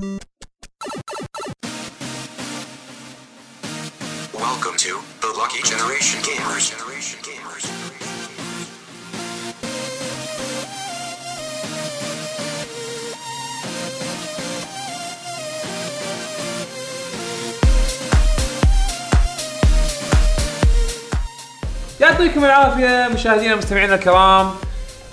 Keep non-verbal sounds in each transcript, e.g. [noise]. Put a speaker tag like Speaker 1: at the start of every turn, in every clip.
Speaker 1: Welcome to the Lucky Generation Gamers. Generation Gamers.
Speaker 2: يعطيكم العافيه مشاهدينا ومستمعينا الكرام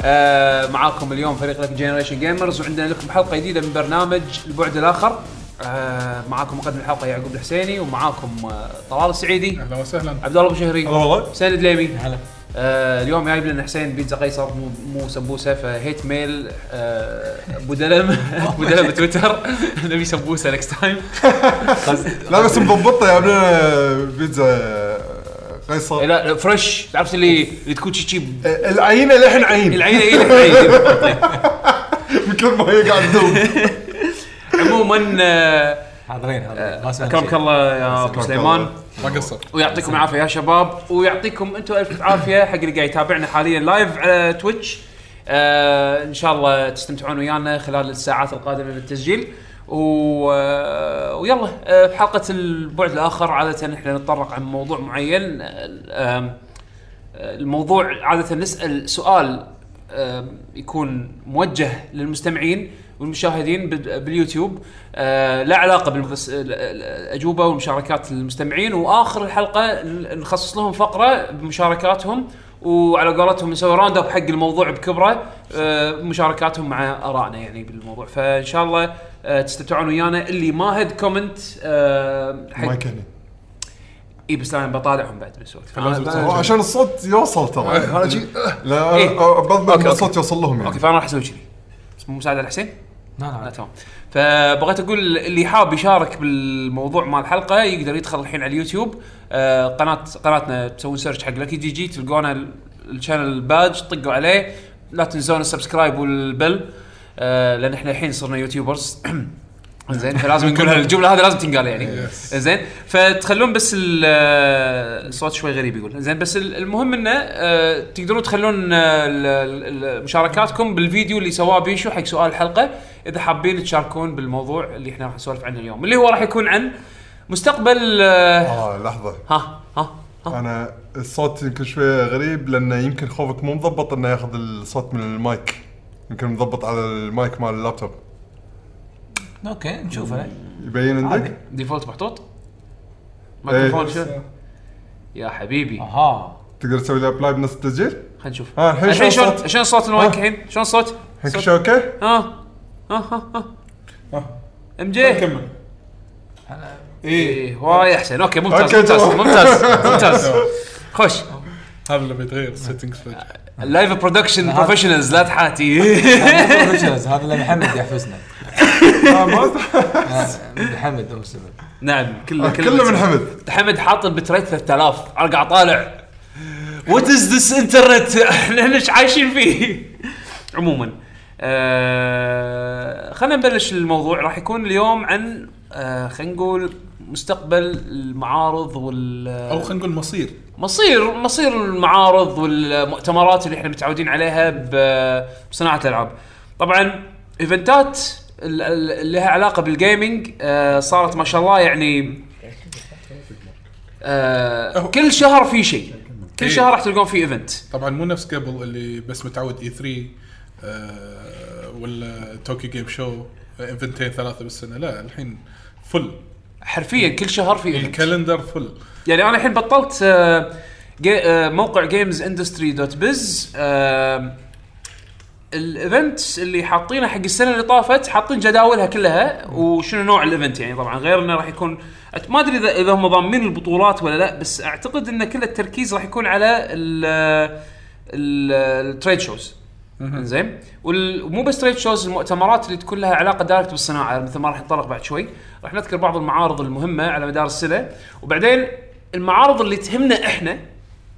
Speaker 2: آه معاكم اليوم فريق لك Generation Gamers وعندنا لكم حلقة جديدة من برنامج البعد الآخر. آه معاكم مقدم الحلقة يعقوب الحسيني ومعاكم آه طلال السعيدي.
Speaker 3: أهلا وسهلا.
Speaker 2: عبد الله أبو شهري.
Speaker 4: هلا والله.
Speaker 2: حسين الدليمي هلا. آه اليوم جايب لنا حسين بيتزا قيصر مو مو سمبوسة ف hate mail آه أبو دلم. [laughs] أبو دلم بتويتر [laughs] نبي سمبوسة next time [laughs]
Speaker 4: لا بس مضبطة جايب لنا بيتزا. قيصر
Speaker 2: لا لا، fresh. تعرف اللي اللي تكون شي شي
Speaker 4: العينه لحن عين
Speaker 2: العين اي لك عين
Speaker 4: مثل ما هي قاعدة تدوب
Speaker 2: عموما آه،
Speaker 5: حاضرين حاضرين. ما سمعت
Speaker 2: أكرمك
Speaker 5: شيء.
Speaker 2: الله يا
Speaker 4: أبو
Speaker 2: سليمان.
Speaker 3: ما قصر
Speaker 2: ويعطيكم العافية يا شباب. ويعطيكم أنتم ألف عافية حق اللي قاعد يتابعنا حاليا live على Twitch آه إن شاء الله تستمتعون ويانا خلال الساعات القادمة من التسجيل. و... آه، ويلا آه، في حلقة البعد الآخر عادة إحنا نتطرق عن موضوع معين. آه، الموضوع عادة نسأل سؤال يكون موجه للمستمعين والمشاهدين بال- باليوتيوب لا علاقة بالاجوبه والمشاركات المستمعين وآخر الحلقة نخصص لهم فقرة بمشاركاتهم وعلى قولتهم نسوي round up حق الموضوع بكبره مشاركاتهم مع آرائنا يعني بالموضوع. فإن شاء الله تستمتعون ويانا. اللي ما هد comment آه، حق
Speaker 4: ما كان
Speaker 2: إي بس أنا بطالعهم بعد بس وقت.
Speaker 3: فلازم
Speaker 4: هو عشان الصوت يوصل ترى.
Speaker 2: أنا شي
Speaker 4: لا
Speaker 2: إيه.
Speaker 4: بضمن الصوت. يوصل لهم
Speaker 2: okay
Speaker 4: يعني
Speaker 2: فأنا راح أسوي كذي بس مو مساعده لحسين؟
Speaker 5: لا
Speaker 2: لا
Speaker 5: لا
Speaker 2: تمام. فبغيت أقول اللي حاب يشارك بالموضوع مال الحلقة يقدر يدخل الحين على اليوتيوب. آه قناه قناتنا تسوون search حق لكي جي جي تلقونا ال- ال channel page طقوا عليه. لا تنسون ال subscribe وال bell. آه لأن إحنا الحين صرنا YouTubers. [clears throat] زين فلازم [laughs] نقولها الجملة هذه لازم تنقال يعني. زين فتخلون بس ال- آه، الصوت شوي غريب يقول. زين بس ال- المهم إنه آه، تقدرون تخلون مشاركاتكم بالفيديو اللي سواه بيشو حق سؤال الحلقة إذا حابين تشاركون بالموضوع اللي إحنا راح نسولف عنه اليوم. اللي هو راح يكون عن مستقبل آه،
Speaker 4: آه لحظة.
Speaker 2: ها ها ها.
Speaker 4: أنا الصوت يمكن شوية غريب لأنه يمكن خوفك مو مضبط إنه ياخذ الصوت من المايك. يمكن مضبط على المايك مال اللابتوب.
Speaker 5: أوكي نشوفه
Speaker 4: يبين عندك؟
Speaker 2: default محطوط؟
Speaker 4: إيه.
Speaker 2: مايكروفون شو؟ يا حبيبي.
Speaker 5: أها.
Speaker 4: تقدر تسوي له apply بنص التسجيل؟
Speaker 2: خلينا نشوف.
Speaker 4: ها الحين
Speaker 2: الحين
Speaker 4: شلون
Speaker 2: شلون
Speaker 4: الصوت؟
Speaker 2: شلون صوت المايك
Speaker 4: ها.
Speaker 2: الحين؟ شلون الصوت؟
Speaker 4: الحين كل
Speaker 2: صوت-
Speaker 4: شيء okay؟
Speaker 2: ها. ها ها ها. إم جي.
Speaker 3: كمل.
Speaker 2: إيه وايد أحسن. okay ممتاز
Speaker 4: okay،
Speaker 2: ممتاز
Speaker 4: تمام.
Speaker 2: ممتاز [laughs] ممتاز. خوش.
Speaker 3: هذا اللي بيتغير ال settings
Speaker 2: فجأة. ال
Speaker 5: live
Speaker 2: production professionals لا تحاتي.
Speaker 5: بروفيشنالز هذا اللي محمد يحفزنا
Speaker 4: آه،
Speaker 5: آه، محمد هو السبب.
Speaker 2: نعم كله
Speaker 4: كله من حمد.
Speaker 2: حمد حاط bitrate 3000 أنا قاعد طالع. what is this internet إحنا إيش عايشين فيه؟ عموما آه خلينا نبلش الموضوع. راح يكون اليوم عن آه خلينا نقول مستقبل المعارض وال
Speaker 3: أو خلينا نقول مصير.
Speaker 2: مصير مصير المعارض والمؤتمرات اللي إحنا متعودين عليها بصناعة الألعاب. طبعا event ات ال- ال- اللي لها علاقة بال gaming آه، صارت ما شاء الله يعني آه، كل شهر في شيء. كل
Speaker 3: إيه.
Speaker 2: شهر راح تلقون في event.
Speaker 3: طبعا مو نفس قبل اللي بس متعود E3 آه ولا توكيو Game Show event ين ثلاثة بالسنة. لا الحين full
Speaker 2: حرفيا كل شهر في event
Speaker 3: ال calendar full
Speaker 2: يعني أنا الحين بطلت آه، جي آه، موقع GamesIndustry dot biz ال event اللي حاطينه حق السنة اللي طافت حاطين جداولها كلها وشنو نوع الايفنت يعني طبعا غير إنه راح يكون أت- ما أدري اذا إذا هم ضامنين البطولات ولا لا بس أعتقد إن كل التركيز راح يكون على ال trade shows زين؟ ومو بس trade shows المؤتمرات اللي تكون لها علاقة direct بالصناعة مثل ما راح نتطرق بعد شوي. راح نذكر بعض المعارض المهمة على مدار السنة. وبعدين المعارض اللي تهمنا إحنا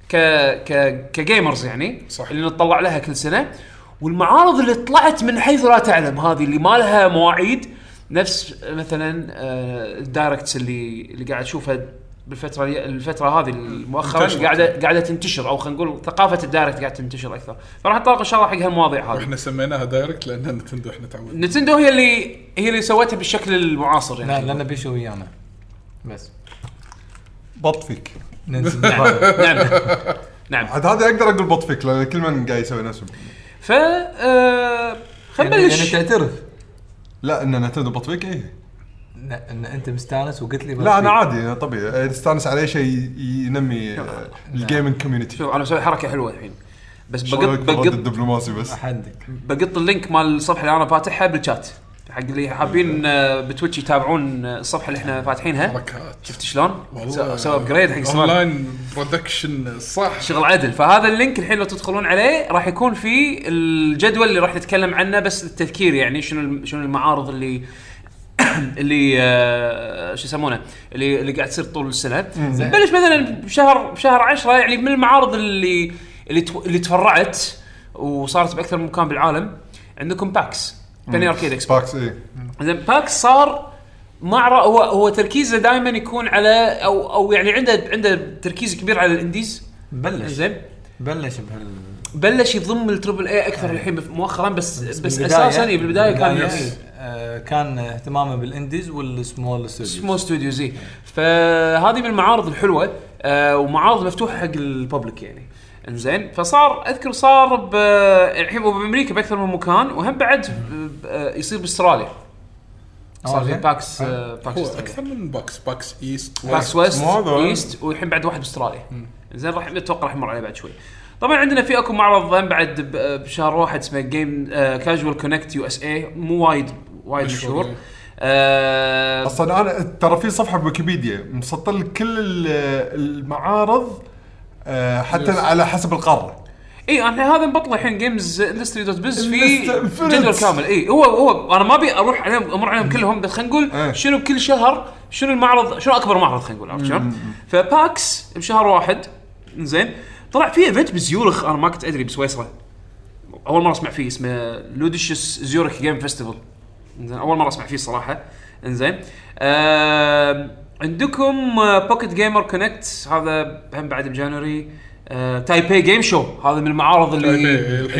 Speaker 2: ك ك ك gamers يعني
Speaker 3: صح.
Speaker 2: اللي نتطلع لها كل سنة. والمعارض اللي طلعت من حيث لا تعلم هذه اللي ما لها مواعيد. نفس مثلا آه، ال directs اللي اللي قاعد أشوفها بالفترة الفترة هذه
Speaker 3: المؤخرة.
Speaker 2: قاعدة قاعدة تنتشر أو خلينا نقول ثقافة ال direct قاعدة تنتشر أكثر. فراح نتطرق ان شاء الله حق هالمواضيع هذه.
Speaker 3: وإحنا سميناها دايركت لأن نتندو إحنا تعودنا.
Speaker 2: نتندو هي اللي هي اللي سوتها بالشكل المعاصر
Speaker 5: لا
Speaker 2: يعني
Speaker 5: لأن بيشو ويانا. بس.
Speaker 4: بط فيك.
Speaker 5: ننزل نتفاهم. [laughs]
Speaker 2: نعم. نعم.
Speaker 4: عاد هذه أقدر أقول بط فيك لأن كل من قاعد يسوي نفسه.
Speaker 2: ف آه، خلينا
Speaker 5: يعني يعني
Speaker 2: نبلش.
Speaker 5: تعترف.
Speaker 4: لا إن نتندو بط فيك إيه.
Speaker 5: ان أنت مستانس وقلت لي
Speaker 4: لا أنا عادي طبيعي. نستانس على اي شيء ينمي.
Speaker 2: ال
Speaker 4: gaming community
Speaker 2: شوف أنا مسوي حركة حلوة الحين. بس بقط بقط
Speaker 4: الدبلوماسي بس؟
Speaker 5: أحدك.
Speaker 2: بقط ال link مال الصفحة اللي أنا فاتحها بالشات حق اللي حابين آه، بتويتش يتابعون الصفحة اللي إحنا فاتحينها.
Speaker 3: حركات
Speaker 2: شفت شلون؟ سوى upgrade حق السؤال
Speaker 3: online production صح.
Speaker 2: شغل عدل. فهذا ال link الحين لو تدخلون عليه راح يكون في الجدول اللي راح نتكلم عنه بس للتذكير يعني شنو شنو المعارض اللي [coughs] اللي آه، شو يسمونه؟ اللي اللي قاعد تصير طول السنة. نبلش مثلا بشهر بشهر 10 يعني من المعارض اللي اللي اللي تفرعت وصارت بأكثر من مكان بالعالم عندكم PAX Penny Arcade Expo
Speaker 4: PAX إيه.
Speaker 2: زين PAX صار معرض هو هو تركيزه دائما يكون على أو أو يعني عنده عنده تركيز كبير على ال indies.
Speaker 5: بلش.
Speaker 2: زين.
Speaker 5: بلش بهال
Speaker 2: بلش يضم ال triple A أكثر الحين بف- مؤخرا بس بس,
Speaker 5: بالبداية-
Speaker 2: أساسا
Speaker 5: بالبداية
Speaker 2: كان
Speaker 5: آه، كان اهتمامه بال indies وال
Speaker 2: small studios small studios إي. فهذه من المعارض الحلوة آه ومعارض مفتوحة حق ال public يعني. إنزين فصار أذكر صار ب الحين هو بأمريكا بأكثر من مكان وهم بعد آه، يصير بأستراليا. صار في. PAX آه. PAX.
Speaker 3: أكثر من PAX
Speaker 2: PAX East.
Speaker 4: PAX West.
Speaker 2: East والحين بعد واحد بأستراليا. زين راح أتوقع راح نمر عليه بعد شوي. طبعا عندنا في أكو معرض هم بعد ب- بشهر واحد اسمه Game Casual Connect USA مو وايد وايد
Speaker 3: مشهور، إيه.
Speaker 2: آه
Speaker 4: أصلا أنا ترى في صفحة بويكيبيديا مسطر لك كل ال- المعارض آه، حتى على حسب القارة
Speaker 2: اي أنا هذا مبطل الحين GamesIndustry dot biz في. جدول كامل اي هو هو أنا ما أبي أروح عليهم أمر عليهم كلهم بس خلينا نقول
Speaker 4: إيه.
Speaker 2: شنو بكل شهر شنو المعرض شنو أكبر معرض خلينا نقول عرفت شلون؟ ف PAX بشهر واحد زين طلع في event بزيورخ أنا ما كنت أدري بسويسرا. أول مرة أسمع فيه اسمه Ludicious زيورخ game festival أول مرة أسمع فيه الصراحه إنزين. آه عندكم Pocket Gamer Connect هذا هم بعد بجانوري. آه تايبي game show هذا من المعارض اللي.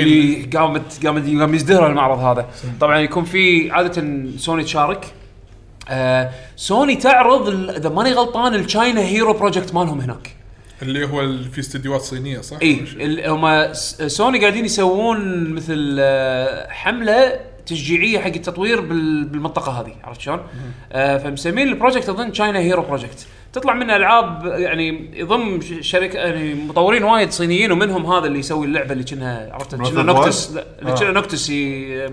Speaker 2: اللي قامت قامت قام يزدهر المعرض هذا. طبعا يكون في عادة سوني تشارك. آه سوني تعرض اذا ماني غلطان ال China Hero Project مالهم هناك.
Speaker 3: اللي هو ال- في استديوهات صينية صح؟
Speaker 2: اي ال- هم س- سوني قاعدين يسوون مثل آه، حملة تشجيعية حق التطوير بال- بالمنطقة هذه عرفت شلون؟ آه فمسمين ال project أظن China Hero Project تطلع منه ألعاب يعني يضم ش- شركة يعني مطورين وايد صينيين ومنهم هذا اللي يسوي اللعبة اللي كأنها عرفت
Speaker 4: Breath of
Speaker 2: نوكتس
Speaker 4: Wild؟
Speaker 2: لا، اللي
Speaker 4: آه.
Speaker 2: كأنها نوكتس ي-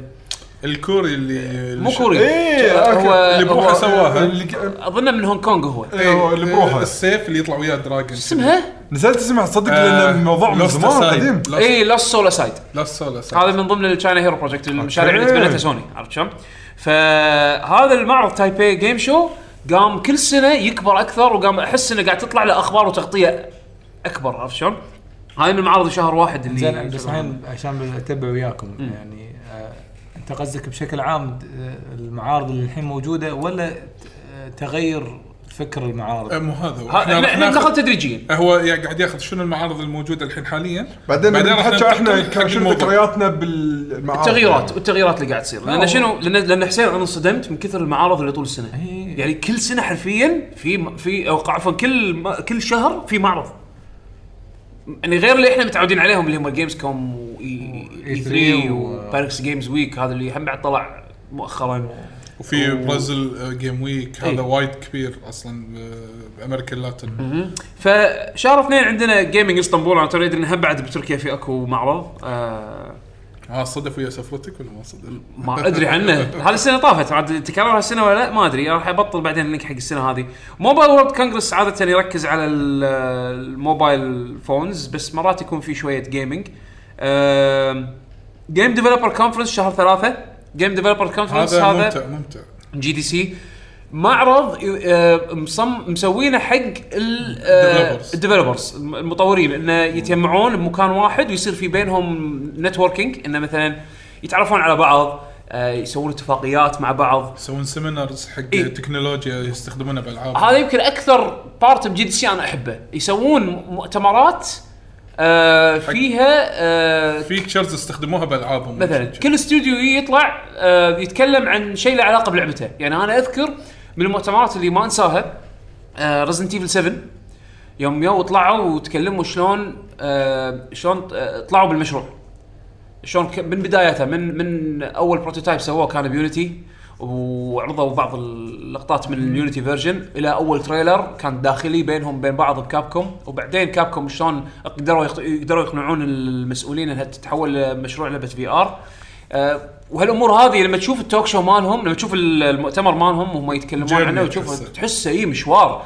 Speaker 3: الكوري اللي
Speaker 2: مو كوري
Speaker 4: إيه،
Speaker 2: هو
Speaker 3: اللي بروحه سواها.
Speaker 2: اظنه من هونغ كونغ هو
Speaker 3: إيه،
Speaker 4: إيه، اللي بروحه.
Speaker 3: السيف اللي يطلع وياه dragon
Speaker 2: اسمها؟
Speaker 4: نزلت اسمها صدق
Speaker 3: آه،
Speaker 4: لأن الموضوع من زمان قديم
Speaker 2: اي Lost Soul Aside
Speaker 3: Lost Soul
Speaker 2: هذا من ضمن ال China Hero Project المشاريع اللي. تبنتها سوني عرفت شلون؟ فهذا المعرض تايبي game show قام كل سنة يكبر أكثر وقام أحس إنه قاعد تطلع له أخبار وتغطية أكبر عرفت شلون؟ هاي من المعارض شهر واحد اللي
Speaker 5: زين بس الحين عشان اتبع وياكم يعني انت قصدك بشكل عام المعارض اللي الحين موجودة ولا تغير فكر المعارض؟
Speaker 3: مو هذا هو. إحنا
Speaker 2: إحنا تدريجيا
Speaker 3: هو يعني قاعد ياخذ شنو المعارض الموجودة الحين حاليا
Speaker 4: بعدين
Speaker 3: راح
Speaker 4: نحكي
Speaker 3: إحنا
Speaker 4: شنو. ذكرياتنا بالمعارض
Speaker 2: التغييرات والتغييرات اللي قاعد تصير لأن شنو لأن لأن حسين أنا انصدمت من كثر المعارض اللي طول السنة
Speaker 5: إيه.
Speaker 2: يعني كل سنة حرفيا في في أو عفوا كل ما- كل شهر في معرض يعني غير اللي إحنا متعودين عليهم اللي هم Gamescom واي
Speaker 5: E3
Speaker 2: 3
Speaker 5: و-
Speaker 2: و Paris Games Week هذا اللي هم بعد طلع مؤخرا.
Speaker 3: وفي برازيل game week
Speaker 2: إيه.
Speaker 3: هذا وايد كبير أصلا بأمريكا ال Latin
Speaker 2: فشهر اثنين عندنا gaming إسطنبول أنا ترى أدري ان هم بعد بتركيا في أكو معرض. آه
Speaker 3: ها صدف ويا سفرتك ولا ما صدف؟
Speaker 2: ما أدري عنه. [laughs] هذه السنة طافت؟ عاد تكرر هالسنة ولا لا؟ ما أدري. راح أبطل بعدين ال link حق السنة هذه. Mobile World Congress عادة يركز على ال- ال mobile phones بس مرات يكون في شوية gaming Game Developer Conference شهر ثلاثة. Game Developer Conference
Speaker 3: هذا ممتع ممتع.
Speaker 2: GDC معرض آه، مصم مسوينه حق
Speaker 3: Developers.
Speaker 2: ال developers المطورين إنه يتجمعون بمكان واحد ويصير في بينهم networking إنه مثلا يتعرفون على بعض آه، يسوون اتفاقيات مع بعض.
Speaker 3: يسوون seminars حق
Speaker 2: إيه.
Speaker 3: تكنولوجيا يستخدمونها بالالعاب
Speaker 2: هذا يمكن أكثر بارت بجي دي سي أنا أحبه. يسوون مؤتمرات آه فيها آه
Speaker 3: features استخدموها بالالعابهم
Speaker 2: مثلا كل استوديو يطلع آه يتكلم عن شيء له علاقة بلعبته. يعني أنا أذكر من المؤتمرات اللي ما أنساها آه Resident Evil 7 يوم يو طلعوا وتكلموا شلون آه شلون طلعوا بالمشروع. شلون من بدايته من من أول prototype سووه كان ب Unity وعرضوا بعض اللقطات من ال Unity version إلى أول trailer كان داخلي بينهم بين بعض بكابكوم. وبعدين كابكوم شلون قدروا يقدروا يقنعون المسؤولين إنها تتحول لمشروع لعبة VR. أه وهالأمور هذه لما تشوف ال talk show مالهم لما تشوف ال- المؤتمر مالهم وهم يتكلمون عنه وتشوف
Speaker 3: تحسه.
Speaker 2: اي مشوار.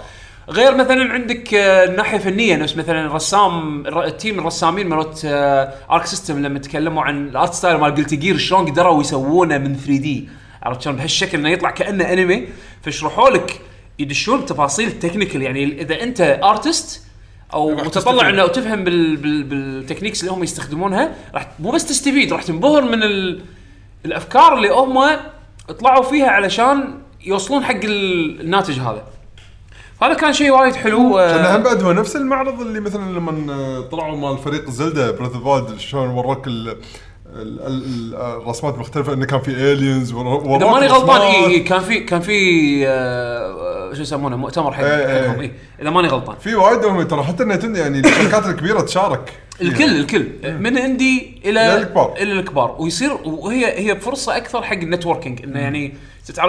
Speaker 2: غير مثلا عندك آه، الناحية الفنية نفس مثلا الرسام الر- ال team الرسامين مالت Arc System لما تكلموا عن ال art style مال Guilty Gear شلون قدروا يسوونه من 3D عرفت شلون؟ بهالشكل إنه يطلع كأنه أنمي. فشرحوا لك يدشون تفاصيل ال technical يعني إذا أنت artist
Speaker 3: أو
Speaker 2: متطلع. إنه تفهم بال بال بال techniques اللي هم يستخدمونها راح مو بس تستفيد راح تنبهر من ال الأفكار اللي هم طلعوا فيها علشان يوصلون حق ال- الناتج هذا. هذا كان شيء وايد حلو آه،
Speaker 4: كان هم بعد هو نفس المعرض اللي مثلا لما آه، طلعوا مال فريق زلدا Breath شلون وراك الرسمات مختلفة انه كان في ال
Speaker 2: aliens إذا ماني غلطان اي اي كان في كان في آه، شو يسمونه مؤتمر حق
Speaker 4: إيه، إيه.
Speaker 2: حقهم اي إذا ماني غلطان.
Speaker 4: في وايد هم ترى حتى انه تن- يعني الشركات الكبيرة تشارك.
Speaker 2: الكل الكل. من indie
Speaker 4: إلى الكبار.
Speaker 2: إلى الكبار. ويصير وهي هي فرصة أكثر حق ال networking إنه يعني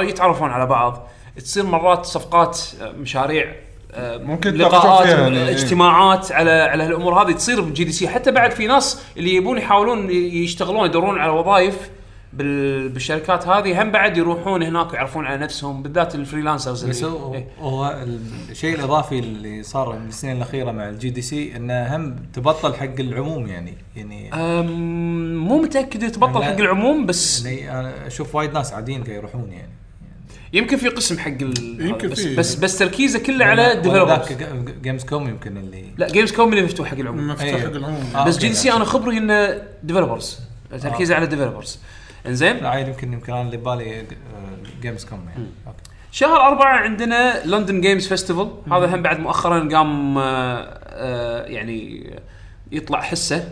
Speaker 2: يتعرفون على بعض. تصير مرات صفقات مشاريع
Speaker 4: ممكن
Speaker 2: لقاءات
Speaker 4: يعني، إيه.
Speaker 2: اجتماعات على على هالأمور هذه تصير ب GDC حتى بعد في ناس اللي يبون يحاولون يشتغلون يدورون على وظائف بال- بالشركات هذه هم بعد يروحون هناك ويعرفون على نفسهم بالذات ال freelancers
Speaker 5: بس
Speaker 2: اللي
Speaker 5: هو
Speaker 2: إيه.
Speaker 5: الشيء الإضافي اللي صار بالسنين الأخيرة مع ال GDC انه هم تبطل حق العموم يعني يعني
Speaker 2: مو متأكد تبطل
Speaker 5: لا.
Speaker 2: حق العموم بس
Speaker 5: يعني أنا أشوف وايد ناس عاديين قاعد يروحون يعني
Speaker 2: يمكن في قسم حق ال...
Speaker 3: يمكن
Speaker 2: بس,
Speaker 3: في.
Speaker 2: بس بس تركيزه كله على ال
Speaker 5: developers Gamescom يمكن اللي
Speaker 2: لا Gamescom اللي مفتوح حق العموم.
Speaker 3: مفتوح
Speaker 5: أيوه.
Speaker 3: حق العموم.
Speaker 5: آه،
Speaker 2: بس GC أنا خبري إنه developers تركيزه على ال developers إنزين؟
Speaker 5: لا عادي يمكن يمكن أنا اللي ببالي Gamescom يعني. okay.
Speaker 2: شهر أربعة عندنا لندن games festival هذا هم بعد مؤخرا قام آه، آه، يعني يطلع حسه.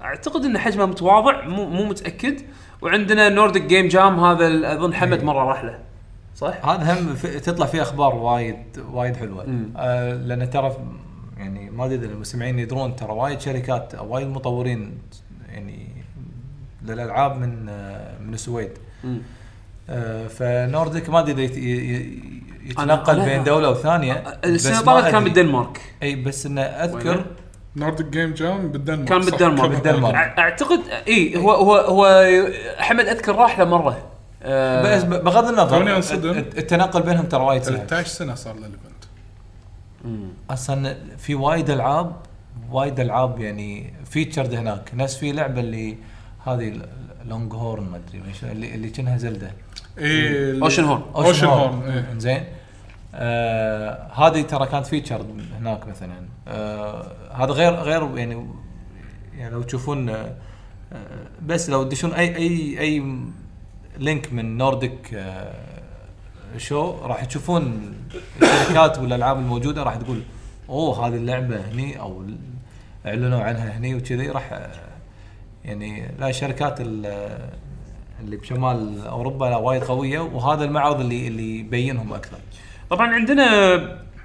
Speaker 2: أعتقد إن حجمه متواضع مو مو متأكد. وعندنا Nordic game jam هذا أظن حمد مرة راح له صح؟
Speaker 5: هذا هم في تطلع فيه أخبار وايد وايد
Speaker 2: حلوة.
Speaker 5: آه لأن ترى يعني ما أدري إذا المستمعين يدرون ترى وايد شركات وايد مطورين يعني للألعاب من آه من السويد. آه ف Nordic ما أدري
Speaker 2: إذا
Speaker 5: يتنقل بين دولة وثانيه السنة
Speaker 2: طافت كان. بالدنمارك
Speaker 5: إي بس
Speaker 2: إنه؟
Speaker 5: أذكر
Speaker 3: Nordic Game Jam بالدنمارك
Speaker 2: كان؟ بالدنمارك.
Speaker 5: بالدنمارك.
Speaker 2: أعتقد اي هو هو هو حمد أذكر راح له مرة. آه،
Speaker 5: بس بغض النظر
Speaker 3: توني انصدم.
Speaker 5: الت- التنقل بينهم ترى وايد سهل.
Speaker 3: 13 سنة صار له ال
Speaker 5: event أصلا في وايد ألعاب وايد ألعاب يعني featured هناك. نفس في لعبة اللي هذه long horn ما أدري اللي اللي كأنها
Speaker 2: Zelda. إيه
Speaker 3: Oceanhorn Oceanhorn إيه.
Speaker 5: زين. آه هذه ترى كانت featured هناك مثلا. هذا غير غير يعني يعني لو تشوفون آه آه، بس لو تدشون اي اي أي link من Nordic آه شو راح تشوفون الشركات والالعاب الموجودة راح تقول أوه هذه اللعبة هني أو إعلنوا عنها هني وكذي راح آه، يعني لا الشركات ال- اللي بشمال أوروبا لا وايد قوية وهذا المعرض اللي اللي يبينهم أكثر.
Speaker 2: طبعا عندنا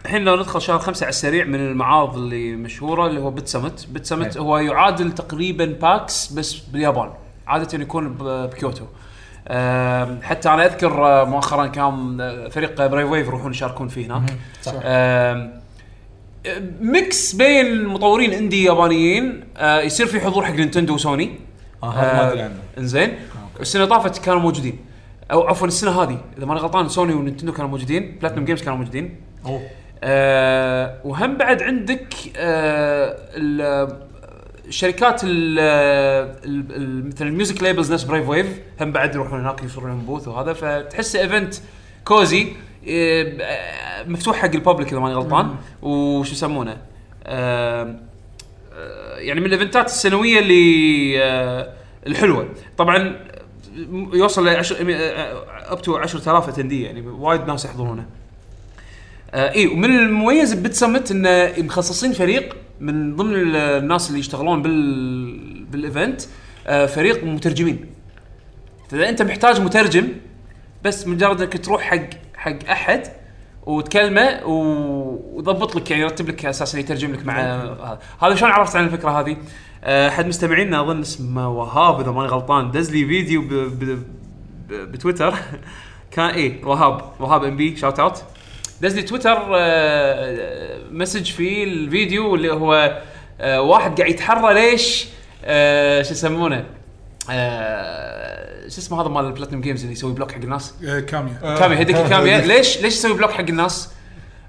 Speaker 2: الحين لو ندخل شهر خمسة على السريع من المعارض اللي مشهورة اللي هو BitSummit،
Speaker 5: BitSummit.
Speaker 2: هو يعادل تقريبا PAX بس باليابان، عادة يكون بكيوتو. حتى أنا أذكر آه، مؤخرا كان آه، فريق Brave Wave يروحون يشاركون فيه هناك.
Speaker 5: صح.
Speaker 2: mix بين مطورين indie يابانيين آه، يصير في حضور حق نينتندو وسوني.
Speaker 5: آه، هذا ما أدري عنه.
Speaker 2: إنزين. السنة طافت كانوا موجودين. أو عفوا السنة هذه إذا ماني غلطان سوني ونينتندو كانوا موجودين. Platinum Games كانوا موجودين.
Speaker 5: أوه.
Speaker 2: آه وهم بعد عندك آه ال- الشركات ال- ال- ال- مثل ال music labels نفس Brave Wave هم بعد يروحون هناك يصيرون لهم booth وهذا فتحسه event cozy آه، مفتوح حق ال public إذا ماني غلطان. وش يسمونه؟ آه، آه، يعني من ال event ات السنوية اللي آه، الحلوة. طبعا يوصل ل 10 up to 10000 attendee يعني وايد ناس يحضرونه. آه اي ومن المميز ب BitSummit انه مخصصين فريق من ضمن ال- الناس اللي يشتغلون بال بال event آه فريق مترجمين. فإذا أنت محتاج مترجم بس مجرد إنك تروح حق حق أحد وتكلمه ويضبط لك يعني يرتب لك أساسا يترجم لك مع هذا هذا شلون عرفت عن الفكرة هذه؟ آه، أحد مستمعينا أظن اسمه وهاب إذا ماني غلطان دز لي فيديو. بتويتر [laughs] كان إيه وهاب وهاب MB shout out دز لي تويتر آه، message في الفيديو اللي هو آه، واحد قاعد يتحرى ليش آه، شو يسمونه آه، شو اسمه هذا مال ال Platinum Games اللي يسوي block حق الناس
Speaker 3: آه، كاميا
Speaker 2: كاميا هيديكي كاميا ليش ليش يسوي block حق الناس؟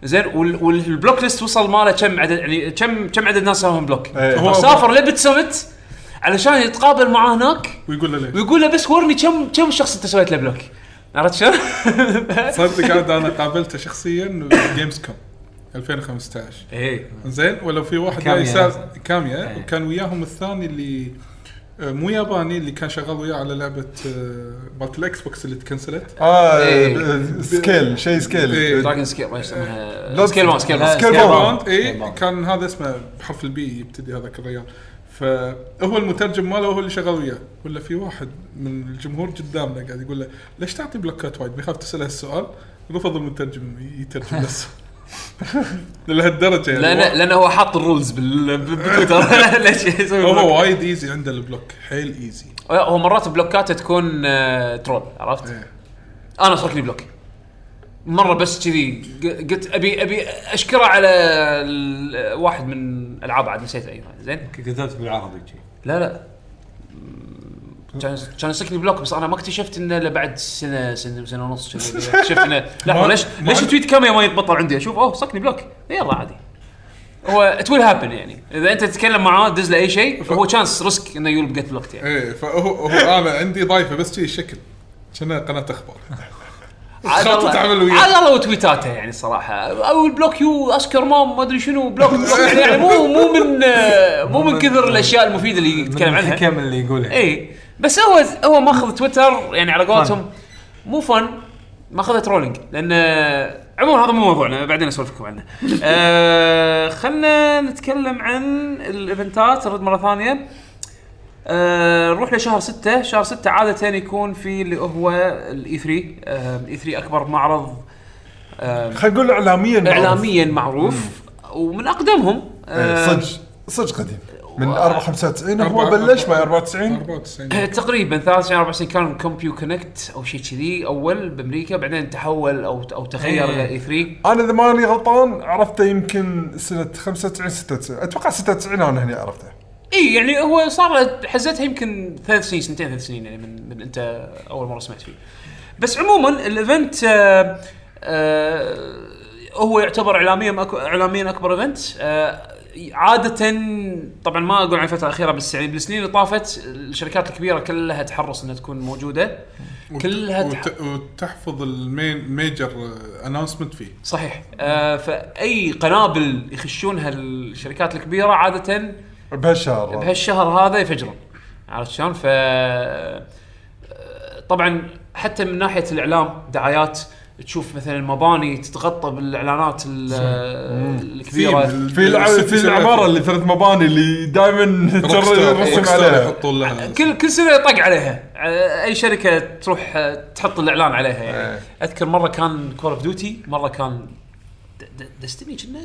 Speaker 2: زين وال- وال block list وصل ماله كم عدد يعني كم كم عدد ناس سووا block؟
Speaker 4: إيه.
Speaker 2: هو سافر ل BitSummit علشان يتقابل معاه هناك
Speaker 3: ويقول له ليش
Speaker 2: ويقول له بس ورني كم كم شخص انت سويت له block؟ عرفت شلون؟
Speaker 3: صدق قاعد أنا قابلته شخصيا Gamescom 2015
Speaker 2: إيه
Speaker 3: زين ولو في واحد
Speaker 5: كاميا.
Speaker 3: كاميا
Speaker 5: إيه.
Speaker 3: وكان وياهم الثاني اللي آه، مو ياباني اللي كان شغال وياه على لعبة مالت ال Xbox اللي تكنسلت
Speaker 4: آه
Speaker 2: إيه.
Speaker 4: scale شيء scale
Speaker 3: إيه.
Speaker 2: dragon scale ما يسمونها
Speaker 4: scale
Speaker 5: man
Speaker 4: Scalebound.
Speaker 5: bound.
Speaker 3: bound اي
Speaker 5: bound.
Speaker 3: كان هذا اسمه بحرف البي يبتدي هذاك الرجال فهو المترجم ماله هو اللي شغال وياه. ولا في واحد من الجمهور قدامنا قاعد يقول له ليش تعطي block ات وايد؟ بيخاف تسأله السؤال رفض المترجم يترجم بس. [laughs] لهالدرجة يعني.
Speaker 2: لأن لأنه هو حاط ال rules بال- ب- بتويتر [laughs] ليش؟ يسوي؟
Speaker 3: هو وايد easy عنده ال block. حيل easy
Speaker 2: هو مرات block اته تكون آه، troll عرفت؟
Speaker 3: إيه.
Speaker 2: أنا صار لي block. مرة بس كذي قلت أبي أبي أشكره على واحد من ألعاب عاد نسيت أيوه زين؟
Speaker 5: كتبت بالعربي.
Speaker 2: لا لا. كان كان يسكني بلوك بس أنا ما اكتشفت إنه إلا بعد سنة سنة سنة ونص اكتشفت [laughs] انه
Speaker 3: ما-
Speaker 2: ليش ليش تويت كاميا ما يتبطل عندي؟ أشوف أوه سكني بلوك. يلا عادي. هو ات ويل هابن يعني. إذا أنت تتكلم معاه دز له أي شيء هو چانس ريسك إنه يقول جيت بلوكت يعني.
Speaker 3: إيه فهو هو أنا عندي ضايفة بس شي شكل. كنا قناة أخبار. [laughs]
Speaker 2: عاد الله
Speaker 3: وياه.
Speaker 2: عاد الله وتويتاته يعني الصراحه أو البلوك يو أسكر مام ما أدري شنو بلوك يعني, [laughs] يعني مو مو من مو من كثر الأشياء المفيدة اللي يتكلم عنها
Speaker 5: الحكم اللي يقولها
Speaker 2: اي بس هو هو ماخذ تويتر يعني على قولتهم مو fun ماخذها trolling لأن عموما هذا مو موضوعنا بعدين اسولف لكم عنه. [laughs] آه خلنا نتكلم عن ال event ات نرد مرة ثانية. آه نروح لشهر 6 شهر 6 عادة يكون في اللي هو ال E3 ال E3 أكبر معرض آه
Speaker 4: خلينا نقول اعلاميا معروف.
Speaker 2: اعلاميا معروف. ومن أقدمهم
Speaker 4: إيه،
Speaker 2: آه،
Speaker 4: صدق صدق قديم. من
Speaker 2: و-
Speaker 4: 4 95 هو بلش ما 94
Speaker 3: 94
Speaker 2: تقريبا 93 94 كان كومبيو connect أو شيء كذي أول بأمريكا بعدين تحول أو أو تغير
Speaker 5: إيه.
Speaker 2: إلى E3
Speaker 4: أنا إذا ماني غلطان عرفته يمكن سنة 95 96 أتوقع 96 أنا هني عرفته.
Speaker 2: اي يعني هو صار حزتها يمكن ثلاث سنين سنتين ثلاث سنين يعني من من أنت أول مرة سمعت فيه. بس عموما ال event آه آه هو يعتبر اعلاميا أك- اعلاميا أكبر event آه عادة طبعا ما أقول عن الفترة الأخيرة بس يعني بالسنين اللي طافت الشركات الكبيرة كلها تحرص إنها تكون موجودة. كلها.
Speaker 3: وت- وتحفظ ال main major announcement فيه.
Speaker 2: صحيح. آه فأي قنابل يخشونها الشركات الكبيرة عاده
Speaker 4: بهالشهر
Speaker 2: بهالشهر هذا يفجرون. عرفت شلون؟ ف طبعا حتى من ناحية الإعلام دعايات تشوف مثلا مباني تتغطى بالإعلانات ال-
Speaker 3: الكبيرة.
Speaker 4: في في. العمارة اللي ثلاث مباني اللي دائما ترسم عليها.
Speaker 2: كل كل سنة يطق عليها. أي شركة تروح تحط الإعلان عليها. يعني
Speaker 4: إيه.
Speaker 2: أذكر مرة كان Call of Duty مرة كان Destiny كنا؟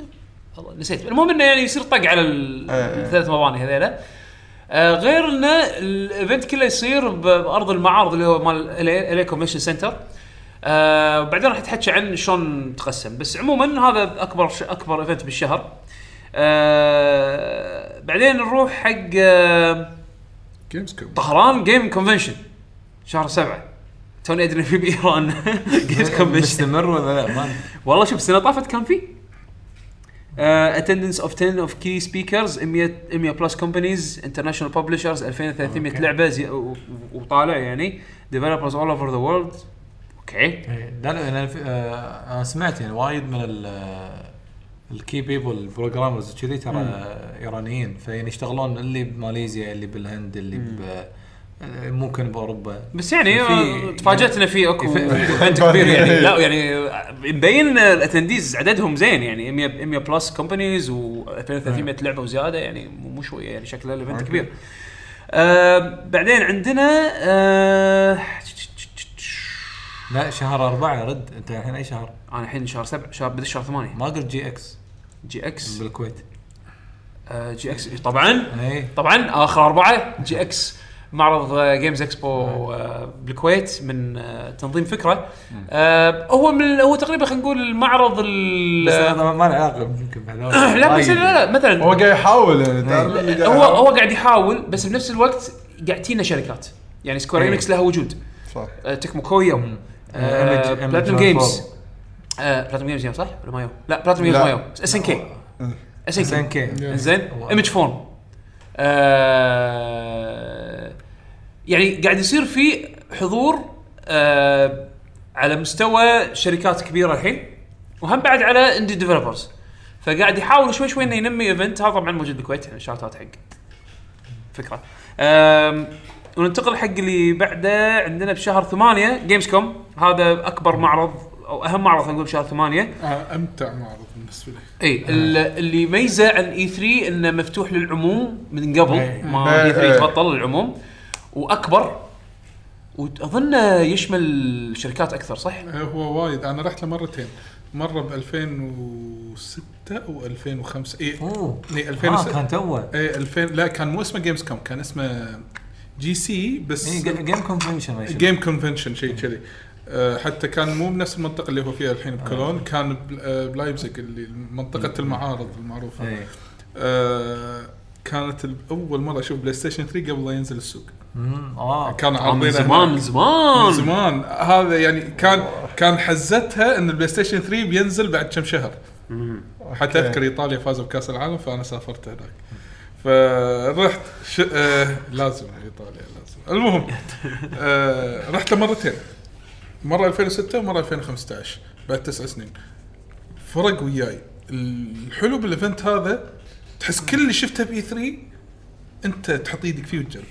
Speaker 2: والله نسيت. المهم إنه يعني يصير طق على ال-
Speaker 4: إيه.
Speaker 2: الثلاث مباني هذيلا. آه، غير إنه ال event كله يصير ب- بأرض المعارض اللي هو مال ال convention center آه وبعدين راح تحكي عن شلون تقسم. بس عموما هذا أكبر ش... أكبر event بالشهر. آه بعدين نروح حق آه
Speaker 3: Gamescom
Speaker 2: طهران Game Convention شهر سبعة. توني أدري في بإيران. [laughs] Game Convention [laughs]
Speaker 5: مستمر ولا لا؟
Speaker 2: والله شوف السنة طافت كان في attendance of 10 of key speakers 100 100 plus companies international publishers 2300
Speaker 5: okay.
Speaker 2: لعبة زي وطالع يعني. developers all over the world
Speaker 5: okay لا آه، أنا سمعت يعني وايد من ال ال key people ال programmers كذي ترى إيرانيين. فيعني يشتغلون اللي بماليزيا اللي بالهند اللي ب ممكن باوروبا
Speaker 2: بس يعني
Speaker 5: في-
Speaker 2: آه، تفاجات انه في
Speaker 5: أكو
Speaker 2: event كبير يعني. [laughs] لا يعني مبين ال attendees عددهم زين يعني. 100 100 plus companies و2300 لعبة وزيادة يعني. مو شوية يعني شكله ال event كبير. آه بعدين عندنا آه
Speaker 5: لا شهر أربعة رد. أنت الحين أي شهر؟
Speaker 2: أنا الحين شهر سبع شهر بدي شهر ثمانية.
Speaker 5: ما قلت
Speaker 2: GX GX
Speaker 5: بالكويت.
Speaker 2: آه GX طبعا؟
Speaker 5: اي
Speaker 2: طبعا آخر أربعة GX معرض آه، Games Expo آه، بالكويت من آه، تنظيم فكرة. آه، هو من هو تقريبا خلينا نقول المعرض ال
Speaker 5: بس ما له علاقه يمكن [coughs]
Speaker 2: لا بس
Speaker 5: وايد.
Speaker 2: لا لا مثلا
Speaker 4: هو قاعد يحاول يعني قاعد
Speaker 2: هو. هو قاعد يحاول بس بنفس الوقت قاعد تجينا شركات. يعني سكوير
Speaker 5: إيه.
Speaker 2: انكس لها وجود.
Speaker 4: صح.
Speaker 2: آه، تكمو كويو
Speaker 5: آه،
Speaker 2: بلاتنم. جيمز بلاتنم جيمز يوم صح؟ ولا ما يوم؟ لا بلاتنم جيمز. ما يوم اس ان كي اس ان كي
Speaker 5: SNK.
Speaker 2: زين. ايمج فون آه يعني قاعد يصير في حضور آه على مستوى شركات كبيرة الحين وهم بعد على indie developers فقاعد يحاول شوي شوي إنه ينمي event هذا طبعا موجود بالكويت يعني shout out حق فكرة. آم، وننتقل حق اللي بعده عندنا بشهر ثمانية Gamescom هذا أكبر معرض أو أهم معرض خلينا نقول بشهر ثمانية.
Speaker 3: آه، أمتع معرض بالنسبة لي.
Speaker 2: اي ال- اللي يميزه عن E3 إنه مفتوح للعموم من قبل.
Speaker 5: إي.
Speaker 2: ما E3
Speaker 4: إي.
Speaker 2: تبطل للعموم. وأكبر وأظن يشمل شركات أكثر صح؟
Speaker 3: آه، هو وايد. أنا رحت له مرتين. مرة ب 2006 و 2005 اي
Speaker 5: أوه.
Speaker 3: اي
Speaker 5: آه
Speaker 3: 2006
Speaker 5: كان توه.
Speaker 3: اي 2000 لا كان مو اسمه Gamescom كان اسمه GC بس
Speaker 5: اي Game Convention.
Speaker 3: Game Convention شيء كذي. آه، حتى كان مو بنفس المنطقة اللي هو فيها الحين بكولون كان بل- آه، بلايبزيج اللي منطقة المعارض المعروفة.
Speaker 5: اي
Speaker 3: آه، كانت اول مرة أشوف PlayStation 3 قبل لا ينزل السوق.
Speaker 5: آه.
Speaker 3: كان
Speaker 2: آه، من زمان من
Speaker 3: من
Speaker 2: زمان.
Speaker 3: زمان هذا يعني كان كان حزتها إن ال PlayStation 3 بينزل بعد كم شهر. حتى
Speaker 4: okay.
Speaker 3: أذكر إيطاليا فازوا بكأس العالم فأنا سافرت هناك. فرحت ش... آه لازم إيطاليا لازم. المهم آه رحت له مرتين. مرة 2006 ومرة 2015 بعد تسع سنين. فرق وياي. الحلو بال event هذا تحس كل اللي شفته ب E3 أنت تحط إيدك فيه وتجربه.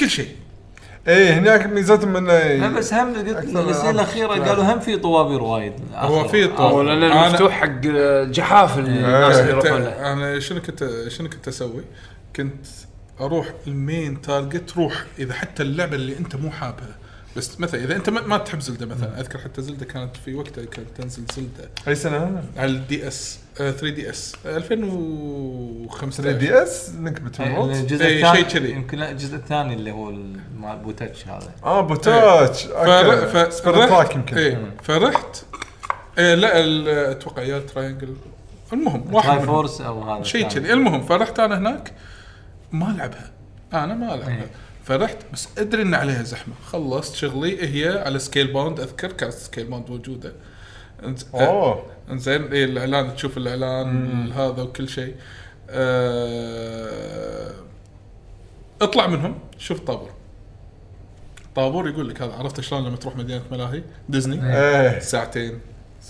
Speaker 3: كل شيء.
Speaker 4: إيه هناك ميزتهم انه
Speaker 5: لا بس هم السنة الأخيرة قالوا هم في طوابير وايد.
Speaker 3: هو في طول
Speaker 2: لأن
Speaker 3: أنا-
Speaker 2: مفتوح حق جحاف الناس اللي يروحون له.
Speaker 3: أنا شنو كنت شنو كنت أسوي؟ كنت أروح ال main target روح إذا حتى اللعبة اللي أنت مو حابها. بس مثلا إذا أنت ما, ما تحب زلدة مثلا أذكر حتى زلدة كانت في وقتها كانت تنزل زلدة.
Speaker 4: أي سنة؟
Speaker 3: على الدي اس 3 دي اس 2015
Speaker 4: 3 دي اس نكبه الموت
Speaker 5: الجزء
Speaker 3: إي،
Speaker 5: الثاني
Speaker 3: شيء كذي.
Speaker 5: يمكن الجزء الثاني اللي هو ال- مال بوتاتش هذا.
Speaker 4: آه بوتاتش.
Speaker 3: فر... ف...
Speaker 4: سبيرت تراك يمكن.
Speaker 3: فرحت. إيه لا أتوقع يا تراينجل المهم واحد.
Speaker 5: فورس أو هذا
Speaker 3: شيء. كذي. المهم فرحت أنا هناك. ما ألعبها. أنا ما ألعبها.
Speaker 5: إيه.
Speaker 3: فرحت بس أدري إن عليها زحمة. خلصت شغلي هي على Scalebound أذكر كانت Scalebound موجودة. إنز-
Speaker 4: أوه.
Speaker 3: إنزين إيه الإعلان تشوف الإعلان هذا وكل شيء. أه... اطلع منهم شوف طابور. طابور يقول لك هذا عرفت شلون لما تروح مدينة ملاهي؟ ديزني.
Speaker 4: إيه.
Speaker 3: ساعتين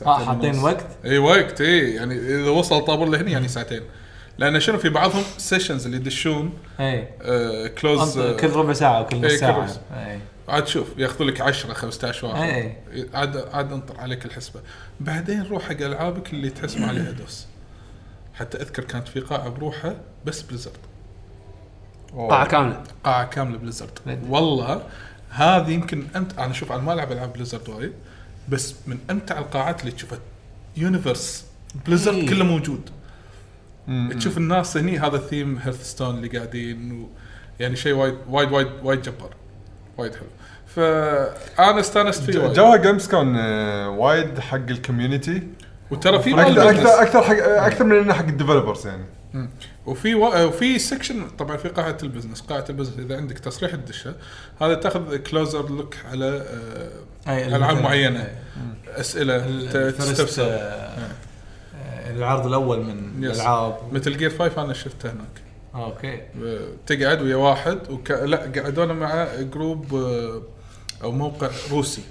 Speaker 5: آه حاطين. وقت؟
Speaker 3: اي وقت اي يعني إذا وصل طابور لهني يعني ساعتين. لأن شنو في بعضهم sessions اللي يدشون
Speaker 5: اي
Speaker 3: آه closed
Speaker 5: أنت كل ربع ساعة وكل
Speaker 3: إي،
Speaker 5: نص
Speaker 3: كل ساعة.
Speaker 5: اي
Speaker 3: عاد شوف ياخذوا لك 10 15 واحد. عاد عاد انطر عليك الحسبة. بعدين روح حق ألعابك اللي تحس ما عليها [coughs] دوس. حتى أذكر كانت في قاعة بروحها بس
Speaker 2: Blizzard قاعة
Speaker 3: كاملة. قاعة كاملة
Speaker 5: Blizzard.
Speaker 3: والله هذه يمكن انت أنا شوف أنا ما ألعب ألعاب Blizzard وايد بس من أمتع القاعات اللي تشوفها. universe
Speaker 5: Blizzard.
Speaker 3: كله موجود. تشوف الناس هني هذا theme Hearthstone اللي قاعدين و يعني شيء وايد وايد وايد وايد جبار. وايد حلو. فانا استانست فيه.
Speaker 4: جوها Gamescom كان آه، وايد حق ال community
Speaker 3: وترى في
Speaker 4: أكثر
Speaker 3: أكثر.
Speaker 4: أكثر حق أكثر من إنه حق ال developers يعني.
Speaker 3: وفي و... وفي section طبعا في قاعه ال business قاعه ال business إذا عندك تصريح الدشه هذا تاخذ closer look على آه، ألعاب. معينة.
Speaker 5: أسئلة
Speaker 3: تستفسر.
Speaker 5: آه، آه، العرض الأول من
Speaker 3: yes.
Speaker 5: الألعاب.
Speaker 3: مثل جير 5 أنا شفته هناك. okay. تقعد ويا واحد وك... لا قعدونا مع group آه، أو موقع روسي.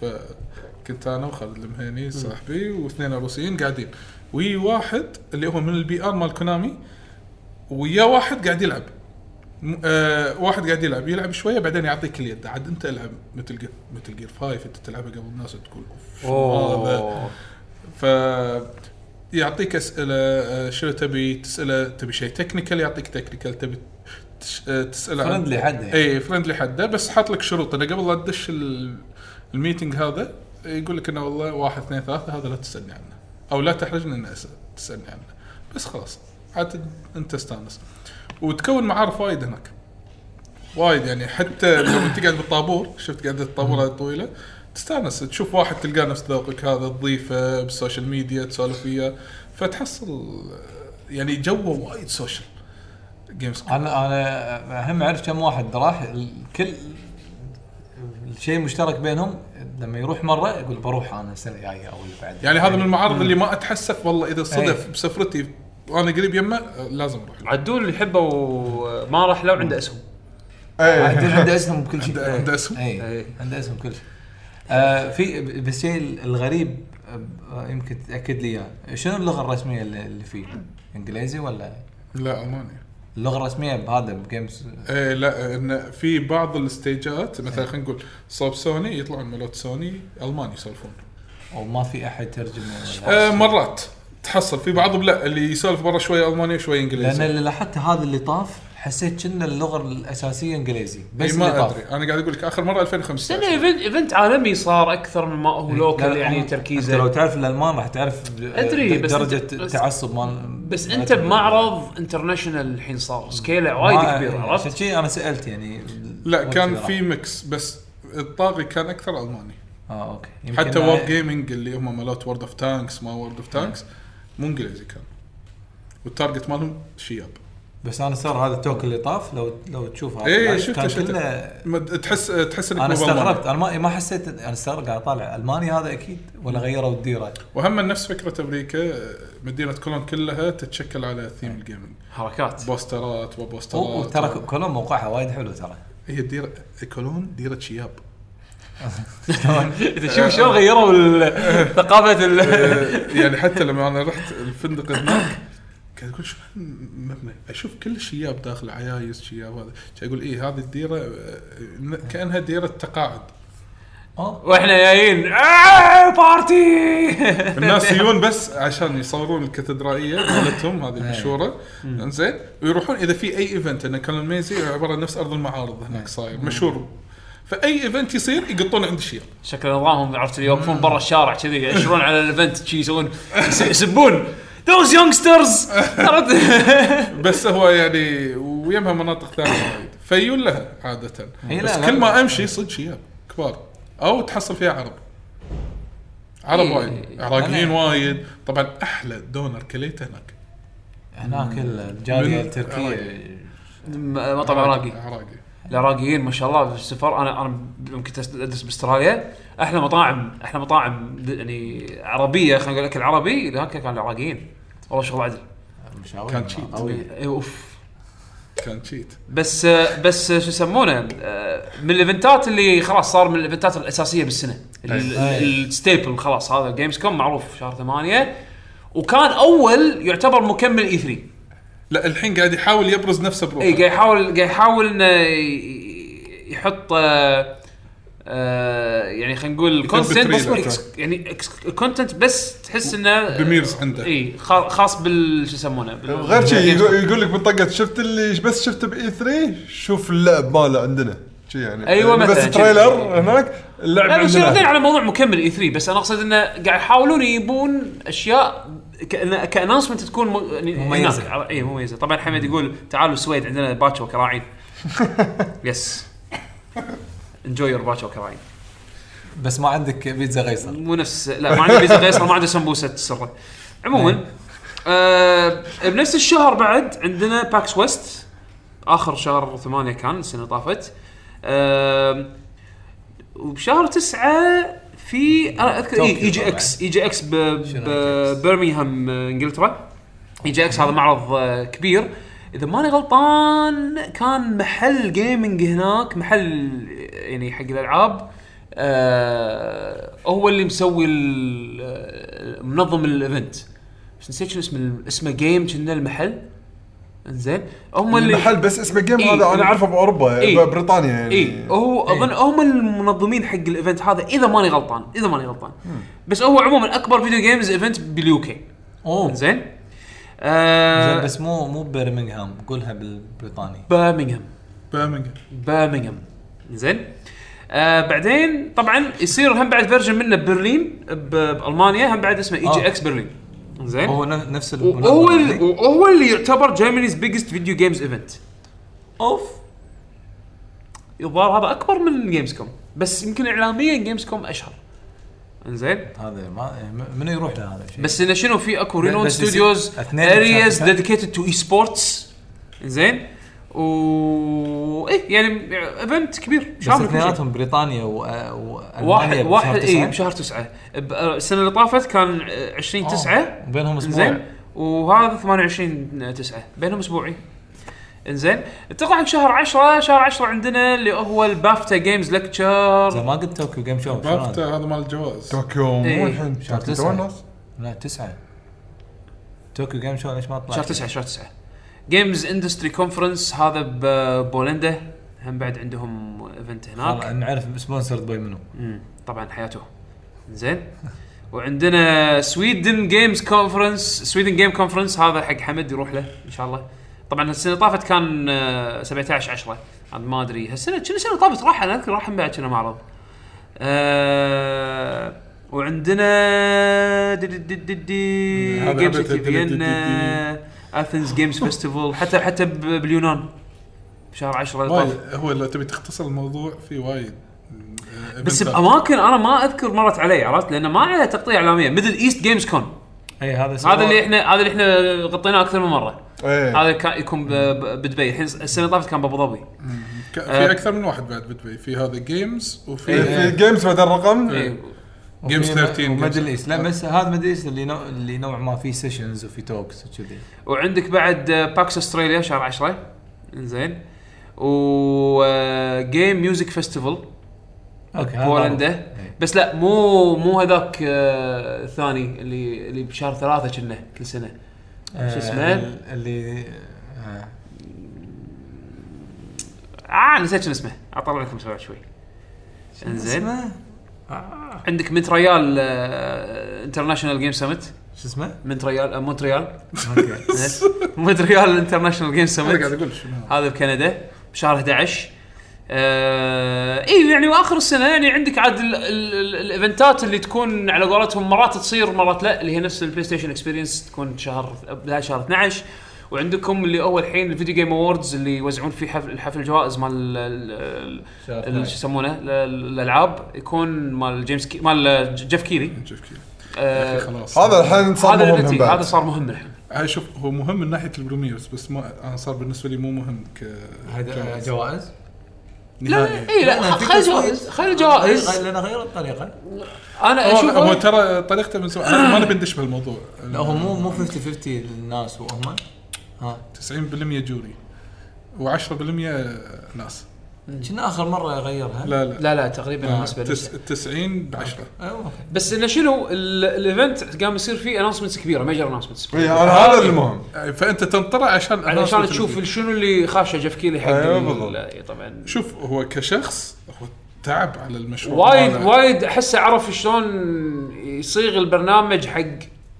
Speaker 3: فكنت أنا وخالد المهيني صاحبي واثنين روسيين قاعدين. وي واحد اللي هو من ال PR مال Konami ويا واحد قاعد يلعب. آه واحد قاعد يلعب. يلعب شوية بعدين يعطيك اليد. عاد أنت العب مثل Gears مثل Gears 5 أنت تلعبها قبل الناس تقول أوف هذا ف يعطيك أسئلة آه، شنو تبي؟ تسأله تبي شيء technical يعطيك technical تبي آه، تسأله
Speaker 5: friendly حد يعني.
Speaker 3: اي friendly حده بس حاط لك شروط انه قبل لا تدش ال- ال meeting هذا يقول لك إنه والله واحد اثنين ثلاثة هذا لا تسألني عنه. أو لا تحرجني ان تسألني عنه. بس خلاص. عاد أنت استانس. وتكون معارف وايد هناك. وايد يعني. حتى لو انت قاعد بالطابور شفت قاعدة الطابور هذه طويلة؟ تستانس تشوف واحد تلقاه نفس ذوقك هذا تضيفه بال social media تسولف وياه فتحصل يعني جوه وايد social Gamescom
Speaker 5: أنا أنا هم أعرف كم واحد راح الكل الشيء المشترك بينهم لما يروح مرة يقول بروح أنا السنة الجاية أو اللي بعد
Speaker 3: يعني هذا من المعارض اللي ما أتحسف والله إذا صدف
Speaker 5: أي.
Speaker 3: بسفرتي وأنا قريب يمه لازم أروح. له.
Speaker 2: عدول اللي يحبه وما راح له عنده اسهم
Speaker 4: إيه.
Speaker 5: عنده اسهم بكل شيء.
Speaker 3: عنده- اسهم؟
Speaker 5: اي
Speaker 2: إيه.
Speaker 5: عنده اسهم كل شيء. آه في بس الشيء الغريب آه، يمكن تاكد لي إياه. شنو اللغة الرسمية اللي اللي فيه؟ إنجليزي ولا؟
Speaker 3: لا ألماني.
Speaker 5: اللغة الرسمية بهذا ب
Speaker 3: Gamescom إيه لا إن في بعض ال stage ات مثلا خلينا نقول صوب سوني يطلعون ملوت سوني ألماني يسولفون.
Speaker 5: أو ما في أحد ترجم
Speaker 3: آه مرات تحصل. في بعضهم لا اللي يسولف برا شوية ألماني وشويه
Speaker 5: لأن
Speaker 3: انجليزي
Speaker 5: اللي لاحظته هذا اللي طاف حسيت كنا اللغة الأساسية إنجليزي بس اللي
Speaker 3: ما
Speaker 5: طاف
Speaker 3: أدري. أنا قاعد أقول لك آخر مرة 2015
Speaker 2: لأنه event event عالمي صار أكثر من ما هو local
Speaker 5: لا،
Speaker 2: يعني
Speaker 5: أنت لو
Speaker 2: تركيزه
Speaker 5: تعرف الألمان راح تعرف
Speaker 2: أدري، بس
Speaker 5: درجة
Speaker 2: أنت- بس-
Speaker 5: التعصب مال
Speaker 2: بس أنت بمعرض international الحين صار scale ه وايد
Speaker 5: ما-
Speaker 2: كبير
Speaker 5: عشان
Speaker 2: عرفت؟
Speaker 5: شي أنا سألت يعني
Speaker 3: لا كان في
Speaker 5: راح.
Speaker 3: mix بس الطاغي كان أكثر ألماني.
Speaker 5: آه أوكي. يمكن
Speaker 3: حتى
Speaker 5: أنا-
Speaker 3: Wargaming اللي هم مالوت World of Tanks ما World of Tanks مو إنجليزي كان. وال target مالهم شياب.
Speaker 5: بس أنا صار هذا ال talk اللي طاف لو لو تشوف هذا
Speaker 3: ال
Speaker 5: live
Speaker 3: شفته ما- تحس تحس إنك أنا.
Speaker 5: استغربت أنا ما ما حسيت أنا استغرب قاعد أطالع الماني هذا أكيد ولا غيروا الديرة.
Speaker 3: وهم نفس فكرة أمريكا مدينة كولون كلها تتشكل على theme ال gaming
Speaker 2: حركات.
Speaker 3: بوسترات وبوسترات
Speaker 5: وترى كلهم موقعها وايد حلو ترى.
Speaker 3: هي الديرة كولون ديرة شياب.
Speaker 2: انت [laughs] شوف شلون غيروا
Speaker 3: ثقافة [laughs] يعني حتى لما أنا رحت الفندق هناك كان أقول شو المبنى أشوف كل الشياب داخل عيايز شياب هذا. كان أقول إيه هذه الديرة آه، كأنها ديرة تقاعد.
Speaker 5: آه.
Speaker 2: وإحنا جايين. آه، بارتي [laughs]
Speaker 3: الناس يجون بس عشان يصورون الكاتدرائية مالتهم هذه المشهوره إنزين. ويروحون إذا في أي event انه كان ال Messe عبارة عن نفس أرض المعارض هناك صاير مشهور. فأي event يصير يقطون عند الشياب
Speaker 2: شكل نظامهم عرفت اللي يوقفون برا الشارع كذي يأشرون على ال event شي يسوون يس- يسبون. those youngsters عرفت
Speaker 3: بس هو يعني ويمها مناطق ثانية وايد. فيون لها
Speaker 5: عادة.
Speaker 3: بس
Speaker 5: لا،
Speaker 3: كل. ما أمشي صدق شياب كبار. أو تحصل فيها عرب. عرب
Speaker 2: إيه.
Speaker 3: وايد. عراقيين
Speaker 5: أنا-
Speaker 3: وايد. طبعا أحلى دونر كليته هناك.
Speaker 5: هناك الجالية
Speaker 3: من-
Speaker 2: التركية. مطعم عراقي
Speaker 3: عراقي.
Speaker 2: العراقيين ما شاء الله في السفر أنا أنا يوم كنت أدرس بأستراليا. أحلى مطاعم أحلى مطاعم د- يعني عربية خلينا نقول أكل عربي. هناك كان العراقيين. والله شغل عدل.
Speaker 3: كان.
Speaker 5: قوي
Speaker 2: إيه، أوف.
Speaker 3: كان cheat
Speaker 2: بس بس شو يسمونه آه، من ال event ات اللي خلاص صار من ال event ات
Speaker 5: الأساسية
Speaker 2: بالسنة. ال staple خلاص هذا Gamescom معروف شهر ثمانية. وكان أول يعتبر مكمل E3
Speaker 3: لا الحين قاعد يحاول يبرز نفسه بروحه.
Speaker 2: اي قاعد يحاول قاعد يحاول إنه يحط آه، آه، يعني خلينا نقول
Speaker 3: content.
Speaker 2: بس يعني content بس تحس إنه
Speaker 3: premieres عنده.
Speaker 2: إي خا- خاص بال شو يسمونه
Speaker 4: غير شيء بال
Speaker 2: Gamescom
Speaker 4: يقول, لك بطقه شفت اللي بس شفته ب E3 شوف اللعب ماله عندنا شي يعني
Speaker 2: أيوة
Speaker 4: يعني
Speaker 2: مثلاً
Speaker 4: بس. trailer هناك اللعب
Speaker 2: لا بس على موضوع مكمل E3 بس أنا أقصد إنه قاعد يحاولون يجيبون أشياء كأن- ك announcement تكون م... يعني
Speaker 5: مميزة.
Speaker 2: هناك. إي مميزة طبعا حمد يقول تعالوا السويد عندنا باتشو كراعين yes [laughs] enjoy your باتشو كراعين
Speaker 5: بس ما عندك بيتزا غيصر.
Speaker 2: مو نفس لا ما عنده بيتزا فيصل ما عنده سمبوسة سره عموما آه بنفس الشهر بعد عندنا PAX West. آخر شهر ثمانية كان السنة طافت. آه وبشهر تسعة في أنا
Speaker 5: أذكر
Speaker 2: إي جي. إكس إي جي
Speaker 5: إكس
Speaker 2: ببرمنغهام إنجلترا. EGX هذا معرض آه، كبير. إذا ماني غلطان كان محل gaming هناك محل يعني حق الألعاب آه هو اللي مسوي آه، منظم ال event بس نسيت شنو اسم اسمه GAME كنا المحل. انزين هم اللي
Speaker 4: المحل بس اسمه جيم
Speaker 2: إيه،
Speaker 4: هذا
Speaker 2: أنا
Speaker 4: أعرفه بأوروبا
Speaker 2: إيه.
Speaker 4: بريطانيا يعني.
Speaker 2: اي هو أظن هم المنظمين حق ال event هذا إذا ماني غلطان إذا ماني غلطان. بس هو عموما أكبر video games event بال UK
Speaker 5: أوه.
Speaker 2: زين
Speaker 5: زين
Speaker 2: آه
Speaker 5: بس مو مو برمنغهام قولها بالبريطاني.
Speaker 2: برمنغهام
Speaker 3: برمنغهام
Speaker 2: برمنغهام زين آه بعدين طبعا يصير هم بعد version منه ببرلين بألمانيا هم بعد اسمه EG X برلين. زين؟
Speaker 5: هو نفس
Speaker 2: وهو وهو اللي يعتبر Germany's biggest video games event
Speaker 5: of
Speaker 2: الظاهر هذا أكبر من جيمز كوم بس يمكن اعلاميا جيمز كوم أشهر. إنزين؟
Speaker 5: هذا ما منو يروح له هذا الشيء؟
Speaker 2: بس إنه شنو في
Speaker 5: أكو
Speaker 2: renowned
Speaker 5: studios
Speaker 2: areas
Speaker 5: بشهر.
Speaker 2: dedicated to esports زين و إيه يعني event كبير
Speaker 5: بس
Speaker 2: شامل شيء.
Speaker 5: اثنيناتهم بريطانيا و-
Speaker 2: واحد
Speaker 5: والمانيا
Speaker 2: واحد
Speaker 5: بشهر
Speaker 2: اي
Speaker 5: تسعة.
Speaker 2: بشهر تسعة. ب- السنة اللي طافت كان 20
Speaker 5: آه،
Speaker 2: 9
Speaker 5: بينهم أسبوع.
Speaker 2: زين وهذا 28 9 بينهم اسبوعي إنزين. حق شهر 10 شهر 10 عندنا اللي هو البافتا games
Speaker 5: زين
Speaker 2: lecture
Speaker 5: ما قلت توكيو جيم شو
Speaker 3: بافتا
Speaker 5: هذا؟
Speaker 3: مال الجواز.
Speaker 4: طوكيو
Speaker 2: إيه.
Speaker 4: مو الحين.
Speaker 5: شهر
Speaker 4: تو
Speaker 5: تسعة.
Speaker 4: الناس
Speaker 5: لا تسعة. توكيو جيم شو ليش ما طلع؟
Speaker 2: شهر 9 شهر 9 Games Industry Conference هذا ببولندا هم بعد عندهم event هناك.
Speaker 5: نعرف sponsored by منو.
Speaker 2: مم، طبعا حياته. زين. وعندنا Sweden Games Conference Sweden Game Conference هذا حق حمد يروح له إن شاء الله. طبعا السنة طافت كان آه، 17 10 عاد ما أدري هالسنة كنا السنة اللي طافت راح أنا أذكر راح من بعد كنا معرض آه وعندنا دي دي دي games دي-
Speaker 3: دي- دي-
Speaker 2: فيينا اثنز جيمز فيستيفال حتى حتى باليونان بشهر 10 اللي طاف.
Speaker 3: وايد هو لو تبي تختصر الموضوع في وايد آه،
Speaker 2: بس. بأماكن أنا ما أذكر مرت علي عرفت؟ لأن ما عليها تغطيه إعلامية. مثل ايست جيمز كون
Speaker 5: اي هذا
Speaker 2: هذا اللي إحنا هذا اللي إحنا غطيناه أكثر من مرة.
Speaker 4: إيه.
Speaker 2: هذا كان يكون بدبي. الحين السنة اللي طافت كان بأبو ظبي. آه.
Speaker 3: في أكثر من واحد بعد بدبي. في هذا جيمز
Speaker 4: إيه،
Speaker 3: وفي
Speaker 4: في جيمز بعد الرقم.
Speaker 2: إيه.
Speaker 3: جيمز 13
Speaker 5: وميدل
Speaker 3: Games.
Speaker 5: ايست لا بس هذا ميدل ايست اللي نوع اللي نوع ما في سيشنز وفي توكس وكذي.
Speaker 2: وعندك بعد آه، PAX استراليا شهر 10 إنزين. و Game Music
Speaker 5: Festival okay
Speaker 2: بولندا.
Speaker 5: إيه.
Speaker 2: بس لا مو مو هذاك آه، الثاني اللي اللي بشهر ثلاثة كنا كل سنة.
Speaker 5: آه،
Speaker 2: شو اسمه؟
Speaker 5: ال- اللي آه،
Speaker 2: آه نسيت شنو اسمه. أطلع لكم سؤال شوي. إنزين.
Speaker 5: اسمه؟
Speaker 2: عندك مونتريال International Game Summit
Speaker 5: شو اسمه؟
Speaker 2: مونتريال آه، مونتريال
Speaker 5: okay
Speaker 2: مونتريال International Game
Speaker 3: أنا قاعد
Speaker 2: سمت
Speaker 3: أقول شنو هذا.
Speaker 2: بكندا بشهر 11 آه اي يعني واخر السنة يعني عندك عاد ال- ال- ال- ال eventات اللي تكون على قولتهم مرات تصير مرات لا اللي هي نفس البلاي ستيشن Experience تكون شهر بدايه شهر 12 وعندكم اللي أول الحين ال Video Game Awards اللي يوزعون فيه حفل حفل الجوائز مال ال- ال-
Speaker 5: شهر
Speaker 2: ال-
Speaker 5: 12.
Speaker 2: شو يسمونه؟ ال- ال- الألعاب يكون مال جيمس كي مال جيف
Speaker 3: كيلي كذا
Speaker 2: آه
Speaker 3: أخي خلاص.
Speaker 4: هذا الحين صار
Speaker 2: هذا
Speaker 4: مهم
Speaker 2: هذا صار مهم الحين.
Speaker 3: هاي شوف هو مهم من ناحية ال premieres بس ما أنا صار بالنسبة لي مو مهم ك
Speaker 5: هذا
Speaker 3: جوائز.
Speaker 2: لا اي لا
Speaker 5: لا، في
Speaker 2: خلي. جوائز خلي جوائز.
Speaker 5: لأن غير الطريقة.
Speaker 2: أنا
Speaker 3: هو,
Speaker 2: أشوف
Speaker 3: هو ترى طريقته من سوء ما نبي ندش بهالموضوع.
Speaker 5: لا هو مو مو 50 50 الناس وهم ها.
Speaker 3: 90% جوري. و10% ناس.
Speaker 5: كنا آخر مرة غيرها
Speaker 3: لا لا.
Speaker 2: لا لا تقريبا بالنسبة لي
Speaker 3: تس- 90 ب 10
Speaker 5: أيوه okay.
Speaker 2: بس إنه شنو ال- ال event قام يصير فيه announcements كبيرة major announcements
Speaker 4: إيه، هذا المهم.
Speaker 3: فأنت تنطلع عشان announcement
Speaker 2: تشوف شنو اللي خاشه جيف كيلي حق
Speaker 4: أيوة
Speaker 2: ال-
Speaker 4: بالضبط.
Speaker 2: إي طبعا.
Speaker 3: شوف هو كشخص هو تعب على المشروع
Speaker 2: وايد. وايد أحسه عرف شلون يصيغ البرنامج حق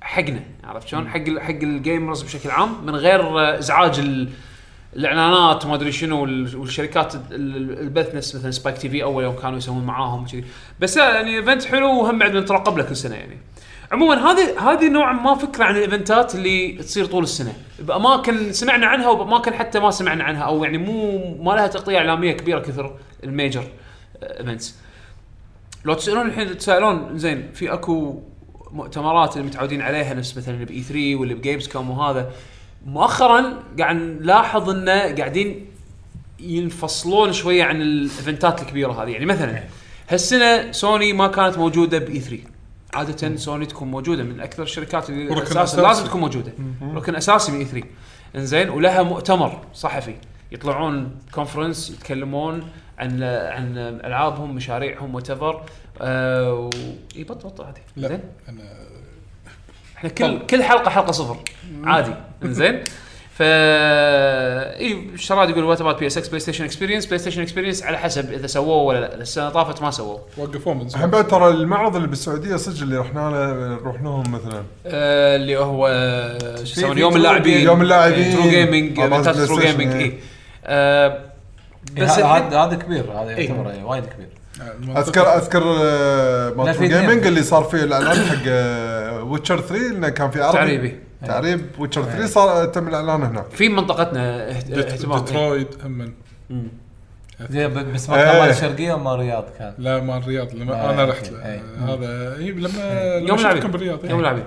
Speaker 2: حقنا. عرفت شلون؟ حق حق ال gamers بشكل عام من غير إزعاج ال- الإعلانات وما أدري شنو وال- والشركات ال- ال- البث نفس مثلا Spike TV أول يوم كانوا يسوون معاهم كذي بس يعني event حلو وهم بعد نترقب له كل سنة يعني. عموما هذه هذه نوعا ما فكرة عن ال eventات اللي تصير طول السنة. بأماكن سمعنا عنها وبأماكن حتى ما سمعنا عنها أو يعني مو ما لها تغطية إعلامية كبيرة كثر ال major events لو تسألون الحين تسألون زين في أكو مؤتمرات اللي متعودين عليها نفس مثلا ب E3 ولا ب Gamescom وهذا. مؤخرا قاعد نلاحظ إنه قاعدين ينفصلون شوية عن ال eventات الكبيرة هذه. يعني مثلا هالسنة سوني ما كانت موجودة ب E3 عادة سوني تكون موجودة من أكثر الشركات اللي
Speaker 3: أساسا.
Speaker 2: لازم تكون موجودة. ركن أساسي ب E3 إنزين ولها مؤتمر صحفي. يطلعون conference يتكلمون عن عن ألعابهم مشاريعهم whatever آه يبط بط عادي.
Speaker 3: لا
Speaker 2: زين.
Speaker 3: انا
Speaker 2: إحنا كل كل حلقة حلقة صفر. عادي. انزين ف اي شراد يقول وات اباوت بي اس إكس بلاي ستيشن اكسبيرينس بلاي ستيشن اكسبيرينس على حسب إذا سووه ولا لا. السنة طافت ما سووه.
Speaker 3: وقفوه من زمان
Speaker 4: الحين بعد ترى المعرض اللي بالسعودية صدق اللي رحنا له نروح لهم مثلا.
Speaker 2: آه اللي هو آه، شو يسمونه؟ يوم اللاعبين.
Speaker 4: يوم اللاعبين.
Speaker 2: True
Speaker 4: Gaming True
Speaker 2: Gaming
Speaker 4: إيه.
Speaker 2: اي بس
Speaker 5: هذا
Speaker 2: الحين-
Speaker 5: هذا- هذا كبير هذا
Speaker 2: إيه.
Speaker 5: يعتبر يعني وايد كبير.
Speaker 4: اذكر أذكر آه،
Speaker 5: لا،
Speaker 4: مال
Speaker 5: في gaming.
Speaker 4: اللي صار فيه الإعلان حق Witcher 3 إنه كان في عرض
Speaker 2: تعريبي.
Speaker 4: تعريب. Witcher 3 صار تم الإعلان هناك
Speaker 2: في منطقتنا اهت- اهتمام. إيه.
Speaker 3: ديترويت هم
Speaker 5: زي ب- بس ما
Speaker 4: إيه.
Speaker 5: كان مال الشرقية وما الرياض كان.
Speaker 3: لا مال الرياض لما
Speaker 5: آه، أنا.
Speaker 3: رحت. هذا إي لما
Speaker 2: يوم
Speaker 3: شفتكم بالرياض.
Speaker 2: يوم اللاعبين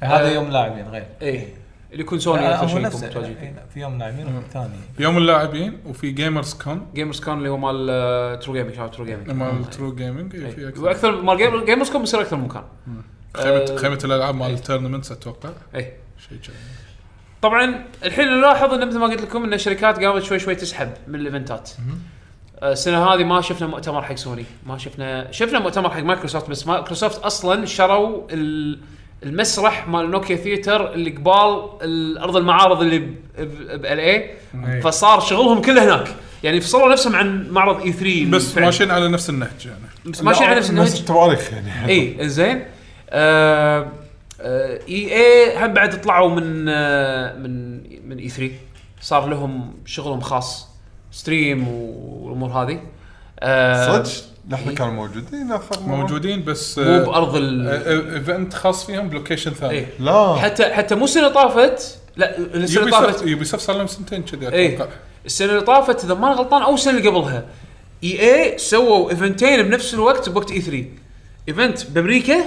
Speaker 5: هذا
Speaker 2: آه.
Speaker 5: يوم لاعبين غير.
Speaker 2: إي. اللي يكون سوني
Speaker 5: أكثر
Speaker 2: شيء يكون متواجدين
Speaker 5: إيه، في يوم لاعبين ثاني.
Speaker 3: يوم اللاعبين وفي
Speaker 2: GamersCon GamersCon اللي هو مال True Gaming شباب True Gaming
Speaker 3: مال True Gaming إي، في
Speaker 2: إيه.
Speaker 3: أكثر.
Speaker 2: وأكثر مال Gam- GamersCon بيصير أكثر من مكان.
Speaker 3: خيمه
Speaker 2: آه،
Speaker 3: خيمه الألعاب مال ال tournaments أتوقع.
Speaker 2: اي
Speaker 3: شيء كذي
Speaker 2: طبعا الحين نلاحظ انه مثل ما قلت لكم إن الشركات قامت شوي شوي تسحب من ال eventات. آه، السنة هذه ما شفنا مؤتمر حق سوني ما شفنا شفنا مؤتمر حق مايكروسوفت بس مايكروسوفت أصلا شروا ال- المسرح مال Nokia Theatre اللي قبال ال- أرض المعارض اللي بال E فصار شغلهم كله هناك. يعني فصلوا نفسهم عن معرض E3
Speaker 3: بس. ماشيين على نفس النهج يعني.
Speaker 2: بس ماشيين على نفس
Speaker 4: نفس
Speaker 2: النهج.
Speaker 4: التواريخ يعني. [laughs]
Speaker 2: اي زين آه اي اي هم بعد طلعوا من آه من من E3 صار لهم شغلهم خاص. stream والأمور هذه. آه
Speaker 4: صدق؟ لحظه
Speaker 2: إيه.
Speaker 4: كانوا موجودين آخر مرة؟
Speaker 3: موجودين بس
Speaker 2: مو بأرض ال
Speaker 3: event خاص فيهم ب location ثاني
Speaker 2: إيه.
Speaker 4: لا
Speaker 2: حتى حتى مو السنة طافت لا السنة
Speaker 3: Ubi
Speaker 2: طافت
Speaker 3: Ubisoft صار لهم سنتين كذي
Speaker 2: إيه.
Speaker 3: أتوقع
Speaker 2: السنة اللي طافت إذا ما غلطان أو السنة اللي قبلها إي اي سووا eventين بنفس الوقت بوقت E3 event بأمريكا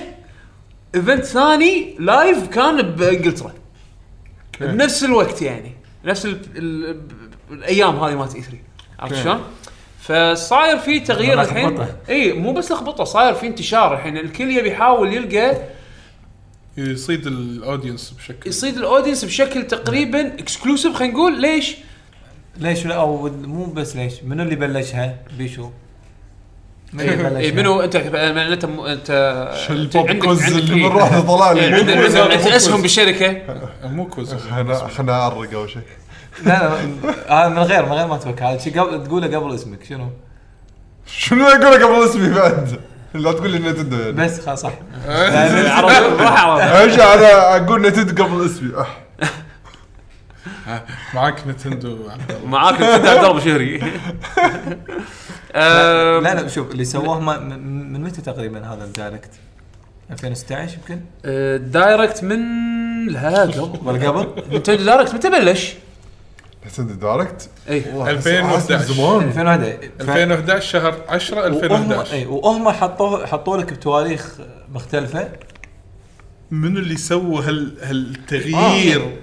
Speaker 2: event ثاني live كان بإنجلترا بنفس الوقت يعني نفس ال ال الأيام هذه مالت E3 عرفت. شلون؟ فصاير في تغيير الحين.
Speaker 5: لخبطة.
Speaker 2: إي مو بس لخبطه صاير في انتشار الحين. الكل يبي يحاول يلقى
Speaker 3: يصيد الأودينس بشكل.
Speaker 2: يصيد الأودينس بشكل تقريبا اكسكلوسيف خلينا نقول. ليش؟
Speaker 5: ليش لا؟ أو مو بس ليش. منو اللي بلشها؟ بيشو. من اللي بلشها؟
Speaker 2: إي منو؟ أنت انت انت
Speaker 4: شو البوب
Speaker 2: عندك-
Speaker 4: كوز اللي. من راح طلع لي.
Speaker 3: مو
Speaker 2: اسهم. بالشركة.
Speaker 3: مو كوز.
Speaker 4: خلنا خلنا اعرق أول شيء.
Speaker 5: لا لا هذا من غير من غير ما توكل هذا شيء قبل تقوله قبل اسمك شنو؟
Speaker 4: شنو أقول قبل اسمي بعد لا تقول لي Nintendo يعني
Speaker 5: بس خلاص صح [laughs]
Speaker 2: روح
Speaker 4: ارجع أنا أقول Nintendo قبل اسمي أح.
Speaker 3: معاك Nintendo عبد الله.
Speaker 2: معاك انت ضرب شهري
Speaker 5: لا لا شوف اللي سووه ما- من من متى تقريبا هذا ال Direct؟ 2016 يمكن؟
Speaker 2: أه، Direct من لا قبل
Speaker 5: ولا قبل؟
Speaker 2: Nintendo Direct متى بلش؟
Speaker 4: Nintendo Direct
Speaker 2: اي
Speaker 3: 2011
Speaker 4: زمان.
Speaker 5: 2001 ف-
Speaker 3: 2011 شهر 10
Speaker 5: وهم
Speaker 3: 2011
Speaker 5: اي وهم حطوه حطوا لك بتواريخ مختلفة.
Speaker 3: منو اللي سوى هال هالتغيير؟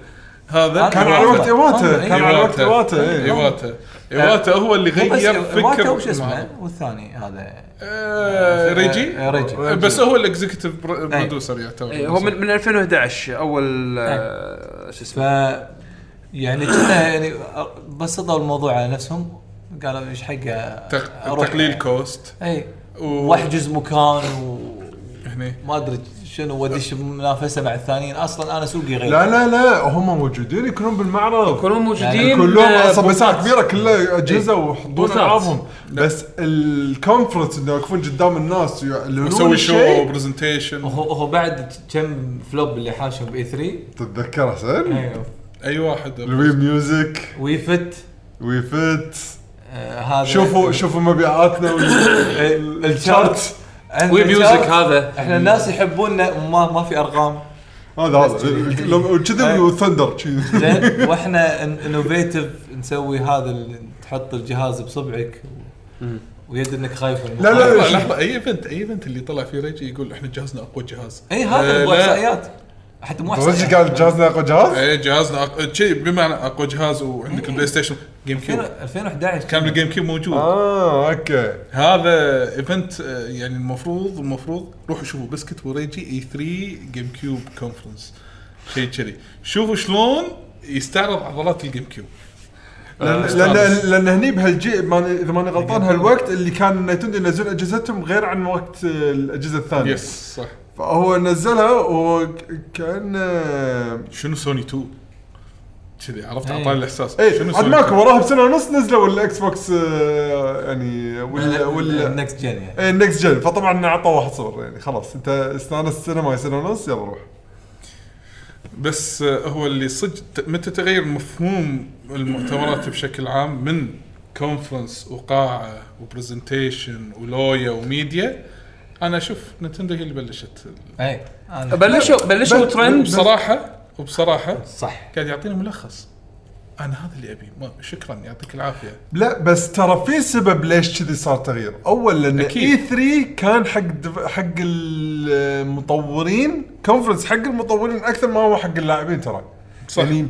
Speaker 3: هذا؟
Speaker 4: كان على وقت إيواتا.
Speaker 5: آه،
Speaker 4: كان على وقت إيواتا اي
Speaker 3: إيواتا. إيواتا هو اللي غير فكر
Speaker 5: وش اسمه. والثاني هذا.
Speaker 3: آه، ريجي؟
Speaker 5: آه، ريجي.
Speaker 3: بس هو ال executive producer يعتبر.
Speaker 2: إي، هو من من 2011 أول أه، شو اسمه؟
Speaker 5: يعني كنا يعني بسطوا الموضوع على نفسهم. قالوا إيش حقه
Speaker 3: تق-
Speaker 5: أروح-
Speaker 3: تقليل cost
Speaker 5: اي
Speaker 3: و-
Speaker 5: واحجز مكان وما
Speaker 3: هني.
Speaker 5: أدري شنو وادش منافسة مع الثانيين. أصلا أنا سوقي غير.
Speaker 4: لا لا لا هم موجودين يكونون بالمعرض.
Speaker 2: يكونون موجودين.
Speaker 5: يعني
Speaker 4: كلهم
Speaker 2: أه، أصلا.
Speaker 4: مساحة كبيرة كلها أجهزة ويحطون. ألعابهم. بس ال conference إنه يوقفون قدام الناس يعلنون
Speaker 3: ويسوي شو
Speaker 5: presentation هو بعد كم flop اللي حاشهم ب E3
Speaker 4: تتذكر حسين؟
Speaker 5: أيوه
Speaker 3: أي واحد.
Speaker 4: ال Wii
Speaker 5: Music
Speaker 4: Wii Fit Wii Fit
Speaker 5: آه هذا
Speaker 4: شوفوا شوفوا مبيعاتنا [laughs]
Speaker 5: ال
Speaker 2: chart. Wii
Speaker 5: Music.
Speaker 2: هذا.
Speaker 5: إحنا الناس يحبوننا وما ما في أرقام.
Speaker 4: هذا هذا. لما- كذي وثندر شي.
Speaker 5: زين. [laughs] وإحنا innovative نسوي هذا اللي تحط الجهاز بصبعك. ويد إنك خايف من
Speaker 4: لا، لا،
Speaker 3: لحظة أي event أي event اللي طلع فيه ريجي يقول إحنا جهازنا أقوى جهاز.
Speaker 5: اي
Speaker 3: آه،
Speaker 5: هذا مو
Speaker 3: لا.
Speaker 5: احصائيات حتى مو
Speaker 4: رجع
Speaker 5: احصائيات
Speaker 4: قال؟ جهازنا اقوى جهاز؟
Speaker 3: اي جهازنا أق... شيء بمعنى أقوى جهاز وعندك ال PlayStation GameCube
Speaker 5: 2011
Speaker 3: كان ال GameCube موجود.
Speaker 4: آه okay.
Speaker 3: هذا event آه، يعني المفروض المفروض روحوا شوفوا بسكت وريجي E3 GameCube conference شيء كذي. شوفوا شلون يستعرض عضلات ال GameCube
Speaker 4: لأن لأن لأن هني بهالجي إذا ماني غلطان هالوقت اللي كان Nintendo ينزلون أجهزتهم غير عن وقت الأجهزة الثانية.
Speaker 3: yes صح.
Speaker 4: فهو نزلها وكان
Speaker 3: شنو سوني 2 كذي عرفت؟
Speaker 5: إيه.
Speaker 3: أعطاني الإحساس.
Speaker 4: اي
Speaker 3: شنو
Speaker 4: عاد؟ ماكو وراها بسنة ونص نزلوا ال Xbox آه، يعني ولا ولا
Speaker 5: ال next gen يعني.
Speaker 4: اي ال next gen فطبعا عطوا واحد صفر يعني خلاص. أنت استانست سنه ما سنة ونص يلا روح.
Speaker 3: بس آه، هو اللي صدق متى تغير مفهوم المؤتمرات بشكل عام من conference وقاعة و presentation ولويا وميديا أنا أشوف Nintendo هي اللي بلشت.
Speaker 5: اي أنا
Speaker 2: بلشوا بلشوا ترند؟
Speaker 3: وبصراحه وبصراحة
Speaker 5: صح.
Speaker 3: قاعد يعطينا ملخص. أنا هذا اللي أبي. ما- شكرا يعطيك العافية.
Speaker 4: لا بس ترى في سبب ليش كذي صار تغيير. أول لأن اي
Speaker 3: أكيد.
Speaker 4: 3 كان حق دف... حق المطورين conference حق المطورين أكثر ما هو حق اللاعبين ترى.
Speaker 3: صح.
Speaker 4: يعني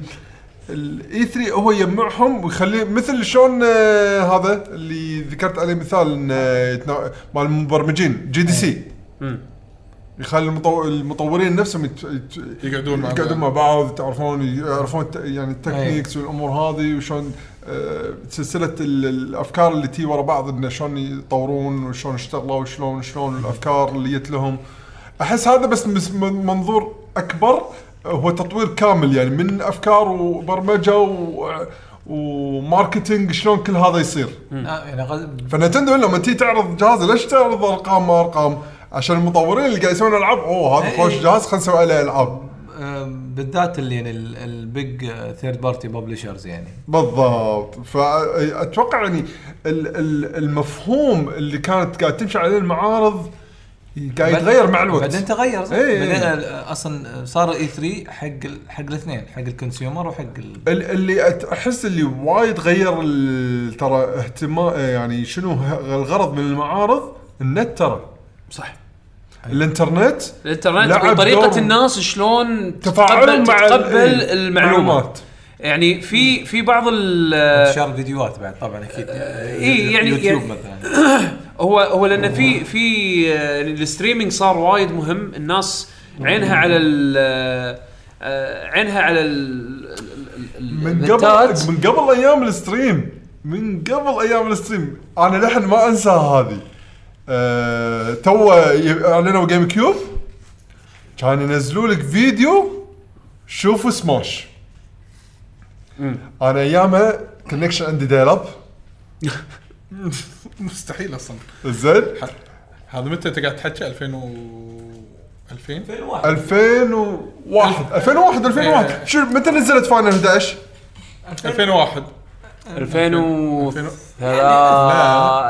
Speaker 4: ال E3 هو يجمعهم ويخليه مثل شلون آه، هذا اللي ذكرت عليه مثال إن، آه، يتنا- مال المبرمجين GDC يخلي المطو... المطورين نفسهم يت... يت...
Speaker 3: يقعدون مع
Speaker 4: يقعدون
Speaker 3: بعض.
Speaker 4: مع بعض تعرفون يعرفون الت- يعني ال techniques والأمور هذه وشلون آه، سلسلة ال- الأفكار اللي تي ورا بعض إنه شلون يطورون وشلون اشتغلوا وشلون شلون الأفكار اللي جت لهم. أحس هذا بس مس- من- منظور أكبر هو تطوير كامل يعني من أفكار وبرمجة و و marketing شلون كل هذا يصير.
Speaker 5: آه، يعني
Speaker 4: فنينتندو لما تيجي تعرض جهاز ليش تعرض أرقام ما أرقام؟ عشان المطورين اللي قاعد يسوون ألعاب أوه هذا
Speaker 5: إيه.
Speaker 4: خوش جهاز خلينا نسوي عليه ألعاب.
Speaker 5: آه، بالذات اللي يعني ال big third party publishers يعني.
Speaker 4: بالضبط. فاتوقع يعني ال- ال- المفهوم اللي كانت قاعد تمشي عليه المعارض قاعد يتغير مع الوقت
Speaker 5: بعدين تغير صح؟
Speaker 4: إيه.
Speaker 5: بعدين أصلا صار E3 حق حق الاثنين حق ال consumer وحق ال...
Speaker 4: ال- اللي أحس اللي وايد غير ال- ترى اهتمام يعني شنو الغرض من المعارض النت ترى
Speaker 2: صح الإنترنت
Speaker 4: الإنترنت
Speaker 2: وطريقه. الناس شلون تتقبل,
Speaker 4: مع
Speaker 2: تتقبل المعلومة
Speaker 4: المعلومات.
Speaker 2: يعني في في بعض ال
Speaker 5: انتشار الفيديوهات بعد طبعا أكيد
Speaker 2: إيه، يعني-
Speaker 5: يوتيوب
Speaker 2: يعني-
Speaker 5: مثلا [coughs]
Speaker 2: هو هو لأن في في آه، ال streaming صار وايد مهم. الناس عينها على ال آه، عينها على ال
Speaker 4: من. قبل من قبل أيام ال stream من قبل أيام ال stream. أنا لحن ما أنسى هذه. أه تو إعلنوا جيم كيوب كان ينزلوا لك فيديو. شوفوا سماش أنا أيامها connection عندي dial up. [laughs]
Speaker 3: مستحيل أصلا.
Speaker 4: زين.
Speaker 3: هذا متى أنت قاعد تحكي؟ 2000 و 2000
Speaker 4: 2001 2001 2001 شو متى نزلت فاينل 11
Speaker 3: 2001
Speaker 2: 2000 و
Speaker 3: 2000
Speaker 2: لا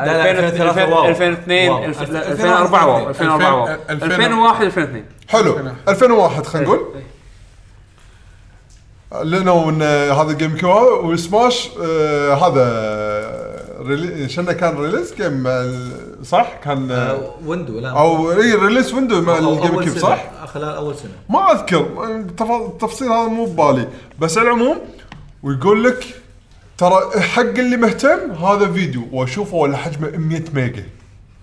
Speaker 5: لا، 2003 واو.
Speaker 2: 2002
Speaker 5: واو.
Speaker 2: 2004 واو. 2004 واو.
Speaker 3: 2000
Speaker 2: 2001 2002
Speaker 4: حلو. 2001 خلينا نقول.
Speaker 2: إيه.
Speaker 4: لأنه ان هذا جيم كيو وسماش آه هذا ريلي شنو كان ريليز جيم صح؟ كان آه
Speaker 5: آه، ويندو لا.
Speaker 4: أو إي ريليز ويندو مع
Speaker 5: أو-
Speaker 4: الجيم
Speaker 5: سنة.
Speaker 4: صح؟
Speaker 5: خلال أول سنة.
Speaker 4: ما أذكر التف- التفصيل هذا مو ببالي. بس على العموم ويقول لك ترى حق اللي مهتم هذا فيديو وأشوفه ولا حجمه 100 ميجا.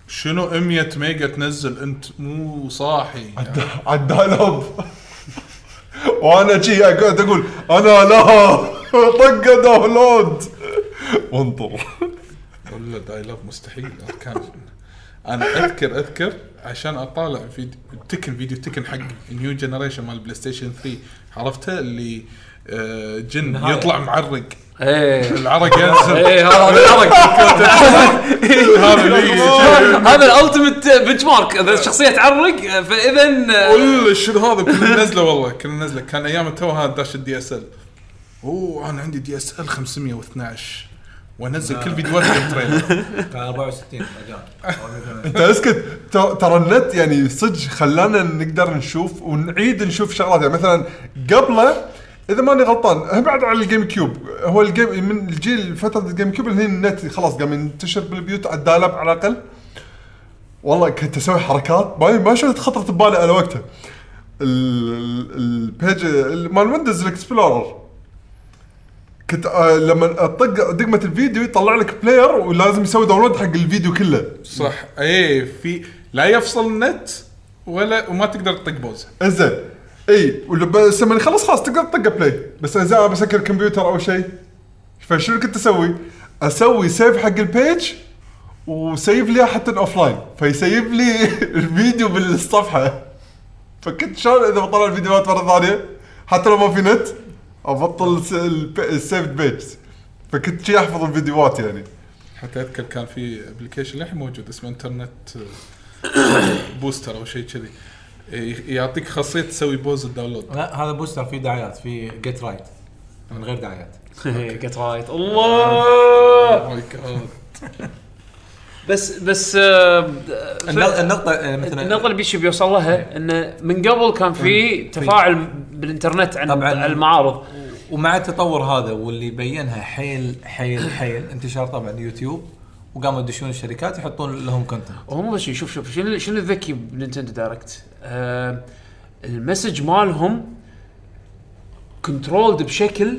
Speaker 3: شنو 100 ميجا تنزل أنت؟ مو صاحي.
Speaker 4: على الدايلوب [laughs] وأنا شي أقعد أقول أنا لا [laughs] طق download. وانطر. [laughs]
Speaker 3: ولا dial up مستحيل كان [laughs] أنا أذكر أذكر عشان أطالع فيديو تيكن فيديو تيكن حق new generation مال بلاي ستيشن 3 عرفته؟ اللي آه، جن. يطلع معرق.
Speaker 2: إيه.
Speaker 3: العرق ينزل. [laughs]
Speaker 2: إيه هذا [laughs] العرق.
Speaker 3: هذا اللي
Speaker 2: هذا ال ultimate benchmark إذا الشخصية تعرق فإذا
Speaker 3: ولا شنو هذا؟ كنا نزله والله كنا نزله كان أيام توها داش ال DSL أوه أنا عندي DSL 512 وانزل كل فيديوهات ال trailer. [laughs]
Speaker 5: كان 64 مجال [laughs]
Speaker 4: أنت أسكت. ترى النت يعني صدق خلانا نقدر نشوف ونعيد نشوف شغلات. يعني مثلا قبله إذا ماني غلطان بعد على الجيم كيوب. هو الجيم من الجيل فترة الجيم كيوب الحين النت خلاص قام ينتشر بالبيوت على على الأقل. والله كنت أسوي حركات. ما شفت خطرت ببالي على وقتها. ال- ال- ال page ال- مال ويندوز ال Explorer كنت آه لما أطق دقمه الفيديو يطلع لك player ولازم يسوي download حق الفيديو كله.
Speaker 3: صح. إيه في لا يفصل النت ولا وما تقدر تطق
Speaker 4: pause إنزين. إي بس لما يخلص خلاص تقدر تطق play بس إذا بسكر الكمبيوتر أو شيء فشنو كنت أسوي؟ أسوي save حق ال page و save لي حتى offline في save لي [laughs] الفيديو بالصفحة. فكنت شلون إذا بطلع الفيديوهات مرة ثانية؟ حتى لو ما في نت. أبطل ال saved page فكنت شي أحفظ الفيديوهات يعني.
Speaker 3: حتى أذكر كان في application للحين موجود اسمه انترنت آه، booster أو شيء كذي. يعطيك خاصية تسوي pause ال download.
Speaker 5: لا هذا booster فيه دعايات في GetRight من غير دعايات. [laughs]
Speaker 2: GetRight الله!
Speaker 3: my God [laughs]
Speaker 2: بس بس آه،
Speaker 5: النق- النقطة آه، مثلا
Speaker 2: النقطة اللي بيشي بيوصل لها انه من قبل كان في تفاعل بالإنترنت عن
Speaker 5: طبعاً.
Speaker 2: المعارض.
Speaker 5: ومع التطور هذا واللي بينها حيل حيل حيل انتشار طبعا يوتيوب وقاموا يدشون الشركات يحطون لهم
Speaker 2: content مو بس شوف شوف شنو شنو الذكي بنينتندو Direct؟ آه ال message مالهم controlled بشكل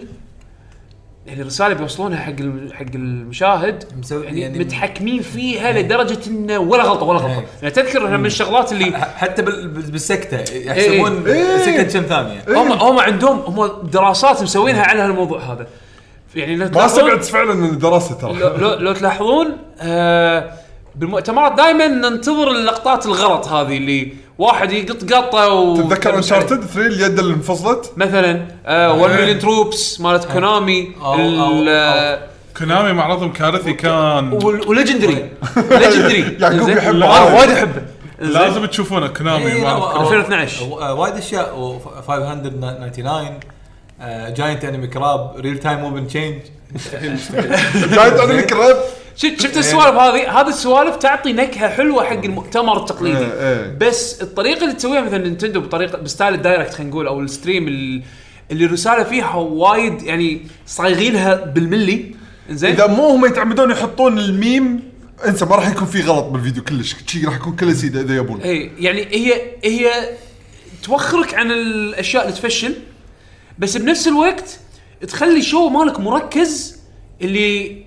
Speaker 2: يعني الرسالة بيوصلونها حق حق المشاهد
Speaker 5: مسوي-
Speaker 2: يعني,
Speaker 5: يعني-
Speaker 2: متحكمين فيها لدرجة انه ولا غلطة ولا غلطة.
Speaker 5: إيه.
Speaker 2: يعني تذكر انها من الشغلات اللي
Speaker 5: حتى بال- بال- بالسكتة يحسبون
Speaker 4: إيه.
Speaker 5: سكت كم ثانية.
Speaker 2: هم هم عندهم هم دراسات مسوينها على هالموضوع هذا. يعني لو
Speaker 4: ما
Speaker 2: تلاحظون-
Speaker 4: استبعد فعلا ان دراسه ترى.
Speaker 2: لو, لو, لو تلاحظون آه بالمؤتمرات دائما ننتظر اللقطات الغلط هذه اللي واحد يقط قطة و
Speaker 4: تتذكر Uncharted 3 اليد اللي انفصلت؟
Speaker 2: مثلا آه 1 مليون troops مالت كونامي
Speaker 5: أو- أو-
Speaker 2: ال-
Speaker 3: كونامي معرضهم كارثي كان.
Speaker 2: و legendary. [laughs] legendary [laughs]
Speaker 4: يعقوب
Speaker 2: زين؟
Speaker 4: يحبه.
Speaker 2: أنا وايد أحبه.
Speaker 3: لازم تشوفونه كونامي
Speaker 5: إيه، لا،
Speaker 3: أعرف
Speaker 5: أو-
Speaker 2: 2012.
Speaker 5: أو- آه، وايد أشياء. و 599 giant enemy crab real time weapon change
Speaker 4: giant enemy crab
Speaker 2: شفت شفت السوالف هذه؟ هذه السوالف تعطي نكهة حلوة حق المؤتمر التقليدي.
Speaker 4: إيه، إيه.
Speaker 2: بس الطريقة اللي تسويها مثلا نينتندو بطريقه ب style ال Direct خلينا نقول أو ال stream ال- اللي الرساله فيها وايد يعني صايغينها بالملي. زين
Speaker 4: إذا مو هم يتعمدون يحطون الميم، انسى ما راح يكون في غلط بالفيديو كلش. شي راح يكون كله سيدة إذا يبون.
Speaker 2: اي يعني هي هي توخرك عن الأشياء اللي تفشل بس بنفس الوقت تخلي الشو مالك مركز اللي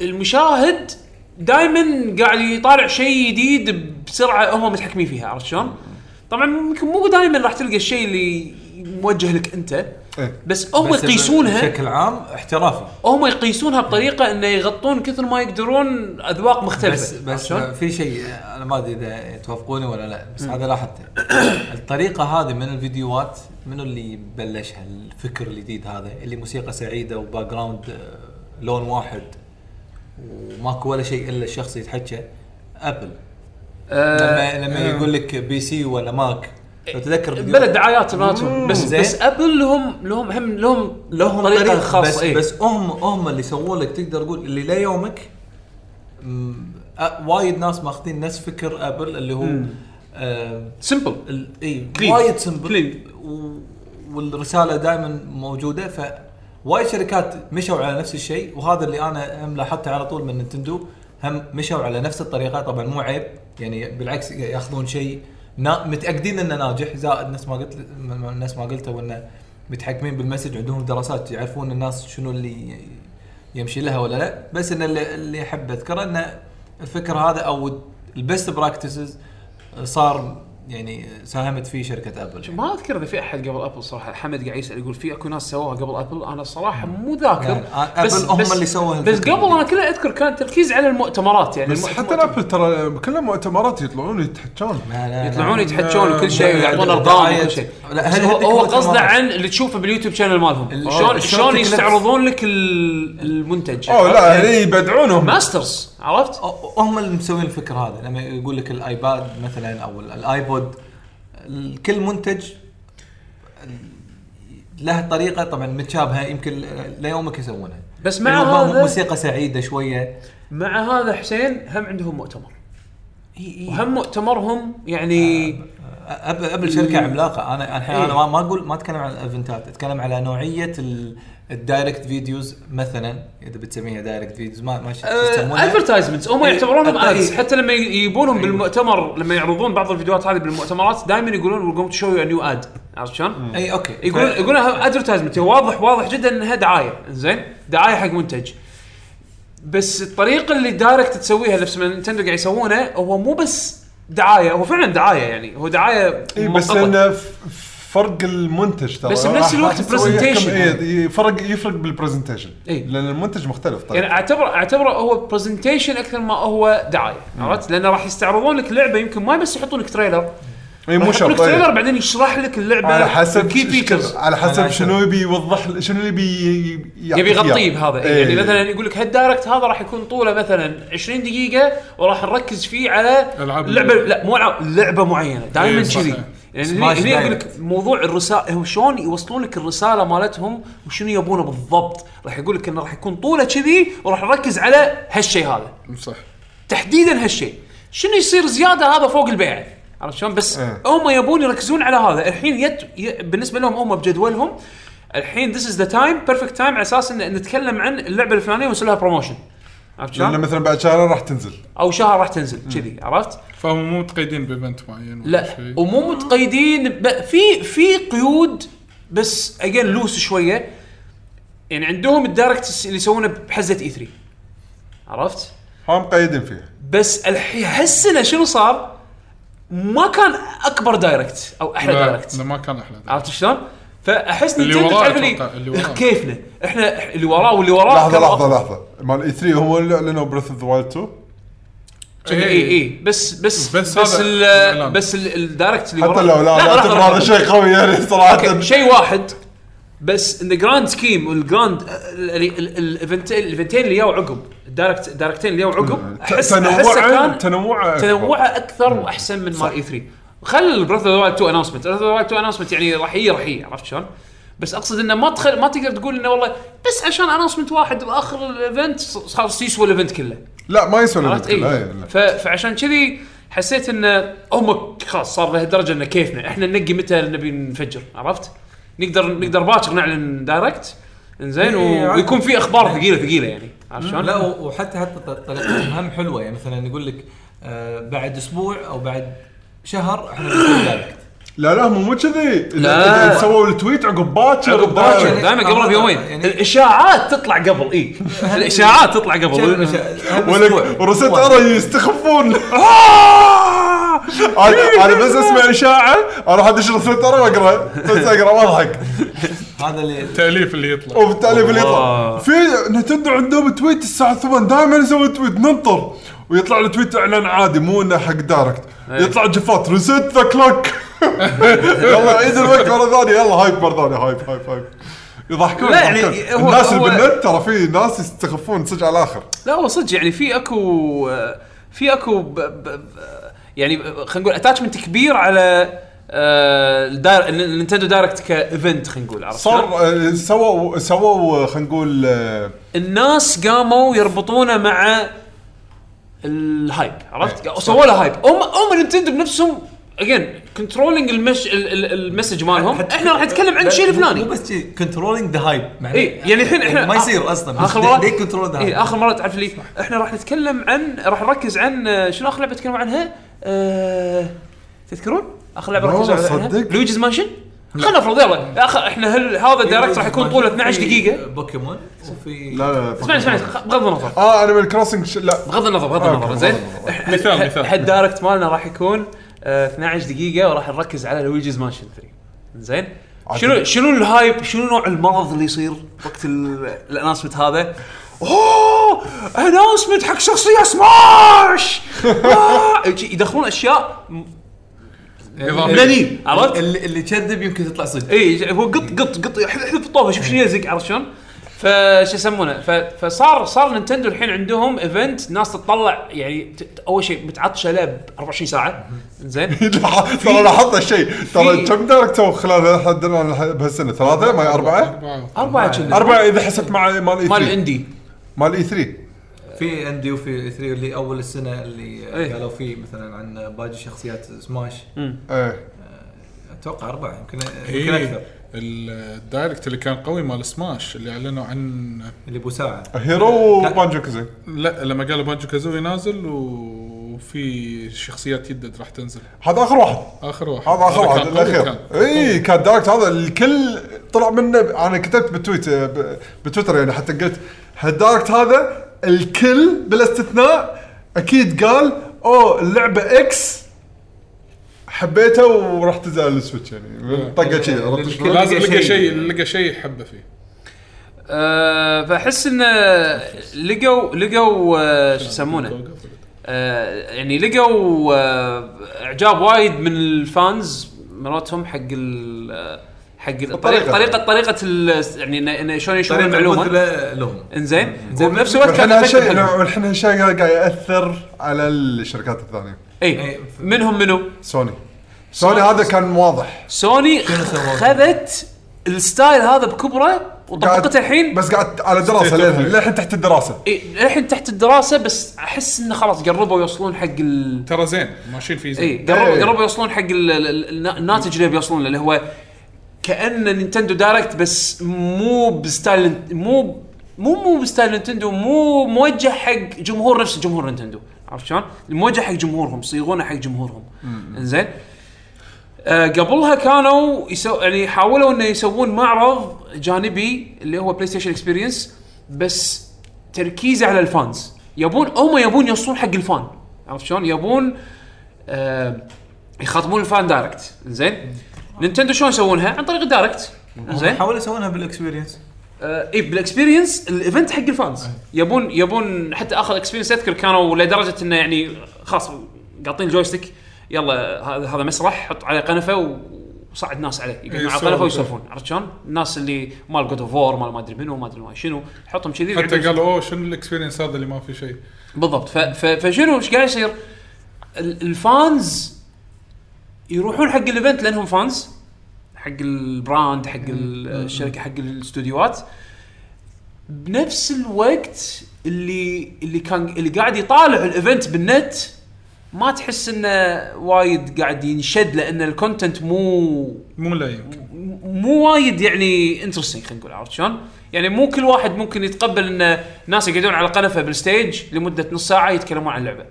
Speaker 2: المشاهد دائما قاعد يطالع شيء جديد بسرعة هم متحكمين فيها عرفت شلون؟ طبعا يمكن مو دائما راح تلقى الشيء اللي موجه لك أنت
Speaker 4: إيه.
Speaker 2: بس هم يقيسونها
Speaker 5: بشكل عام احترافي
Speaker 2: هم يقيسونها بطريقة إنه يغطون كثر ما يقدرون أذواق مختلفة
Speaker 5: بس بس
Speaker 2: شلون؟
Speaker 5: في شيء أنا ما أدري إذا توافقوني ولا لا بس هذا لاحظته [coughs] الطريقة هذه من الفيديوهات منو اللي بلشها الفكر الجديد هذا اللي موسيقى سعيدة و background آه، لون واحد وماكو ولا شيء إلا الشخص يتحكى. ابل
Speaker 2: آه،
Speaker 5: لما لما يقول لك PC ولا Mac لو تذكر
Speaker 2: بلا دعايات مالتهم بس
Speaker 5: زين.
Speaker 2: بس ابل لهم لهم هم لهم
Speaker 5: لهم طريقة
Speaker 2: خاصة
Speaker 5: بس,
Speaker 2: إيه.
Speaker 5: بس هم هم اللي سووا لك تقدر تقول اللي ليومك وايد ناس ماخذين نفس فكر ابل اللي هو آه
Speaker 2: simple
Speaker 5: ال-
Speaker 2: إي.
Speaker 5: وايد simple والرسالة دائما موجودة. ف وايد شركات مشوا على نفس الشيء وهذا اللي أنا هم لاحظته على طول من نينتندو هم مشوا على نفس الطريقة. طبعا مو عيب يعني بالعكس يأخذون شيء متأكدين إنه ناجح. زائد نفس ما قلت نفس ما قلته وإنه متحكمين بال message عندهم دراسات يعرفون الناس شنو اللي يمشي لها ولا لا. بس إن اللي, اللي أحب أذكره ان الفكر هذا أو ال best practices صار يعني ساهمت فيه شركة ابل
Speaker 2: ما أذكر إذا في أحد قبل ابل صراحة حمد قاعد يسأل يقول في أكو ناس سووها قبل ابل أنا الصراحه مو ذاكر.
Speaker 5: يعني أبل هم اللي سووا
Speaker 2: بس قبل. أنا كله أذكر كان تركيز على المؤتمرات يعني
Speaker 4: بس
Speaker 2: المؤتمرات-
Speaker 4: حتى الابل ترى كلها مؤتمرات يطلعون يتحجون.
Speaker 2: يطلعون. يتحجون وكل شيء ويعطون
Speaker 5: أرقام
Speaker 2: وكل شيء. بس هو. قصده عن اللي تشوفه باليوتيوب channel مالهم.
Speaker 5: ال-
Speaker 2: شلون شلون. يستعرضون لك ال- المنتج؟
Speaker 4: أوه لا هني يبدعونهم.
Speaker 2: masters عرفت؟
Speaker 5: هم اللي مسوين الفكر هذا لما يقول لك الآيباد مثلا أو ال- الآيبود ال- كل منتج له طريقة طبعا متشابهة يمكن ليومك يسوونها.
Speaker 2: بس مع هذا-
Speaker 5: موسيقى سعيدة شوية.
Speaker 2: مع هذا حسين هم عندهم مؤتمر. وهم مؤتمرهم يعني
Speaker 5: قبل قبل شركة عملاقة. أنا الحين. أنا ما- ما أقول ما أتكلم عن ال event ات أتكلم على نوعية ال- ال direct videos مثلا إذا بتسميها direct videos ما ما شو يسمونها.
Speaker 2: advertisements هم
Speaker 5: إيه،
Speaker 2: يعتبرونهم. ads حتى لما يجيبونهم. بالمؤتمر لما يعرضون بعض الفيديوهات هذه بالمؤتمرات دائما يقولون we're going to show you new ad عرفت شلون؟
Speaker 5: أي okay
Speaker 2: يقولون يقولون advertisement واضح واضح جدا إنها دعاية زين دعاية حق منتج بس الطريقة اللي Direct تسويها نفس ما نينتندو قاعد يسوونه هو مو بس دعاية هو فعلا دعاية يعني هو دعاية
Speaker 4: اي بس. انه فرق المنتج ترى
Speaker 2: بس بنفس الوقت.
Speaker 4: كم- إيه، يفرق يفرق بال presentation
Speaker 2: إي.
Speaker 4: لأن المنتج مختلف طيب
Speaker 2: يعني اعتبر أعتبره هو presentation أكثر ما هو دعاية عرفت؟ لأنه راح يستعرضون لك لعبة يمكن ما بس يحطون لك trailer
Speaker 4: اي مو شرط
Speaker 2: لك
Speaker 4: إيه.
Speaker 2: trailer بعدين يشرح لك اللعبة
Speaker 4: على حسب
Speaker 2: key features
Speaker 4: على حسب شنو يبي يوضح شنو اللي يبي
Speaker 2: يبي يغطيه بهذا
Speaker 4: إيه.
Speaker 2: يعني مثلا يقول لك هال Direct هذا راح يكون طوله مثلا 20 دقيقة وراح نركز فيه على لعبه لا مو ألعاب لعبة معينة دائما
Speaker 3: إيه،.
Speaker 2: كذي يعني هني
Speaker 5: Direct.
Speaker 2: لك موضوع الرساله هو شلون يوصلون لك الرسالة مالتهم وشنو يبونه بالضبط. راح يقول لك إنه راح يكون طوله كذي وراح نركز على هالشيء هذا.
Speaker 3: صح.
Speaker 2: تحديدا هالشيء شنو يصير زيادة هذا فوق البيعه عرفت شلون؟ بس
Speaker 4: إيه.
Speaker 2: هم يبون يركزون على هذا. الحين يت... ي... بالنسبة لهم هم بجدولهم الحين this is the time perfect time على أساس إن نتكلم عن اللعبة الفلانية ونسوي لها promotion عرفت
Speaker 4: لأن
Speaker 2: شلون؟
Speaker 4: مثلا بعد شهر راح تنزل
Speaker 2: أو شهر راح تنزل كذي عرفت؟
Speaker 3: فهم مو متقيدين ب event معين ولا
Speaker 2: لا
Speaker 3: شيء.
Speaker 2: ومو متقيدين ب... في في قيود بس again loose شوية يعني عندهم ال Direct اللي يسوونه بحزة E3 عرفت؟
Speaker 4: هم مقيدين فيه
Speaker 2: بس الحين هالسنه شنو صار؟ ما كان أكبر Direct أو أحلى
Speaker 3: لا,
Speaker 2: Direct
Speaker 3: لا ما كان أحلى Direct.
Speaker 2: عرفت شلون؟
Speaker 3: فأحس
Speaker 2: نينتندو تعرف اللي
Speaker 3: أتوقع، اللي وراه.
Speaker 2: كيفنا؟ إحنا اللي وراه واللي وراه
Speaker 4: لحظة
Speaker 2: لحظة.
Speaker 4: لحظة. مال E3 هم اللي اعلنوا Breath of the Wild 2
Speaker 2: اي اي اي بس بس
Speaker 3: بس
Speaker 2: بس ال-. بس ال- ال Direct اللي
Speaker 4: حتى لو لا لا اعتبر هذا. شيء قوي يعني
Speaker 2: صراحة. شيء واحد. بس إن ذا جراند سكيم والجراند الايفنتين الايفنتين اللي جاوا عقب ال Direct ال Direct ين اللي جاوا عقب احس
Speaker 4: تنوعا
Speaker 2: كان
Speaker 4: تنوعا
Speaker 2: تنوعه أكثر وأحسن من مال E3 خل Breath of the Wild 2 announcement Breath of the Wild 2 announcement يعني راح يجي راح يجي عرفت شلون؟ بس أقصد إنه ما تخل ما تقدر تقول إنه والله بس عشان announcement واحد باخر ال event خلاص يسوى ال event كله
Speaker 4: لا ما يسوى
Speaker 2: اي
Speaker 4: كله، إيه،.
Speaker 2: ف- فعشان كذي حسيت ان هم خلاص صار لهالدرجة إنه كيفنا إحنا ننقي متى نبي نفجر عرفت؟ نقدر نقدر باكر نعلن Direct إنزين
Speaker 5: إيه،
Speaker 2: و- ويكون في أخبار ثقيلة ثقيلة يعني عرفت شلون؟
Speaker 5: لا وحتى حتى طريقتهم هم حلوة يعني مثلا يقول لك آه بعد أسبوع أو بعد شهر إحنا Direct
Speaker 4: لا لا مو مو كذي.
Speaker 2: لا.
Speaker 4: سووا ال tweet عقب باكر
Speaker 2: عقب باكر. دائما قبل بيومين.
Speaker 5: يعني-
Speaker 2: الإشاعات تطلع قبل اي الإشاعات تطلع قبل.
Speaker 4: ولك ResetEra يستخفون.
Speaker 2: آه!
Speaker 4: أنا أنا بس أسمع إشاعة أروح أدش ResetEra وأقرأ. بس أقرأ واضحك
Speaker 5: هذا اللي
Speaker 3: التاليف اللي يطلع.
Speaker 4: وبالتالي اللي يطلع. في Nintendo عندهم tweet الساعة 8 دائما يسوي tweet ننطر. ويطلع له tweet إعلان عادي مو إنه حق Direct
Speaker 2: إيه.
Speaker 4: يطلع gif ات reset the clock يلا عيد الوقت مرة ثانية يلا hype مرة ثانية hype hype hype يضحكون
Speaker 2: لا، يعني. هو-
Speaker 4: الناس اللي بالنت ترى في ناس يستخفون صدق على الآخر
Speaker 2: لا هو صدق يعني في أكو في أكو ب ب ب يعني خلينا نقول attachment كبير على آه، ال Nintendo Direct ك event خلينا نقول عرفت؟
Speaker 4: صار آه، سووا سووا خلينا نقول آه،
Speaker 2: الناس قاموا يربطونه مع ال hype عرفت؟ سووا له hype هم هم Nintendo بنفسهم again controlling ال mess- ال- ال- ال message مالهم إحنا راح نتكلم عن الشيء الفلاني
Speaker 5: مو بس controlling the hype
Speaker 2: اي يعني الحين إحنا
Speaker 5: ما يصير أصلا
Speaker 2: آخر مره
Speaker 5: ليه control the
Speaker 2: اي
Speaker 5: hype
Speaker 2: آخر مرة تعرف لي إحنا راح نتكلم عن راح نركز عن آه، شنو آخر لعبة تكلموا عنها؟ أه تذكرون؟ آخر
Speaker 4: لعبة
Speaker 2: ركزوا عنها
Speaker 4: صدق.
Speaker 2: Luigi's Mansion؟ خلنا نفرض يلا. يا أخي إحنا هل هذا ال Direct راح يكون طوله 12 دقيقة؟
Speaker 5: بوكيمون وفي
Speaker 4: لا لا لا.
Speaker 2: اسمعني اسمعني. بغض النظر.
Speaker 4: آه Animal Crossing ش... لا.
Speaker 2: بغض النظر بغض
Speaker 4: آه،
Speaker 2: النظر. زين.
Speaker 3: مثال- مثال.
Speaker 2: ال Direct مالنا راح يكون آه، 12 دقيقة وراح نركز على Luigi's Mansion 3 زين. شنو شنو ال hype شنو نوع المرض اللي يصير وقت ال- ال announcement هذا؟ أوه! announcement حق شخصية سماش [laughs] آه، يدخلون
Speaker 3: أشياء
Speaker 2: ملانين عرفت؟
Speaker 5: اللي اللي كذب يمكن تطلع صدق.
Speaker 2: اي هو قط قط قط احذف الطوفة شوف شنو يلزق عرفت شلون؟ فش يسمونه؟ فصار صار Nintendo الحين عندهم event ناس تطلع يعني أول شيء متعطشة له ب 24 ساعة. زين. [laughs]
Speaker 4: ترى لاحظت الشيء. ترى كم Direct سووا خلال بهالسنة؟ ثلاثة؟ ما
Speaker 3: أربعة؟
Speaker 2: أربعة. أربعة
Speaker 4: أربعة. إذا حسبت مع مال إي
Speaker 2: مال
Speaker 4: 3
Speaker 2: ال
Speaker 4: indie مال E3
Speaker 5: في indie وفي 3 اللي أول السنة اللي
Speaker 2: إيه.
Speaker 5: قالوا فيه مثلا عن باقي شخصيات سماش
Speaker 4: إيه.
Speaker 5: أتوقع أربعة يمكن يمكن
Speaker 3: هي
Speaker 5: أكثر.
Speaker 3: ال Direct اللي كان قوي مال سماش اللي أعلنوا عن
Speaker 5: اللي بو ساعة.
Speaker 4: Hero و Banjo-Kazooie
Speaker 3: لا لما قالوا Banjo-Kazooie نازل وفي شخصيات جدد راح تنزل.
Speaker 4: هذا آخر واحد.
Speaker 3: آخر واحد.
Speaker 4: هذا آخر واحد الأخير.
Speaker 3: كان.
Speaker 4: اي كان Direct هذا الكل طلع منه. أنا كتبت بال tweet ب- بتويتر يعني حتى قلت ها ال Direct هذا الكل بلا استثناء أكيد قال أوه اللعبة X حبيتها وراح تنزل على ال Switch يعني طقة عرفت شلون؟
Speaker 3: لازم
Speaker 5: لقى شيء.
Speaker 3: لقى شيء يحبه فيه
Speaker 2: أه فأحس انه لقوا لقوا آه، شو يسمونه آه يعني لقوا آه إعجاب وايد من ال fans مراتهم حق ال حق الطريقة طريقة طريقه ال- يعني انه شلون يشوفون طريقة
Speaker 5: المعلومة؟ لهم.
Speaker 2: إنزين. زين بنفس الوقت كان
Speaker 4: والحين
Speaker 2: effective
Speaker 4: هالشيء
Speaker 2: حقهم.
Speaker 4: والحين قاعد يأثر على الشركات الثانية.
Speaker 2: اي
Speaker 5: إي.
Speaker 2: منهم منو؟
Speaker 4: Sony. Sony هذا كان واضح.
Speaker 2: سوني؟ خذت ال style هذا بكبرة وطبقته الحين.
Speaker 4: بس قاعد على دراسة للحين للحين تحت الدراسة.
Speaker 2: إيه الحين تحت الدراسة بس أحس إنه خلاص قربوا يوصلون حق ال
Speaker 3: ترى زين ماشيين فيه
Speaker 2: اي
Speaker 3: زين
Speaker 2: قربوا
Speaker 4: إيه.
Speaker 2: قربوا يوصلون حق ال- ال- ال- الناتج اللي بيوصلون له اللي هو كانه Nintendo Direct بس مو ب style مو مو مو ب style Nintendo مو موجه حق جمهور نفس جمهور Nintendo عرفت شلون؟ موجه حق جمهورهم يصيغونه حق جمهورهم. إنزين. آه قبلها كانوا يسو يعني حاولوا إنه يسوون معرض جانبي اللي هو PlayStation Experience بس تركيزه على ال fans. يبون هم يبون يوصلون حق ال fan. عرفت شلون؟ يبون آه يخاطبون ال fan direct زين Nintendo شلون يسوونها؟ عن طريق ال Direct. زين.
Speaker 5: حاولوا يسوونها بال Experience.
Speaker 2: آه اي بال Experience ال event حق ال fans. يبون يبون حتى اخذ experience أذكر كانوا لدرجة إنه يعني خلاص قاطين joystick يلا هذا هذا مسرح حط عليه قنفة وصعد ناس عليه. يقعدون على. القنفه ويسولفون. عرفت شلون؟ الناس اللي مال God of War مال ما أدري منو ما أدري شنو حطهم كذي
Speaker 3: حتى قالوا أوه شنو ال experience هذا اللي ما في شيء؟
Speaker 2: بالضبط. فشنو إيش قاعد يصير؟ ال- ال fans يروحون حق ال event لأنهم fans حق ال brand حق ال- الشركة حق الاستوديوهات بنفس الوقت اللي اللي كان اللي قاعد يطالع ال event بالنت ما تحس إنه وايد قاعد ينشد لأن ال content مو
Speaker 3: مو ملايين
Speaker 2: مو وايد يعني interesting خلينا نقول عرفت شلون؟ يعني مو كل واحد ممكن يتقبل إن ناس يقعدون على قنفه بال stage لمدة نص ساعة يتكلمون عن اللعبة.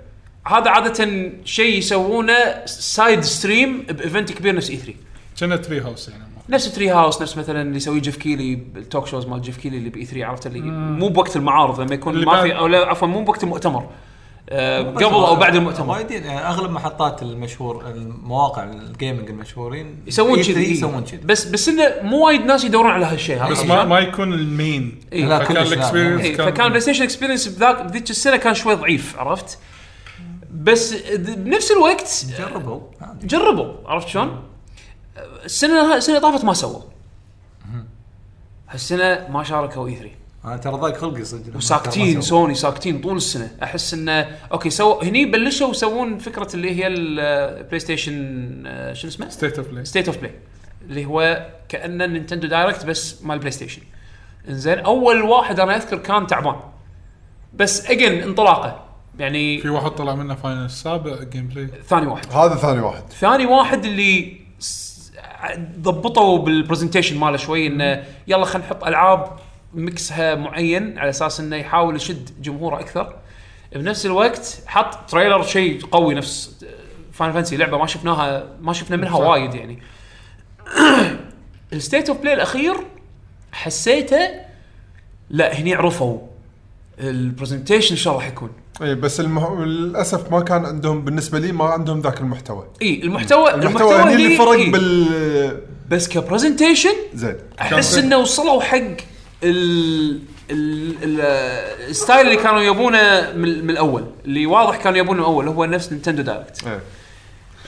Speaker 2: هذا عادة شيء يسوونه side stream ب event كبير نفس E3
Speaker 3: كنا تري هاوس يعني
Speaker 2: نفس تري هاوس نفس مثلا اللي يسويه جيف كيلي بال talk shows مال جيف كيلي اللي ب E3 عرفت اللي مو بوقت المعارض لما يكون ما في أو لا عفوا مو بوقت المؤتمر آه قبل أو بعد المؤتمر
Speaker 5: وايدين يعني أغلب محطات المشهور المواقع ال gaming المشهورين
Speaker 2: يسوون
Speaker 5: E3
Speaker 2: كذي.
Speaker 5: يسوون كذي
Speaker 2: بس بس إنه مو وايد ناس يدورون على هالشيء هذا
Speaker 3: بس ما؟ ما يكون ال main
Speaker 2: إيه.
Speaker 5: لا،
Speaker 3: فكان.
Speaker 5: ال
Speaker 3: experience
Speaker 2: إيه فكان بلاي ستيشن experience بذاك بذيك السنة كان شوي ضعيف عرفت؟ بس د- بنفس الوقت
Speaker 5: جربوا. عادي.
Speaker 2: جربوا. عرفت شلون؟ السنة السنة طافت ما سووا. هالسنة ما شاركوا E3
Speaker 5: أنا ترى ضاق خلقي صدق. لما
Speaker 2: وساكتين
Speaker 5: ما.
Speaker 2: سوني ساكتين طول السنة. أحس إنه أوكي سووا هني بلشوا يسوون فكرة اللي هي البلاي ستيشن آه، شنو اسمه؟
Speaker 3: State of Play
Speaker 2: State of Play اللي هو كأنه نينتندو Direct بس مال بلاي ستيشن إنزين أول واحد أنا أذكر كان تعبان. بس again انطلاقة. يعني
Speaker 3: في واحد طلع منه Final السابع gameplay
Speaker 2: ثاني واحد.
Speaker 4: هذا ثاني واحد.
Speaker 2: ثاني واحد اللي ضبطوا بال presentation ماله شوي إنه يلا خلينا نحط ألعاب مكسها معين على أساس إنه يحاول يشد جمهوره أكثر. بنفس الوقت حط trailer شيء قوي نفس Final Fantasy لعبة ما شفناها ما شفنا منها
Speaker 3: صح.
Speaker 2: وايد يعني. ال State of Play الأخير حسيته لا هني عرفوا ال presentation شو راح يكون
Speaker 4: اي بس المح... للأسف ما كان عندهم بالنسبة لي ما عندهم ذاك المحتوى.
Speaker 2: اي المحتوى
Speaker 4: المحتوى هني اللي
Speaker 2: هني-
Speaker 4: فرق
Speaker 2: إيه.
Speaker 4: بال
Speaker 2: بس ك
Speaker 4: presentation
Speaker 2: زين.
Speaker 3: أحس
Speaker 2: إنه وصلوا حق ال ال ال- ال style اللي كانوا يبونه من, من الأول. اللي واضح كانوا يبونه من الأول هو نفس نينتندو
Speaker 4: Direct.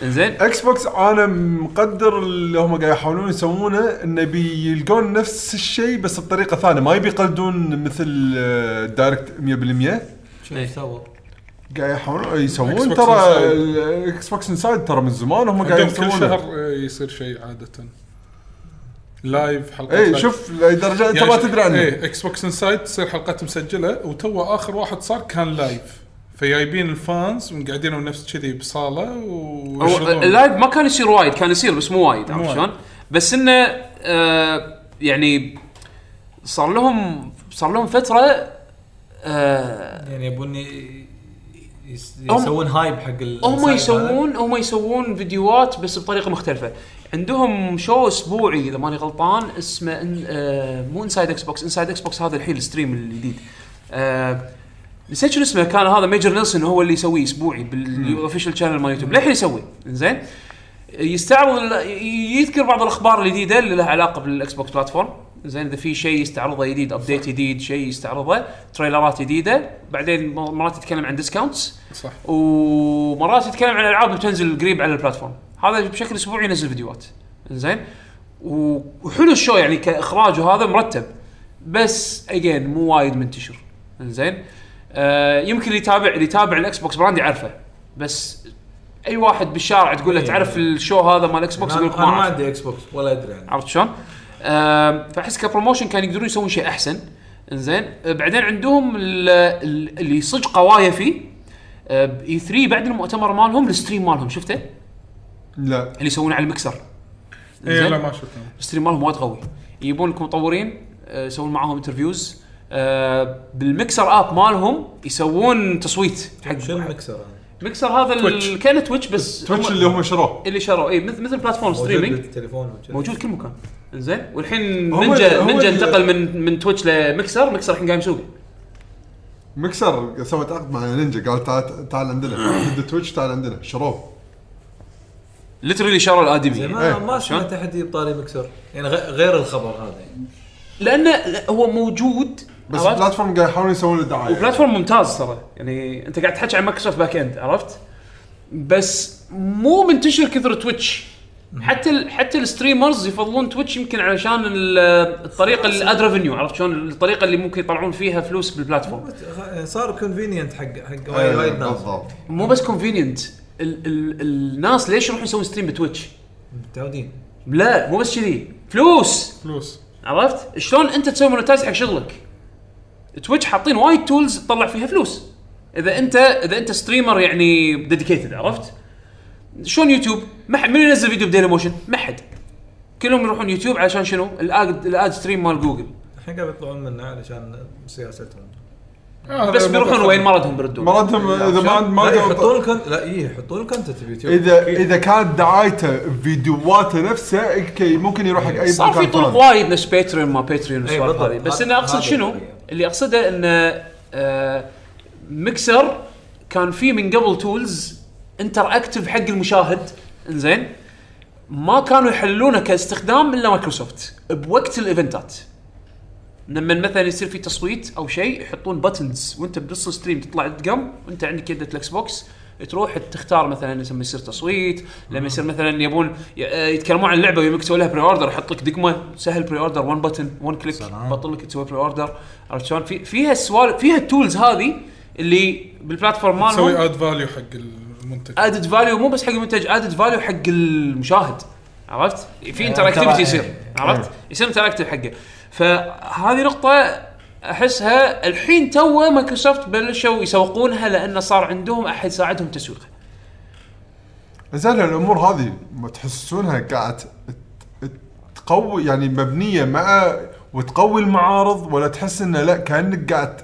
Speaker 2: إنزين.
Speaker 4: إكس بوكس أنا مقدر اللي هم قاعد يحاولون يسوونه إنه بيلقون نفس الشيء بس بطريقة ثانية. ما يبي يقلدون مثل آه، Direct 100%
Speaker 5: سووا؟
Speaker 4: قاعد يحاولون يسوون
Speaker 3: Xbox
Speaker 4: ترى
Speaker 3: Inside.
Speaker 4: ال Xbox Inside ترى من زمان هم قاعد
Speaker 3: عندهم كل
Speaker 4: يسوونه
Speaker 3: شهر آه، يصير شيء عادة live حلقات
Speaker 4: اي
Speaker 3: live.
Speaker 4: شوف لدرجه أنت
Speaker 3: يعني
Speaker 4: ما تدري عنه
Speaker 3: إيه Xbox Inside تصير حلقات مسجلة وتو آخر واحد صار كان live فجايبين ال fans وقاعدين نفس كذي بصالة
Speaker 2: هو.
Speaker 3: ال
Speaker 2: live ما كان يصير وايد كان يصير بس مو وايد عرفت
Speaker 3: وايد.
Speaker 2: شلون؟ بس إنه آه يعني صار لهم صار لهم فترة آه
Speaker 5: يعني يبون يسوون hype حق
Speaker 2: هم يسوون هم يسوون فيديوهات بس بطريقة مختلفة. عندهم show أسبوعي إذا ماني غلطان اسمه In آه مو Inside Xbox Inside Xbox هذا الحين ال stream الجديد. آه نسيت شنو اسمه كان هذا ميجر نيلسون هو اللي يسويه أسبوعي بال official channel مال يوتيوب للحين يسوي. زين يستعرض يذكر بعض الأخبار الجديدة اللي لها علاقة بال Xbox platform زين إذا في شيء يستعرضه جديد update جديد شيء يستعرضه trailerات جديدة بعدين مرات يتكلم عن discounts
Speaker 3: صح.
Speaker 2: ومرات يتكلم عن ألعاب بتنزل قريب على ال platform هذا بشكل أسبوعي ينزل فيديوهات. زين؟ وحلو ال show يعني كإخراج وهذا مرتب. بس again مو وايد منتشر. زين؟ آه يمكن اللي يتابع اللي يتابع ال Xbox brand يعرفه بس أي واحد بالشارع تقول له
Speaker 5: إيه.
Speaker 2: تعرف ال show هذا مال إكس بوكس؟ يقول لك ما.
Speaker 5: عندي إكس بوكس ولا أدري عنه.
Speaker 2: عرفت شلون؟ فاحس ك promotion كان يقدرون يسوون شيء أحسن. إنزين. آه، بعدين عندهم ال- ال- اللي صدق قوايه فيه E3 بعد المؤتمر مالهم ال stream مالهم شفته؟
Speaker 4: لا.
Speaker 2: اللي يسوونه على المكسر.
Speaker 3: اي؟ لا ما شفته.
Speaker 2: ال stream مالهم وايد قوي. يجيبون لك مطورين آه، يسوون معاهم interviews آه، بال Mixer app مالهم يسوون تصويت. حق
Speaker 5: شنو المكسر؟ هذا؟
Speaker 2: مكسر هذا ال-
Speaker 3: تويتش.
Speaker 2: كأنه تويتش بس
Speaker 4: تويتش اللي هم شروه.
Speaker 2: اللي شروه. اي مثل مثل platform
Speaker 5: موجود
Speaker 2: streaming
Speaker 5: بالتليفون وكذا.
Speaker 2: موجود كل مكان. زين. والحين
Speaker 4: هو
Speaker 2: نينجا نينجا انتقل من من تويتش ل Mixer Mixer الحين قايم سوقه
Speaker 4: مكسر سوت عقد مع نينجا. قال تعال تعال عندنا. ضد تويتش تعال عندنا. شروه.
Speaker 2: literally شروا الادمي
Speaker 5: ما
Speaker 4: إيه.
Speaker 5: ما سمعت احد يطاري مكسر يعني غ- غير الخبر هذا. يعني
Speaker 2: لأنه لا، هو موجود
Speaker 4: بس
Speaker 2: عرفت؟
Speaker 4: ال platform قاعد يحاولون يسوون له دعاية.
Speaker 2: و platform ممتاز ترى. يعني انت قاعد تحكي عن مايكروسوفت back end عرفت؟ بس مو منتشر كثر تويتش حتى ال حتى ال streamers يفضلون تويتش يمكن علشان ال- الطريقة ال ad revenue عرفت شلون؟ الطريقة اللي ممكن يطلعون فيها فلوس بال platform
Speaker 5: صار convenient حق حق
Speaker 4: إيه،
Speaker 5: وايد وايد ناس.
Speaker 4: بالضبط.
Speaker 2: مو بس convenient ال ال الناس ليش يروحون يسوون stream بتويتش؟
Speaker 5: متعودين.
Speaker 2: لا مو بس كذي. فلوس!
Speaker 3: فلوس.
Speaker 2: عرفت؟ شلون انت تسوي monetize حق شغلك؟ تويتش حاطين وايد tools تطلع فيها فلوس. إذا انت إذا أنت streamer يعني dedicated عرفت؟ شلون يوتيوب؟ ما حد من ينزل فيديو بديلي موشن؟ ما حد. كلهم يروحون يوتيوب علشان شنو؟ ال ad ال ad stream مال جوجل.
Speaker 5: الحين قاعد يطلعون منه علشان سياستهم
Speaker 3: آه،
Speaker 2: بس بيروحون وين ما ردهم بيردون.
Speaker 4: مراتهم إذا ما عند- ما
Speaker 5: يحطون ال content لا اي يحطون ال content بيوتيوب
Speaker 4: اذا إذا كانت دعايته فيديوهاته نفسه أوكي ممكن يروح حق أي
Speaker 2: صار في طرق وايد نفس باتريون ما باتريون
Speaker 5: إي
Speaker 2: والسوالف
Speaker 5: بالضبط.
Speaker 2: هذه بس أنا
Speaker 5: أقصد
Speaker 2: شنو؟ اللي أقصده انه آه، ميكسر كان في من قبل tools interactive حق المشاهد. إنزين؟ ما كانوا يحلونه كاستخدام إلا مايكروسوفت بوقت ال events. لما مثلا يصير في تصويت أو شيء يحطون buttons وأنت بنص ال stream تطلع دقم وأنت عندك يده الإكس بوكس. تروح تختار مثلا لما يصير تصويت لما يصير مثلا يبون آه، يتكلمون عن اللعبة يسوي لها pre-order يحط لك دقمة سهل pre-order 1 button 1
Speaker 5: click.
Speaker 2: بطل لك تسوي بري اوردر عرفت شلون؟ في فيها السوالف فيها ال tools هذه اللي بال platform
Speaker 3: تسوي
Speaker 2: مالهم
Speaker 3: add value حق المنتج
Speaker 2: add value مو بس حق المنتج add value حق المشاهد عرفت؟ في interactivity يصير عرفت؟ يصير interactive حقه فهذه نقطة أحسها الحين تو مايكروسوفت بلشوا يسوقونها لأنه صار عندهم أحد يساعدهم تسويقها.
Speaker 4: زين الأمور هذه ما تحسونها قاعد تقوي يعني مبنية مع وتقوي المعارض ولا تحس إنه لا كأنك قاعد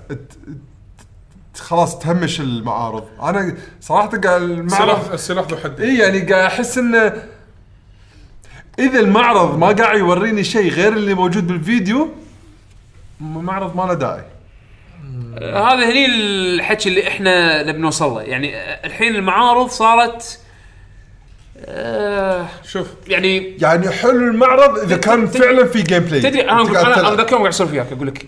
Speaker 4: خلاص تهمش المعارض أنا صراحة قاعد
Speaker 3: السلاح
Speaker 4: المعرض
Speaker 3: السلاح ذو حدين
Speaker 4: إي يعني قاعد أحس إنه إذا المعرض ما قاعد يوريني شيء غير اللي موجود بالفيديو المعرض ما له داعي.
Speaker 2: آه، هذا هني الحكي اللي إحنا نبي نوصل له. يعني آه، الحين المعارض صارت آه
Speaker 3: شوف.
Speaker 2: يعني
Speaker 4: يعني حلو المعرض إذا كان
Speaker 2: تدري-
Speaker 4: فعلا في gameplay
Speaker 2: تدري أنا
Speaker 4: قاعد أنا.
Speaker 2: أنا ذاك اليوم قاعد أسولف وياك أقول لك.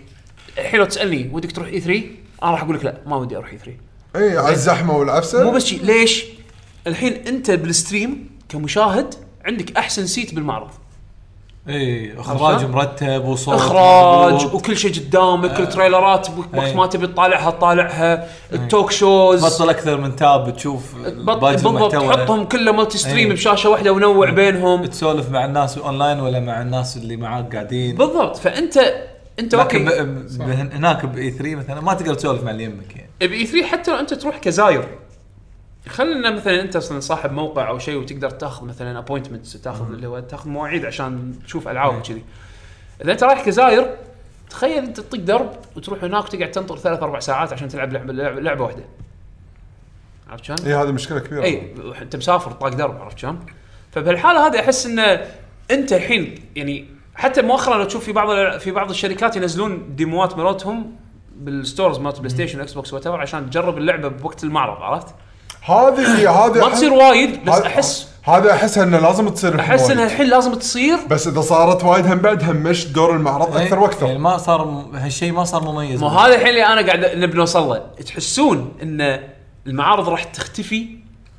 Speaker 2: الحين لو تسألني ودك تروح E3 أنا راح أقول لك لا ما ودي أروح E3
Speaker 4: اي على الزحمة والعفسة.
Speaker 2: مو بس شي ليش؟ الحين أنت بال stream كمشاهد عندك أحسن seat بالمعرض.
Speaker 5: إي
Speaker 2: إخراج؟
Speaker 5: مرتب وصوت
Speaker 2: إخراج
Speaker 5: مضبوط.
Speaker 2: وكل شيء قدامك ال trailers
Speaker 5: وقت.
Speaker 2: ما تبي تطالعها تطالعها. ال talk shows
Speaker 5: تبطل أكثر من tab تشوف
Speaker 2: بالضبط تحطهم كله multi
Speaker 5: stream.
Speaker 2: بشاشة واحدة ونوع بينهم.
Speaker 5: تسولف مع الناس اونلاين ولا مع الناس اللي معاك قاعدين.
Speaker 2: بالضبط. فانت
Speaker 5: أنت okay. هناك ب E3 مثلا ما تقدر تسولف مع اللي يمك يعني.
Speaker 2: ب E3 حتى لو أنت تروح كزاير خلينا مثلا أنت أصلا صاحب موقع أو شيء وتقدر تأخذ مثلا appointments تأخذ اللي هو تأخذ مواعيد عشان تشوف ألعاب وكذي إذا أنت رايح كزاير تخيل أنت تطق درب وتروح هناك تقعد تنطر ثلاث أربع ساعات عشان تلعب لعبه لعبه, لعبة واحدة عرفت شلون؟
Speaker 4: اي هذه مشكلة كبيرة
Speaker 2: اي أنت مسافر طاق درب عرفت شلون؟ فبهالحالة هذه أحس انه أنت الحين يعني حتى مؤخرا لو تشوف في بعض في بعض الشركات ينزلون demo ات مالتهم بال stores مالت بلاي ستيشن إكس بوكس وات عشان تجرب اللعبة بوقت المعرض عرفت؟
Speaker 4: هذه هذه
Speaker 2: ما تصير وايد بس
Speaker 4: هذا-
Speaker 2: احس
Speaker 4: هذا احسها انه لازم تصير أحس.
Speaker 2: انها الحين لازم تصير.
Speaker 4: بس إذا صارت وايد هم بعد همش دور المعرض أكثر
Speaker 5: يعني
Speaker 4: وأكثر
Speaker 5: ما صار هالشيء ما صار مميز.
Speaker 2: مو هذا الحين اللي أنا قاعد نبي نوصل له تحسون إن المعارض راح تختفي؟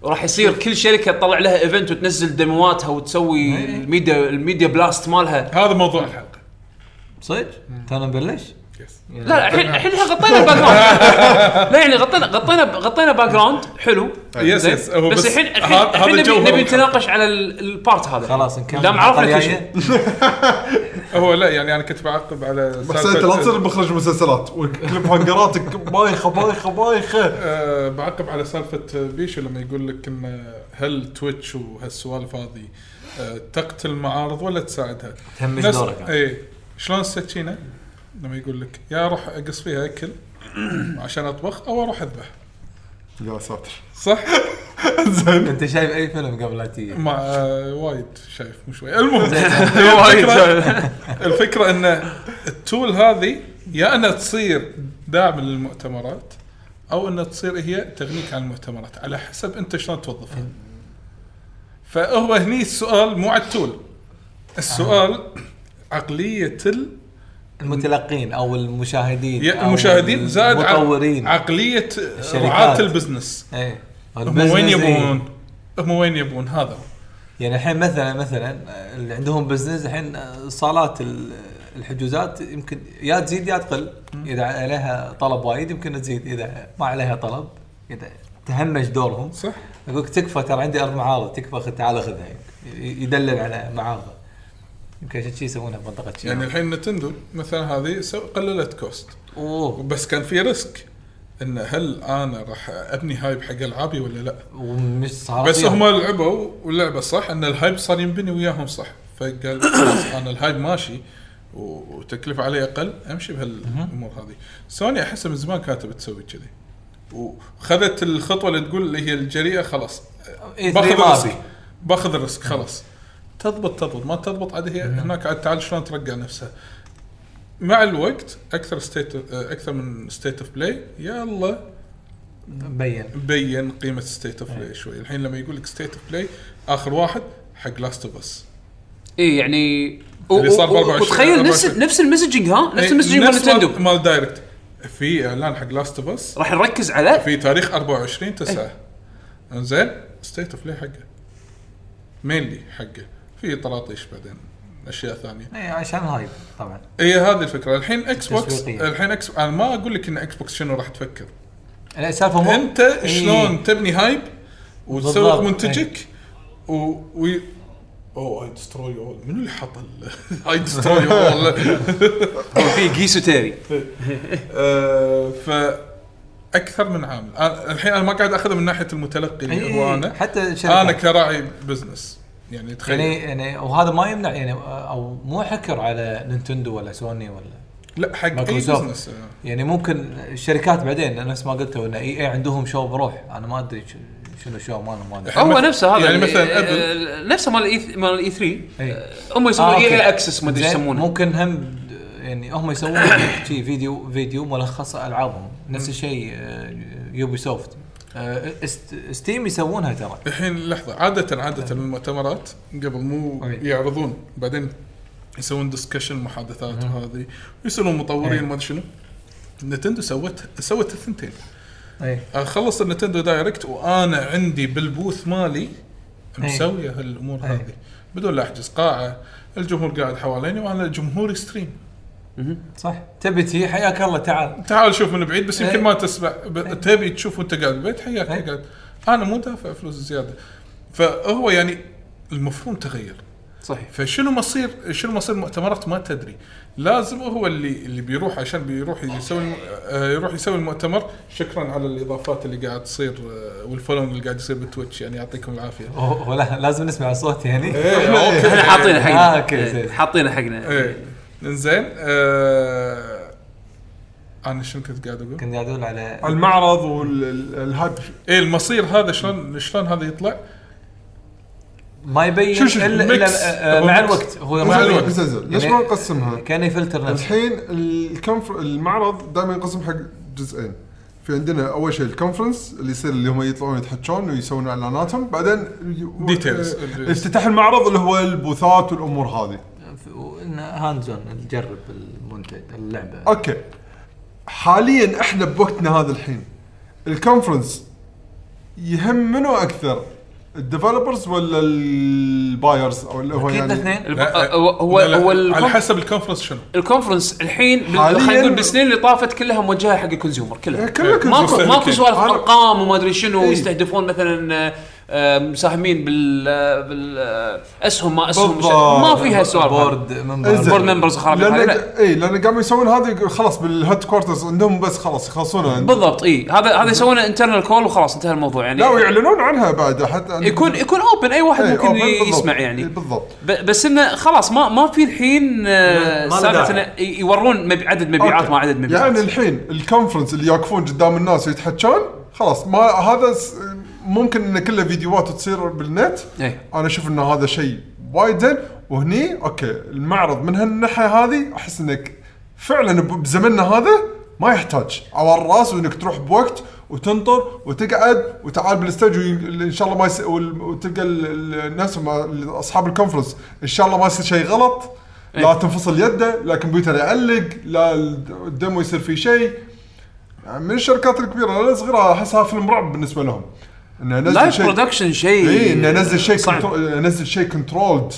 Speaker 2: وراح يصير كل شركة تطلع لها event وتنزل demo اتها وتسوي
Speaker 5: إيه.
Speaker 2: ال media ال media blast مالها.
Speaker 3: هذا موضوع الحلقة.
Speaker 5: صدق؟ تونا نبلش؟
Speaker 2: لا لا الحين الحين غطينا ال background [laughs] لا يعني غطينا غطينا غطينا background حلو yes؟
Speaker 3: yes هو
Speaker 2: بس الحين الحين نبي. نتناقش على ال- ال part هذا.
Speaker 5: خلاص نكمل
Speaker 2: دام عرفنا كل شيء. [laughs]
Speaker 3: هو لا يعني أنا كنت بعقب على
Speaker 4: بس أنت لا تصير مخرج مسلسلات. و cliffhanger اتك بايخة بايخة بايخة. [laughs]
Speaker 3: أه بعقب على سالفة بيشو لما يقول لك إن هل تويتش وهالسوالف هذه أه تقتل المعارض ولا تساعدها؟
Speaker 5: تهمش دورك يعني.
Speaker 3: اي شلون السكينه لما يقول لك يا أروح أقص فيها أكل [clears throat] عشان أطبخ أو أروح أذبح.
Speaker 4: يا ساتر
Speaker 3: صح؟ [laughs]
Speaker 4: زين.
Speaker 5: أنت شايف أي فيلم قبل لا تيجي؟
Speaker 3: مع آه، وايد شايف مو شوي. المهم [laughs] [laughs]
Speaker 2: وايد.
Speaker 3: الفكرة إن ال tool هذه يا أنها تصير داعم للمؤتمرات أو أنها تصير هي تغنيك عن المؤتمرات على حسب أنت شلون توظفها. فهو هني السؤال مو على ال tool. السؤال عقلية ال
Speaker 5: المتلقين أو المشاهدين أو
Speaker 3: المشاهدين زائد
Speaker 5: المطورين. عقلية.
Speaker 3: رعاة ال
Speaker 5: business. إيه.
Speaker 3: هم وين. يبون؟ هم وين يبون؟ هذا.
Speaker 5: يعني الحين مثلا مثلا اللي عندهم business الحين صالات ال- الحجوزات يمكن يا تزيد يا تقل. إذا عليها طلب وايد يمكن تزيد. إذا ما عليها طلب إذا تهمش دورهم.
Speaker 3: صح.
Speaker 5: أقول تكفى ترى عندي أرض معارض تكفى تعال خذها. يدلل على معارضه. يمكن عشان شي يسوونها بمنطقه شي.
Speaker 3: يعني الحين نتندو مثلا هذه قللت cost
Speaker 5: أوه.
Speaker 3: بس كان في risk إن هل أنا راح أبني hype حق ألعابي ولا لا؟
Speaker 5: ومش صار
Speaker 3: بس. هم لعبوا واللعبه صح؟ إن ال hype صار ينبني وياهم صح. فقال أنا ال hype ماشي وتكلفة علي أقل أمشي بهالأمور هذه. سوني أحسها من زمان كانت تسوي كذي. وخذت الخطوة اللي تقول اللي هي الجريئة خلاص.
Speaker 5: إيه،
Speaker 3: باخذ ال
Speaker 5: risk.
Speaker 3: باخذ ال risk خلاص. تضبط تضبط. ما تضبط عاد هي هناك عاد تعال شلون ترقع نفسها. مع الوقت أكثر State أكثر من State of Play يلا.
Speaker 5: مبين
Speaker 3: بين قيمة State of Play شوي. الحين لما يقول لك State of Play آخر واحد حق Last of Us
Speaker 2: اي يعني
Speaker 3: اللي صار ب
Speaker 2: و- و-
Speaker 3: 24
Speaker 2: وتخيل نفس
Speaker 3: 24.
Speaker 2: نفس ال messaging ها؟ نفس ال messaging مال نتندو
Speaker 3: مال Direct في إعلان حق Last of Us
Speaker 2: راح نركز على
Speaker 3: في تاريخ 24 9 زين State of Play حقه. mainly حقه. في طراطيش بعدين. أشياء ثانية.
Speaker 5: اي عشان hype طبعا.
Speaker 3: هي هذه الفكرة. الحين إكس بوكس
Speaker 5: تسويقية.
Speaker 3: الحين إكس أنا ما أقول لك إن إكس بوكس شنو راح تفكر.
Speaker 5: لا السالفه مو
Speaker 3: أنت
Speaker 5: إيه.
Speaker 3: شلون تبني هايب وتسوق. منتجك و, و... اوه اي دستروي اول منو اللي حط اي دستروي اول
Speaker 2: في جيسو تيري. [laughs]
Speaker 3: ف أكثر من عامل. الحين أنا ما قاعد اخذها من ناحية المتلقي اللي
Speaker 5: إيه،
Speaker 3: هو أنا.
Speaker 5: حتى أنا
Speaker 3: كراعي بزنس يعني تخيل
Speaker 5: يعني يعني وهذا ما يمنع يعني أو مو حكر على نينتندو ولا سوني ولا
Speaker 3: لا حق
Speaker 5: أي.
Speaker 3: business
Speaker 5: يعني ممكن الشركات بعدين نفس ما قلتوا إن EA عندهم show بروح أنا ما أدري ش- شنو show مالهم ما
Speaker 3: أدري
Speaker 2: هو نفسه هذا
Speaker 3: يعني مثلاً.
Speaker 2: آه، نفسه مال مال ال E3
Speaker 5: إي.
Speaker 2: هم يسوون
Speaker 5: آه،
Speaker 2: إي
Speaker 5: أوكي.
Speaker 2: access ما
Speaker 5: أدري
Speaker 2: يسمونه
Speaker 5: ممكن هم يعني هم يسوون شي فيديو فيديو ملخص ألعابهم نفس الشيء آه، يوبي سوفت ستيم يسوونها ترى.
Speaker 3: الحين لحظة عاده عادة المؤتمرات قبل مو. يعرضون بعدين يسوون discussion محادثات وهذه. ويصيرون مطورين
Speaker 5: أي.
Speaker 3: ما أدري شنو. نتندو سوت سوت الثنتين.
Speaker 5: اي
Speaker 3: خلص النتندو Direct وأنا عندي بال
Speaker 5: booth
Speaker 3: مالي. مسوية
Speaker 5: هالأمور.
Speaker 3: هذه. بدون لا أحجز قاعة. الجمهور قاعد حواليني وأنا جمهوري stream
Speaker 5: صح. تبي تي حياك الله تعال.
Speaker 3: تعال شوف من بعيد بس يمكن
Speaker 5: أي.
Speaker 3: ما تسمع. ب- تبي تشوف وانت قاعد بالبيت حياك
Speaker 5: أي.
Speaker 3: قاعد أنا مو دافع فلوس زيادة. فهو يعني المفهوم تغير.
Speaker 2: صحيح.
Speaker 3: فشنو مصير؟ شنو مصير المؤتمرات؟ ما تدري. لازم هو اللي اللي بيروح عشان بيروح يسوي آه، يروح يسوي المؤتمر. شكرا على الإضافات اللي قاعد تصير آه، وال follow اللي قاعد يصير بالتويتش يعني يعطيكم
Speaker 5: العافية. لازم نسمع صوتي يعني.
Speaker 2: إحنا حاطينه
Speaker 5: آه،
Speaker 2: حقنا إيه،
Speaker 5: زين.
Speaker 2: حاطينه حقنا.
Speaker 3: إنزين آه أنا شنو كنت قاعد أقول؟
Speaker 5: كنت قاعد أقول على
Speaker 4: المعرض وال
Speaker 3: hype إيه المصير هذا شلون شلون هذا يطلع؟
Speaker 5: ما يبين
Speaker 4: شو- شو-
Speaker 5: الا. إلا آه،
Speaker 3: هو
Speaker 5: مع. الوقت هو
Speaker 3: مع الوقت.
Speaker 4: ليش ما نقسمها؟
Speaker 5: كان يفلتر نفسه
Speaker 4: الحين ال confer المعرض دائما ينقسم حق جزئين في عندنا أول شيء ال conference اللي يصير اللي هم يطلعون يتحكون ويسوون إعلاناتهم بعدين. آه، افتتاح المعرض اللي هو ال booth ات والأمور هذه
Speaker 5: hands on نجرب المنتج اللعبة.
Speaker 4: أوكي. حاليا إحنا بوقتنا هذا الحين. ال conference يهم منو أكثر؟ ال developers ولا ال buyers أو اللي هو
Speaker 5: أكيد
Speaker 4: يعني
Speaker 5: الاثنين.
Speaker 2: الب-
Speaker 3: لا،
Speaker 2: هو هو
Speaker 3: لا، لا،
Speaker 2: هو
Speaker 3: على
Speaker 2: ال conf-
Speaker 3: حسب ال conference شنو.
Speaker 2: ال conference الحين بال-
Speaker 4: حالياً-
Speaker 2: خلينا نقول بالسنين اللي طافت كلها موجهه حق ال consumer كلها
Speaker 4: إيه، كلها
Speaker 2: ماكو
Speaker 3: مستهلكين.
Speaker 2: ماكو سوالف
Speaker 4: أنا-
Speaker 2: أرقام وما أدري شنو
Speaker 4: إيه.
Speaker 2: يستهدفون مثلا آه، مساهمين بال بالاسهم ما اسهم
Speaker 4: بالضبط.
Speaker 2: ما فيها سوالف.
Speaker 5: board member
Speaker 4: إنزين.
Speaker 2: board members هذه
Speaker 4: لأن
Speaker 2: لا
Speaker 4: اي لأن قاموا يسوون هذا خلاص بال headquarters عندهم بس خلاص يخلصونها
Speaker 2: بالضبط اي هذا هذا يسوونه internal call وخلاص انتهى الموضوع يعني
Speaker 4: لا ويعلنون عنها بعد حتى
Speaker 2: يكون يكون open أي واحد
Speaker 4: إيه،
Speaker 2: ممكن
Speaker 4: open بالضبط.
Speaker 2: يسمع
Speaker 4: إيه،
Speaker 2: يعني
Speaker 4: بالضبط
Speaker 2: ب- بس إنه خلاص ما ما في الحين آه، سالفة. إنه يورون مبي عدد مبيعات. ما عدد مبيعات
Speaker 4: يعني الحين ال conference اللي يوقفون قدام الناس ويتحكون خلاص ما هذا ممكن انه كله فيديوهات تصير بالنت.
Speaker 2: إيه.
Speaker 4: أنا أشوف إن هذا شيء وايد زين. وهني أوكي المعرض من هالناحية هذه أحس إنك فعلا بزمننا هذا ما يحتاج. على الرأس وإنك تروح بوقت وتنطر وتقعد وتعال بال stage وي- إن شاء الله ما يس... وتلقى ال- ال- الناس أصحاب ال conference إن شاء الله ما يصير شيء غلط. لا تنفصل يده لا كمبيوتر يعلق لا ال demo يصير فيه شيء. من الشركات الكبيرة لا الصغيره أحسها فيلم رعب بالنسبة لهم. إنه انزل
Speaker 2: live
Speaker 4: شيء
Speaker 2: production شيء
Speaker 4: اي إنه انزل شيء
Speaker 2: صعب.
Speaker 4: control انزل شيء controlled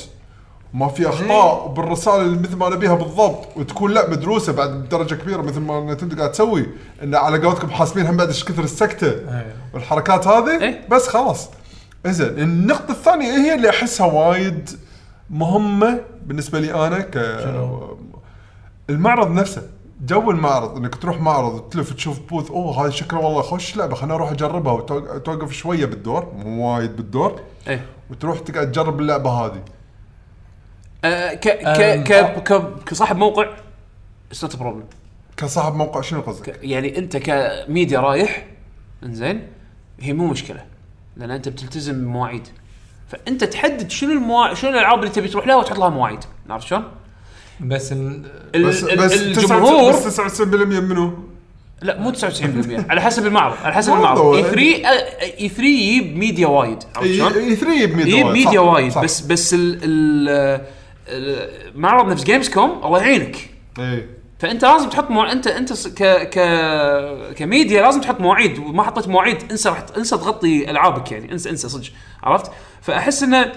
Speaker 4: ما في أخطاء وبالرساله اللي مثل ما نبيها بالضبط. وتكون لا مدروسة بعد بدرجة كبيرة مثل ما نتندو قاعد تسوي. ان على قولتكم حاسبين هم بعد إيش كثر السكتة. والحركات هذه
Speaker 2: إيه.
Speaker 4: بس خلاص. إنزين النقطة الثانية هي اللي أحسها وايد مهمة بالنسبة لي أنا ك المعرض نفسه. جو المعرض إنك تروح معرض تلف تشوف booth أوه هاي شكله والله خوش لعبة خليني أروح أجربها وتوقف شوية بالدور مو وايد بالدور
Speaker 2: إيه.
Speaker 4: وتروح تقعد تجرب اللعبة هذه.
Speaker 2: آه، ك ك ك ك- كصاحب موقع it's not problem
Speaker 4: كصاحب موقع شنو قصدك؟
Speaker 2: يعني أنت كميديا رايح إنزين هي مو مشكلة لأن أنت بتلتزم بمواعيد. فأنت تحدد شنو المواعيد شنو الألعاب اللي تبي تروح لها وتحط لها مواعيد عرفت شلون؟
Speaker 5: بس ال-
Speaker 4: بس
Speaker 2: ال-
Speaker 4: بس
Speaker 2: الجمهور
Speaker 4: 99% بس 99% منو؟
Speaker 2: لا مو 99% على حسب المعرض على حسب. المعرض E3 E3 يجيب ميديا وايد؟
Speaker 4: E3 يجيب ميديا
Speaker 2: يجيب
Speaker 4: وايد،
Speaker 2: ميديا وايد
Speaker 4: صح.
Speaker 2: بس بس ال- ال- المعرض نفس Gamescom الله يعينك
Speaker 4: إي
Speaker 2: فأنت لازم تحط مو... انت أنت س- ك ك كميديا لازم تحط مواعيد وما حطيت مواعيد انسى راح انسى تغطي ألعابك يعني انسى انسى صدق عرفت؟ فأحس انه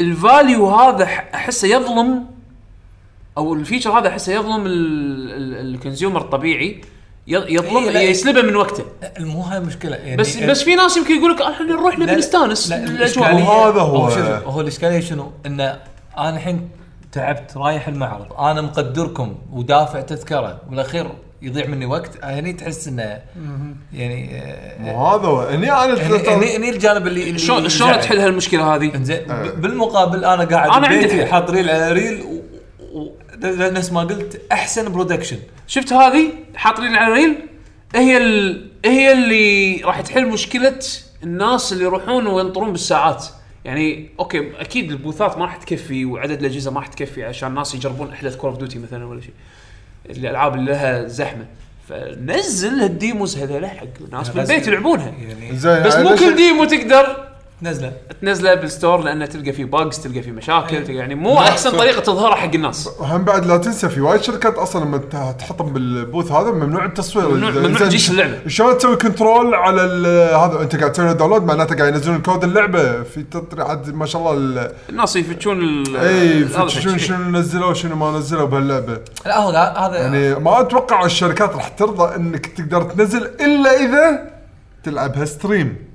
Speaker 2: ال value هذا ح- أحسه يظلم أو ال feature هذا أحسه يظلم ال consumer الطبيعي ي- يظلم
Speaker 5: إيه،.
Speaker 2: يسلبه من وقته
Speaker 5: مو هاي المشكلة يعني
Speaker 2: بس بس في ناس يمكن يقول لك إحنا نروح نبي نستانس الاجواء
Speaker 4: وهذا هو-
Speaker 5: هو الإشكالية شنو؟ انه أنا الحين تعبت رايح المعرض أنا مقدركم ودافع تذكرة بالاخير يضيع مني وقت هني تحس إنه يعني آه،
Speaker 4: مو هذا هو هني أنا
Speaker 5: هني هني- الجانب اللي
Speaker 2: شلون شلون. تحل هالمشكلة هذه؟
Speaker 5: إنزين بالمقابل أنا قاعد
Speaker 2: أنا عندي
Speaker 5: ببيتي. حاط ريل على ريل نفس ما قلت أحسن production
Speaker 2: شفت هذه؟ حاطين على ريل هي ال... هي اللي راح تحل مشكلة الناس اللي يروحون وينطرون بالساعات. يعني okay أكيد البوثات ما راح تكفي وعدد الأجهزة ما راح تكفي عشان الناس يجربون احدث Call of Duty مثلا ولا شيء. الألعاب اللي لها زحمة. فنزل ال demos هذول حق الناس بالبيت يلعبونها.
Speaker 5: يعني
Speaker 2: بس مو
Speaker 4: ليش-
Speaker 2: كل demo تقدر
Speaker 5: نزله
Speaker 2: تنزله بال store لأنه تلقى فيه bugs تلقى فيه مشاكل
Speaker 5: إيه.
Speaker 2: تلقى يعني مو أحسن طريقة تظهرها حق الناس.
Speaker 4: هم بعد لا تنسى في وايد شركات أصلا لما تحطهم بال booth هذا ممنوع التصوير.
Speaker 2: ممنوع- ممنوع تجيش اللعبة.
Speaker 4: شلون تسوي control على ال- هذا؟ أنت قاعد تسوي download معناته قاعد ينزلون كود اللعبة. في تطري عاد ما شاء الله ال-
Speaker 2: الناس يفتشون ال-
Speaker 4: إي
Speaker 2: هذا
Speaker 4: شنو. شنو نزلوا وشنو ما نزلوا بهاللعبة.
Speaker 5: لا هو هذا
Speaker 4: يعني ما أتوقع الشركات راح ترضى إنك تقدر تنزل إلا إذا تلعبها stream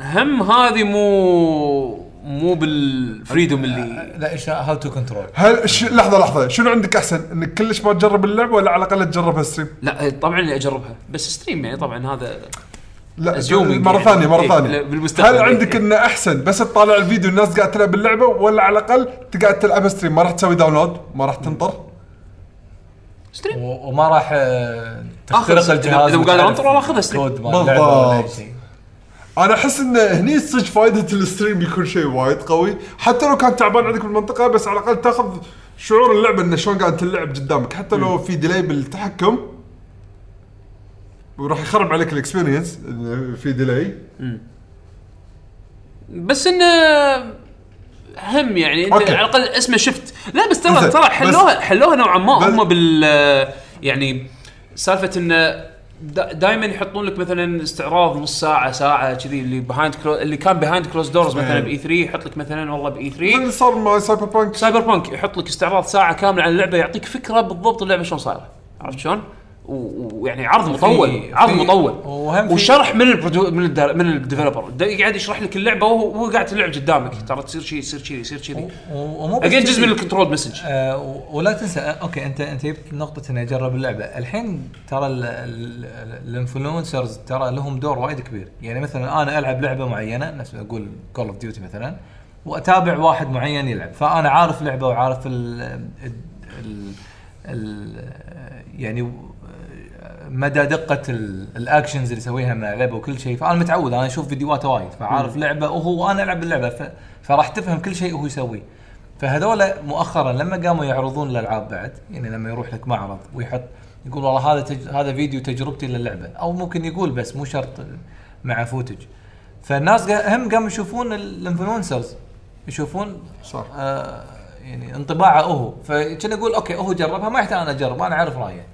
Speaker 2: هم هذه مو مو بالفريدوم اللي
Speaker 5: لا إيش هاو تو كنترول.
Speaker 4: هل ش... لحظة لحظة. شنو عندك أحسن؟ إنك كلش ما تجرب اللعبة ولا على الأقل تجربها ستريم
Speaker 2: لا طبعا اللي أجربها. بس ستريم يعني طبعا هذا
Speaker 4: لا
Speaker 2: Assuming
Speaker 4: مرة
Speaker 2: يعني.
Speaker 4: ثانية مرة
Speaker 2: إيه، ثانية. بالمستقبل.
Speaker 4: هل عندك
Speaker 2: إيه.
Speaker 4: إنه أحسن بس تطالع الفيديو الناس قاعد تلعب اللعبة ولا على الأقل تقعد تلعبها ستريم ما راح تسوي داونلود ما راح تنطر.
Speaker 2: ستريم
Speaker 5: وما راح آه، تخترق. الجهاز
Speaker 2: قادر
Speaker 5: وتعرف
Speaker 2: أنطر والله آخذها
Speaker 5: stream.
Speaker 4: بالضبط. أنا أحس إن هني صدق فائده ال stream بيكون شيء وايد قوي. حتى لو كان تعبان عندك بالمنطقة بس على الأقل تأخذ شعور اللعبة إنه شلون قاعد تلعب قدامك. حتى لو في delay بالتحكم وراح يخرب عليك ال experience في delay
Speaker 2: بس إنه هم يعني انت
Speaker 4: okay.
Speaker 2: على الأقل اسمه شفت. لا بس ترى ترى حلوها حلوها نوعا ما. هم بال يعني سالفة إنه دائما يحطون لك مثلا استعراض نص ساعة ساعة كذي اللي behind اللي كان behind closed doors مثلا
Speaker 4: إيه.
Speaker 2: ب E3 يحط لك مثلا والله ب E3
Speaker 4: اللي صار مع
Speaker 2: Cyberpunk Cyberpunk يحط لك استعراض ساعة كاملة عن اللعبة يعطيك فكرة بالضبط اللعبة شلون صايرة عرفت شلون؟ ويعني عرض مطول عرض مطول. وشرح من ال produ- من الدر- من ال developer قاعد يشرح لك اللعبة وهو وهو قاعد تلعب قدامك. ترى تصير شيء يصير كذي يصير كذي again جزء. من ال control
Speaker 5: message آه ولا تنسى آه، okay انت أنت جبت نقطة إني أجرب اللعبة. الحين ترى ال- ال- ال- ال influencers ترى لهم دور وايد كبير. يعني مثلا أنا ألعب لعبة معينة نفس أقول Call of Duty مثلا وأتابع واحد معين يلعب. فأنا عارف لعبة وعارف ال ال ال ال يعني مدى دقة ال- ال actions اللي يسويها مع اللعبه وكل شيء. فأنا متعود أنا أشوف فيديوهاته وايد فعارف لعبة وهو وأنا ألعب اللعبة ف- فراح تفهم كل شيء هو يسويه فهذول مؤخرا لما قاموا يعرضون الألعاب بعد يعني لما يروح لك معرض ويحط يقول والله هذا تج... هذا فيديو تجربتي للعبة. أو ممكن يقول بس مو شرط مع footage فالناس. هم قاموا يشوفون ال influencers يشوفون
Speaker 4: صح.
Speaker 5: آه يعني انطباعه هو. فكنا أقول okay هو جربها ما يحتاج أنا أجرب أنا أعرف رأيه.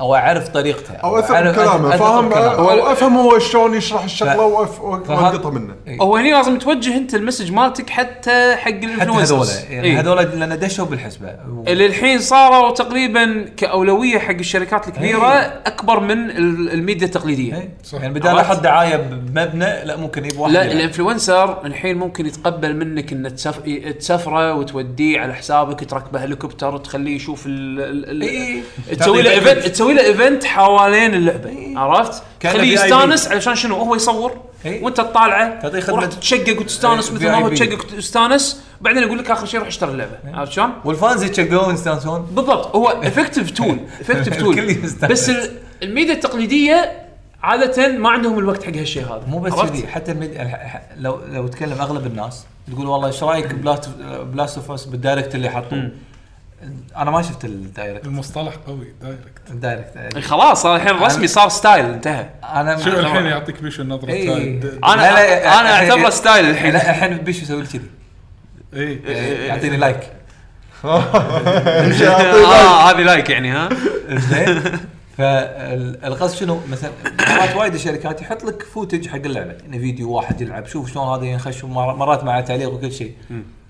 Speaker 5: أو أعرف طريقته أو
Speaker 4: بكلامه
Speaker 5: أثق
Speaker 4: فاهم. أو افهم هو شلون يشرح الشغله
Speaker 5: ف-
Speaker 4: منه
Speaker 5: إيه.
Speaker 2: هو هني لازم توجه أنت ال message مالتك حتى حق
Speaker 5: حتى هذول
Speaker 2: ال influencers
Speaker 5: يعني
Speaker 2: إيه.
Speaker 5: هذول لأن دشوا بالحسبة
Speaker 2: اللي الحين صاروا تقريبا كأولوية حق الشركات الكبيرة
Speaker 5: إيه.
Speaker 2: أكبر من ال- الميديا التقليدية
Speaker 5: إيه.
Speaker 3: صح.
Speaker 5: يعني بدال؟ أحط دعاية بمبنى لا ممكن يجيب واحد
Speaker 2: لا.
Speaker 5: ال
Speaker 2: influencer الحين ممكن يتقبل منك إنه تسف... تسفره وتوديه على حسابك تركبه هليكوبتر تخليه يشوف ال... ال... ال...
Speaker 5: إيه.
Speaker 2: تسوي له event تسوي له event حوالين اللعبه عرفت؟
Speaker 5: كأنه
Speaker 2: تخليه
Speaker 5: VIP.
Speaker 2: يستانس علشان شنو؟ هو يصور.
Speaker 5: إيه.
Speaker 2: وانت تطالعه.
Speaker 5: تعطيه خدمة-
Speaker 2: وراح تتشقق وتستانس
Speaker 5: إيه،
Speaker 2: مثل ما هو. تشقق وتستانس. وبعدين يقول لك آخر شيء روح اشتري اللعبه عرفت شلون؟
Speaker 5: وال fans يتشقون يستانسون
Speaker 2: بالضبط. هو effective tool
Speaker 5: effective tool.
Speaker 2: بس ال- الميديا التقليدية عادة ما عندهم الوقت حق هالشيء هذا.
Speaker 5: مو بس
Speaker 2: عرفت؟
Speaker 5: كذي. حتى ح- لو لو تكلم أغلب الناس تقول والله إيش رأيك ب Last بلاست اوف اس بالدايركت اللي حطوه؟ أنا ما شفت الدايركت
Speaker 3: المصطلح قوي دايركت
Speaker 5: الدايركت
Speaker 2: خلاص الحين رسمي صار ستايل انتهى.
Speaker 5: أنا
Speaker 3: شوف الحين يعطيك بيشو النظرة؟
Speaker 5: إيه.
Speaker 3: د-
Speaker 2: أنا
Speaker 5: لا، لا،
Speaker 2: أنا
Speaker 5: الحين-
Speaker 2: أعتبره ستايل الحين.
Speaker 5: الحين بيشو يسوي لي كذي.
Speaker 3: إيه.
Speaker 5: يعطيني لايك [laughs]
Speaker 2: آه هذه لايك يعني ها؟
Speaker 5: زين. [laughs] فالقصد شنو؟ مثلا مرات وايد الشركات يحط لك فوتج حق اللعبة. يعني فيديو واحد يلعب شوف شلون هذا ينخش مرات مع تعليق وكل شيء.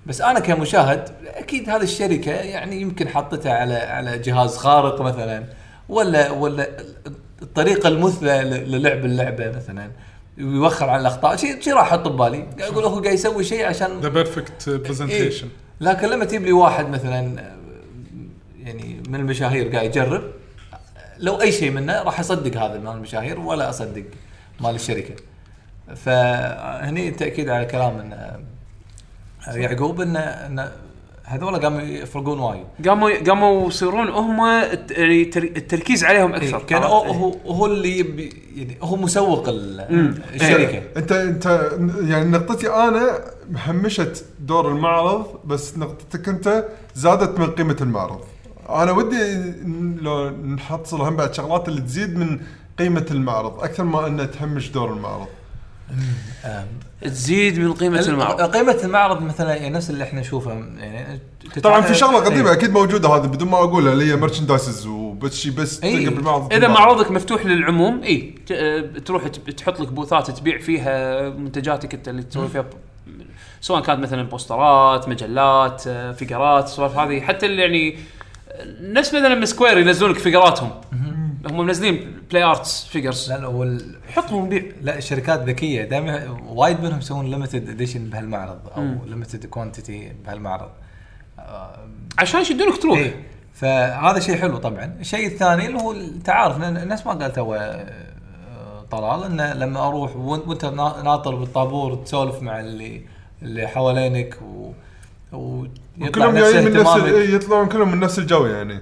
Speaker 5: بس أنا كمشاهد أكيد هذه الشركة يعني يمكن حطتها على على جهاز خارق مثلا ولا ولا الطريقة المثلى للعب اللعبة مثلا ويوخر عن الأخطاء. شيء شيء راح أحط ببالي. أقول هو قاعد يسوي شيء عشان
Speaker 3: ذا perfect
Speaker 5: presentation. لكن لما تجيب لي واحد مثلا يعني من المشاهير قاعد يجرب لو أي شيء منه راح أصدق هذا مال المشاهير ولا أصدق مال الشركة. فهني تاكيد على كلام إن آه، يعقوب ان إن هذول قاموا يفرقون وايد.
Speaker 2: قاموا قاموا يصيرون هم يعني تر- التركيز عليهم أكثر
Speaker 5: إيه، كان؟ هو هو هو اللي يبي يعني هو مسوق ال- الشركة.
Speaker 4: انت انت يعني نقطتي أنا همشت دور المعرض بس نقطتك أنت زادت من قيمة المعرض. أنا ودي لو نحصل هم بعد شغلات اللي تزيد من قيمة المعرض أكثر ما انها تهمش دور المعرض.
Speaker 2: تزيد من قيمة المعرض.
Speaker 5: قيمة المعرض مثلا يعني نفس اللي إحنا نشوفه. يعني
Speaker 4: طبعا في شغلة قديمة
Speaker 5: إيه.
Speaker 4: أكيد موجودة هذه بدون ما أقولها اللي هي merchandises وبس شي بس. تلقى بالمعرض
Speaker 2: إذا معرضك مفتوح للعموم اي آه، تروح تحط لك بوثات تبيع فيها منتجاتك أنت اللي تسوي فيها سواء كانت مثلا بوسترات مجلات آه، فيجرات السوالف هذه حتى اللي يعني نفس مثلا Square ينزلون لك فيجراتهم هم منزلين Play Arts figures
Speaker 5: لا لا هو
Speaker 2: حطهم بيع
Speaker 5: لا الشركات ذكية. دائما وايد منهم يسوون limited edition بهالمعرض أو limited quantity بهالمعرض.
Speaker 2: عشان يشدونك تروح.
Speaker 5: إيه. فهذا شيء حلو طبعا. الشيء الثاني اللي هو التعارف الناس ما قال تو آه، طلال انه لما أروح وإنت نا- ناطر بالطابور تسولف مع اللي اللي حوالينك و ويطلع
Speaker 4: كلهم جايين من نفس ال- يطلعون كلهم من نفس الجو يعني.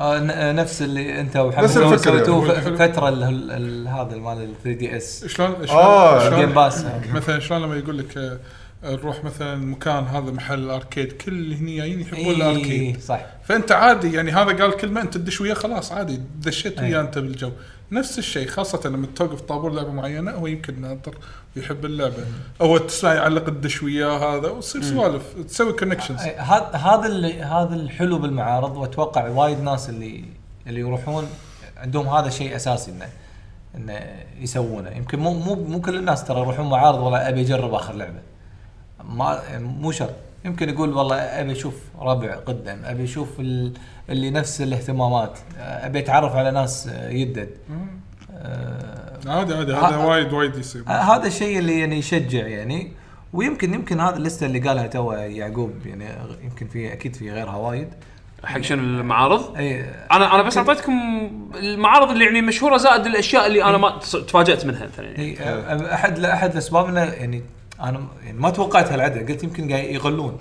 Speaker 5: آه ن- نفس اللي انت وحمد سويتوه فترة هذا مال 3 DS
Speaker 3: شلون
Speaker 4: آه،
Speaker 3: شلون
Speaker 5: Game Pass
Speaker 3: مثلا شلون لما يقول لك آه، نروح مثلا مكان هذا محل ال arcade كل اللي هني جايين يحبون
Speaker 5: إيه،
Speaker 3: ال arcade
Speaker 5: صح.
Speaker 3: فأنت عادي يعني هذا قال كلمة أنت تدش وياه خلاص عادي دشيت
Speaker 5: أي.
Speaker 3: وياه أنت بالجو. نفس الشيء خاصة لما توقف طابور لعبة معينة هو يمكن ناطر ويحب اللعبة. أو تسمع يعلق الدش وياه هذا وتصير سوالف تسوي
Speaker 5: connections هذا هذا اللي هذا الحلو بالمعارض وأتوقع وايد ناس اللي اللي يروحون عندهم هذا شيء أساسي إنه إنه يسوونه. يمكن مو مو مو كل الناس ترى يروحون معارض والله أبي أجرب آخر لعبة. ما مو شرط. يمكن يقول والله أبي أشوف ربع قدم أبي أشوف ال- اللي نفس الاهتمامات أبي أتعرف على ناس يدد. آه،
Speaker 3: عادي عادي
Speaker 5: ها-
Speaker 3: هذا وايد وايد يصير.
Speaker 5: آه، هذا الشيء اللي يعني يشجع يعني. ويمكن يمكن هذا اللسته اللي قالها تو يعقوب يعني يمكن في أكيد في غيرها وايد.
Speaker 2: حق شنو؟ المعارض؟
Speaker 5: اي
Speaker 2: أنا أنا بس أعطيتكم المعارض اللي يعني مشهورة زائد الأشياء اللي أنا ما تفاجأت منها مثلا يعني.
Speaker 5: اي آه، احد أحد الأسباب إنه يعني أنا يعني ما توقعت هالعدد قلت يمكن قاعد يقلون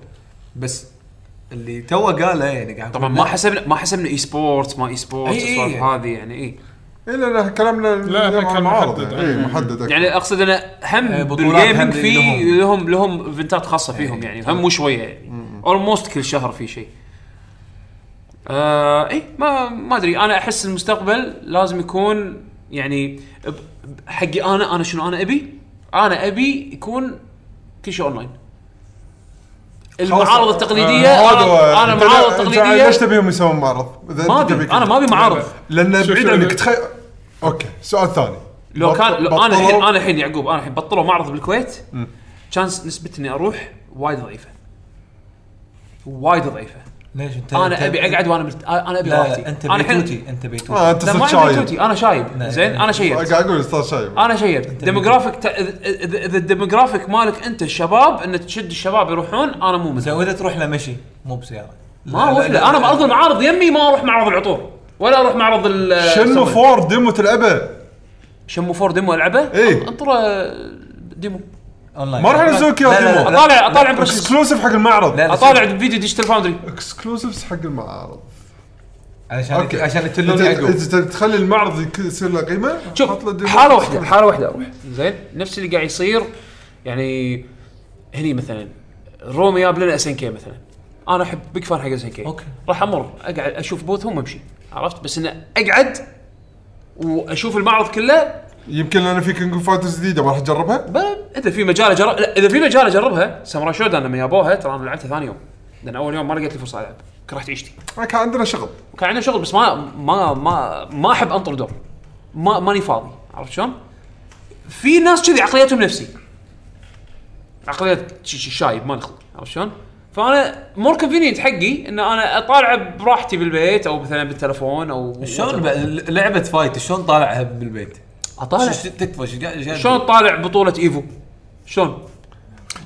Speaker 5: بس اللي تو قاله يعني قاعد
Speaker 2: طبعا ما
Speaker 5: لا،
Speaker 2: حسبنا ما حسبنا e-sport ما e-sport
Speaker 5: إي إي.
Speaker 2: السوالف هذه يعني إي
Speaker 4: إي لا لا كلامنا
Speaker 3: لا،
Speaker 4: اليوم
Speaker 3: كان محدد.
Speaker 4: يعني. إي محدد.
Speaker 2: يعني أقصد أنا هم
Speaker 5: إيه،
Speaker 2: بال
Speaker 5: gaming
Speaker 2: في
Speaker 5: لهم.
Speaker 2: لهم لهم ايفنتات خاصة فيهم يعني هم مو شوية يعني almost كل شهر في شيء آه إي ما ما أدري أنا أحس المستقبل لازم يكون يعني حقي أنا أنا شنو أنا أبي؟ أنا أبي يكون كل شيء أونلاين. المعارض التقليدية
Speaker 4: آه،.
Speaker 2: أنا
Speaker 4: أنت
Speaker 2: المعارض التقليديه
Speaker 4: ليش تبيهم يسوون معرض؟
Speaker 2: ما
Speaker 4: أبي
Speaker 2: أنا ما أبي معارض.
Speaker 3: لأن
Speaker 4: بعيد انك تخيل okay سؤال ثاني.
Speaker 2: لو كان لو
Speaker 4: أنا
Speaker 2: الحين أنا الحين يعقوب أنا الحين بطلوا معرض بالكويت. كان نسبه اني أروح وايد ضعيفة. وايد ضعيفة.
Speaker 5: ليش انت
Speaker 2: أنا
Speaker 5: أنت-
Speaker 2: أبي أقعد وأنا ملت... أنا
Speaker 5: أبي
Speaker 2: راحتي. أنت
Speaker 5: بيتوتي أنت بيتوتي.
Speaker 4: آه أنت
Speaker 2: لا
Speaker 4: صرت
Speaker 2: ما عندي
Speaker 4: شايب.
Speaker 2: توتي أنا شايب. زين؟ أنا شيبت
Speaker 4: قاعد أقول أستاذ شايب.
Speaker 2: أنا شيبت demographic. اذا ال demographic مالك أنت الشباب إن تشد الشباب يروحون أنا مو
Speaker 5: زين
Speaker 2: مثل
Speaker 5: وإذا تروح له مشي مو بسيارة.
Speaker 2: ما أروح له أنا بأرض المعارض يمي ما أروح معرض العطور ولا أروح معرض ال
Speaker 4: شنو. for demo تلعبه؟
Speaker 2: شمو for demo ألعبه؟
Speaker 4: إيه.
Speaker 2: انطره demo.
Speaker 5: online
Speaker 4: ما راح ينزلون
Speaker 5: لا، demo.
Speaker 2: اطالع أطالع impressions
Speaker 4: exclusive حق المعرض.
Speaker 2: أطالع فيديو Digital Foundry.
Speaker 4: exclusives حق المعرض.
Speaker 5: عشان
Speaker 4: okay.
Speaker 5: عشان يتلون
Speaker 4: أنت-
Speaker 5: يعقوب
Speaker 4: تخلي المعرض يك- يصير له قيمة
Speaker 2: شوف. حالة واحدة حالة واحدة أروح. زين؟ نفس اللي قاعد يصير يعني هني مثلا رومي جاب لنا SNK مثلا. أنا أحب big fan حق SNK
Speaker 5: okay.
Speaker 2: راح أمر أقعد أشوف بوثهم وأمشي. عرفت؟ بس انه أقعد وأشوف المعرض كله
Speaker 4: يمكن لأن في King Fighters جديدة ما راح تجربها؟
Speaker 2: ب- إذا في مجال اجرب لا إذا في مجال أجربها Samurai Shodown لما جابوها ترى أنا لعبتها ثاني يوم. لأن أول يوم ما لقيت لي فرصة ألعب كرهت عيشتي.
Speaker 4: ما كان عندنا شغل.
Speaker 2: وكان عندنا شغل بس ما ما ما ما أحب أنطر دور. ما ماني فاضي. عرفت شلون؟ في ناس كذي عقليتهم نفسي. عقلية شايب ما نخلق عرفت شلون؟ فأنا more convenient حقي إن أنا أطالع براحتي بالبيت أو مثلا بالتلفون أو
Speaker 5: شلون ب- لعبة fight شلون طالعها بالبيت؟ أطالع تكفى قاعد قاعد-
Speaker 2: شلون طالع بطولة EVO؟ شلون؟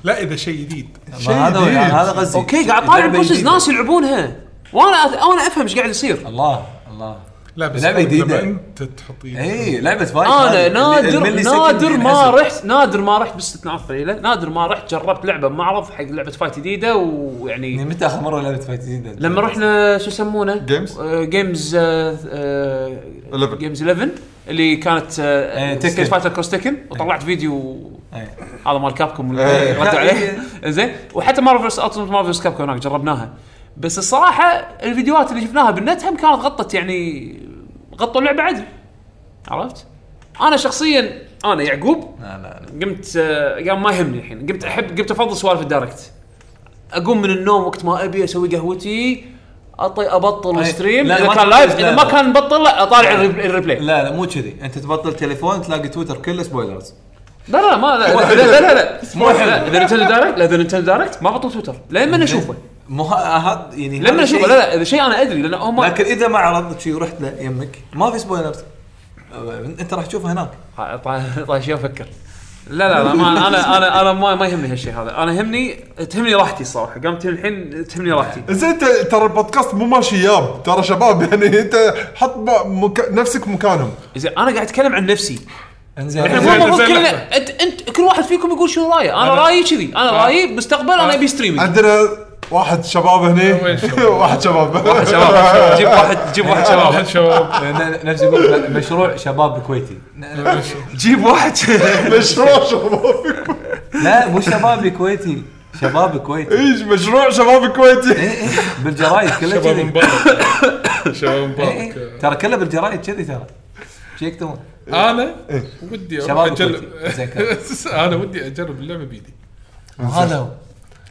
Speaker 3: لا إذا شيء جديد
Speaker 5: ما هذا
Speaker 4: جديد.
Speaker 5: هذا غزي
Speaker 2: okay قاعد طالع
Speaker 5: لعبة جديدة.
Speaker 2: ناس يلعبونها وأنا أ- أنا أفهم إيش قاعد يصير
Speaker 5: الله الله
Speaker 3: لا بس
Speaker 5: لعبة
Speaker 3: لما
Speaker 5: جديدة.
Speaker 3: أنت تحط إيدك
Speaker 5: اي لعبة
Speaker 2: fight
Speaker 5: أنا.
Speaker 2: نادر نادر ما. رحت نادر ما رحت باستثناءات قليله نادر ما رحت جربت لعبة بمعرض حق لعبة fight جديدة
Speaker 5: يعني
Speaker 2: ويعني
Speaker 5: متى آخر مرة لعبت fight جديدة؟
Speaker 2: لما رحنا شو يسمونه؟
Speaker 4: Games؟
Speaker 2: Games آه
Speaker 4: 11.
Speaker 2: Games 11 اللي كانت
Speaker 5: إيه،.
Speaker 2: Street Fighter Cross Tekken وطلعت فيديو.
Speaker 5: إيه.
Speaker 2: هذا مال Capcom اللي
Speaker 4: إيه.
Speaker 2: ردوا عليه. [laughs] زين. وحتى Marvel's Ultimate Marvel's Capcom هناك جربناها. بس الصراحة الفيديوهات اللي شفناها بالنت هم كانت غطت يعني غطوا اللعبة عدل. عرفت؟ أنا شخصيا أنا يعقوب
Speaker 5: لا لا لا.
Speaker 2: قمت آه، قام ما يهمني الحين. قمت أحب قمت أفضل سوالف ال Direct. أقوم من النوم وقت ما أبي أسوي قهوتي اطي
Speaker 5: أبطل.
Speaker 2: stream
Speaker 5: لا،
Speaker 2: إذا
Speaker 5: ما
Speaker 2: كان live
Speaker 5: إذا
Speaker 2: ما. كان مبطل لا أطالع ال rep- ال replay.
Speaker 5: لا لا مو كذي. أنت تبطل تليفون تلاقي تويتر كله spoilers
Speaker 2: لا لا ما لا لا لا لا, لا. مو لا إذا Nintendo Direct لا إذا Nintendo Direct ما بطل تويتر. لما اشوفه
Speaker 5: مو ها- هذا يعني
Speaker 2: لما اشوفه لا لا إذا شيء أنا أدري لأن هم
Speaker 5: لكن إذا ما عرضت شيء ورحت له يمك ما في spoilers أنت راح تشوفه هناك.
Speaker 2: طيب شيء أفكر. لا لا لا ما أنا أنا أنا ما ما يهمني هالشيء هذا. أنا يهمني تهمني راحتي الصراحه قامت الحين تهمني راحتي.
Speaker 4: زين أنت ترى البودكاست مو ماشي ياب. ترى شباب [laughs] يعني أنت حط مك... نفسك مكانهم.
Speaker 2: زين أنا قاعد أتكلم عن نفسي.
Speaker 5: إنزين.
Speaker 2: إحنا مو المفروض كلنا. انت انت كل واحد فيكم يقول شنو رأيه. أنا
Speaker 3: أنا-
Speaker 2: رأيي كذي. أنا رأيي مستقبل أنا أبي streaming
Speaker 4: عندنا واحد شباب هني. [laughs]
Speaker 3: وين شباب؟
Speaker 4: واحد شباب.
Speaker 2: شباب. جيب واحد جيب واحد
Speaker 3: واحد
Speaker 2: شباب.
Speaker 3: شباب
Speaker 5: نفس يقول مشروع شباب كويتي
Speaker 2: جيب واحد
Speaker 4: مشروع شباب.
Speaker 5: لا مو شبابي كويتي شباب كويتي
Speaker 4: إيش مشروع شباب كويتي
Speaker 5: إيه، إيه، بالجرايد كله
Speaker 3: شباب مبارك. شباب
Speaker 5: إيه،
Speaker 3: مبارك.
Speaker 5: ترى كله بالجرايد كذي ترى. شو يكتبون؟
Speaker 3: أنا؟ ودي أروح
Speaker 5: شباب
Speaker 3: اجرب. [laughs] أنا ودي أجرب اللعبة بيدي.
Speaker 5: هذا هو.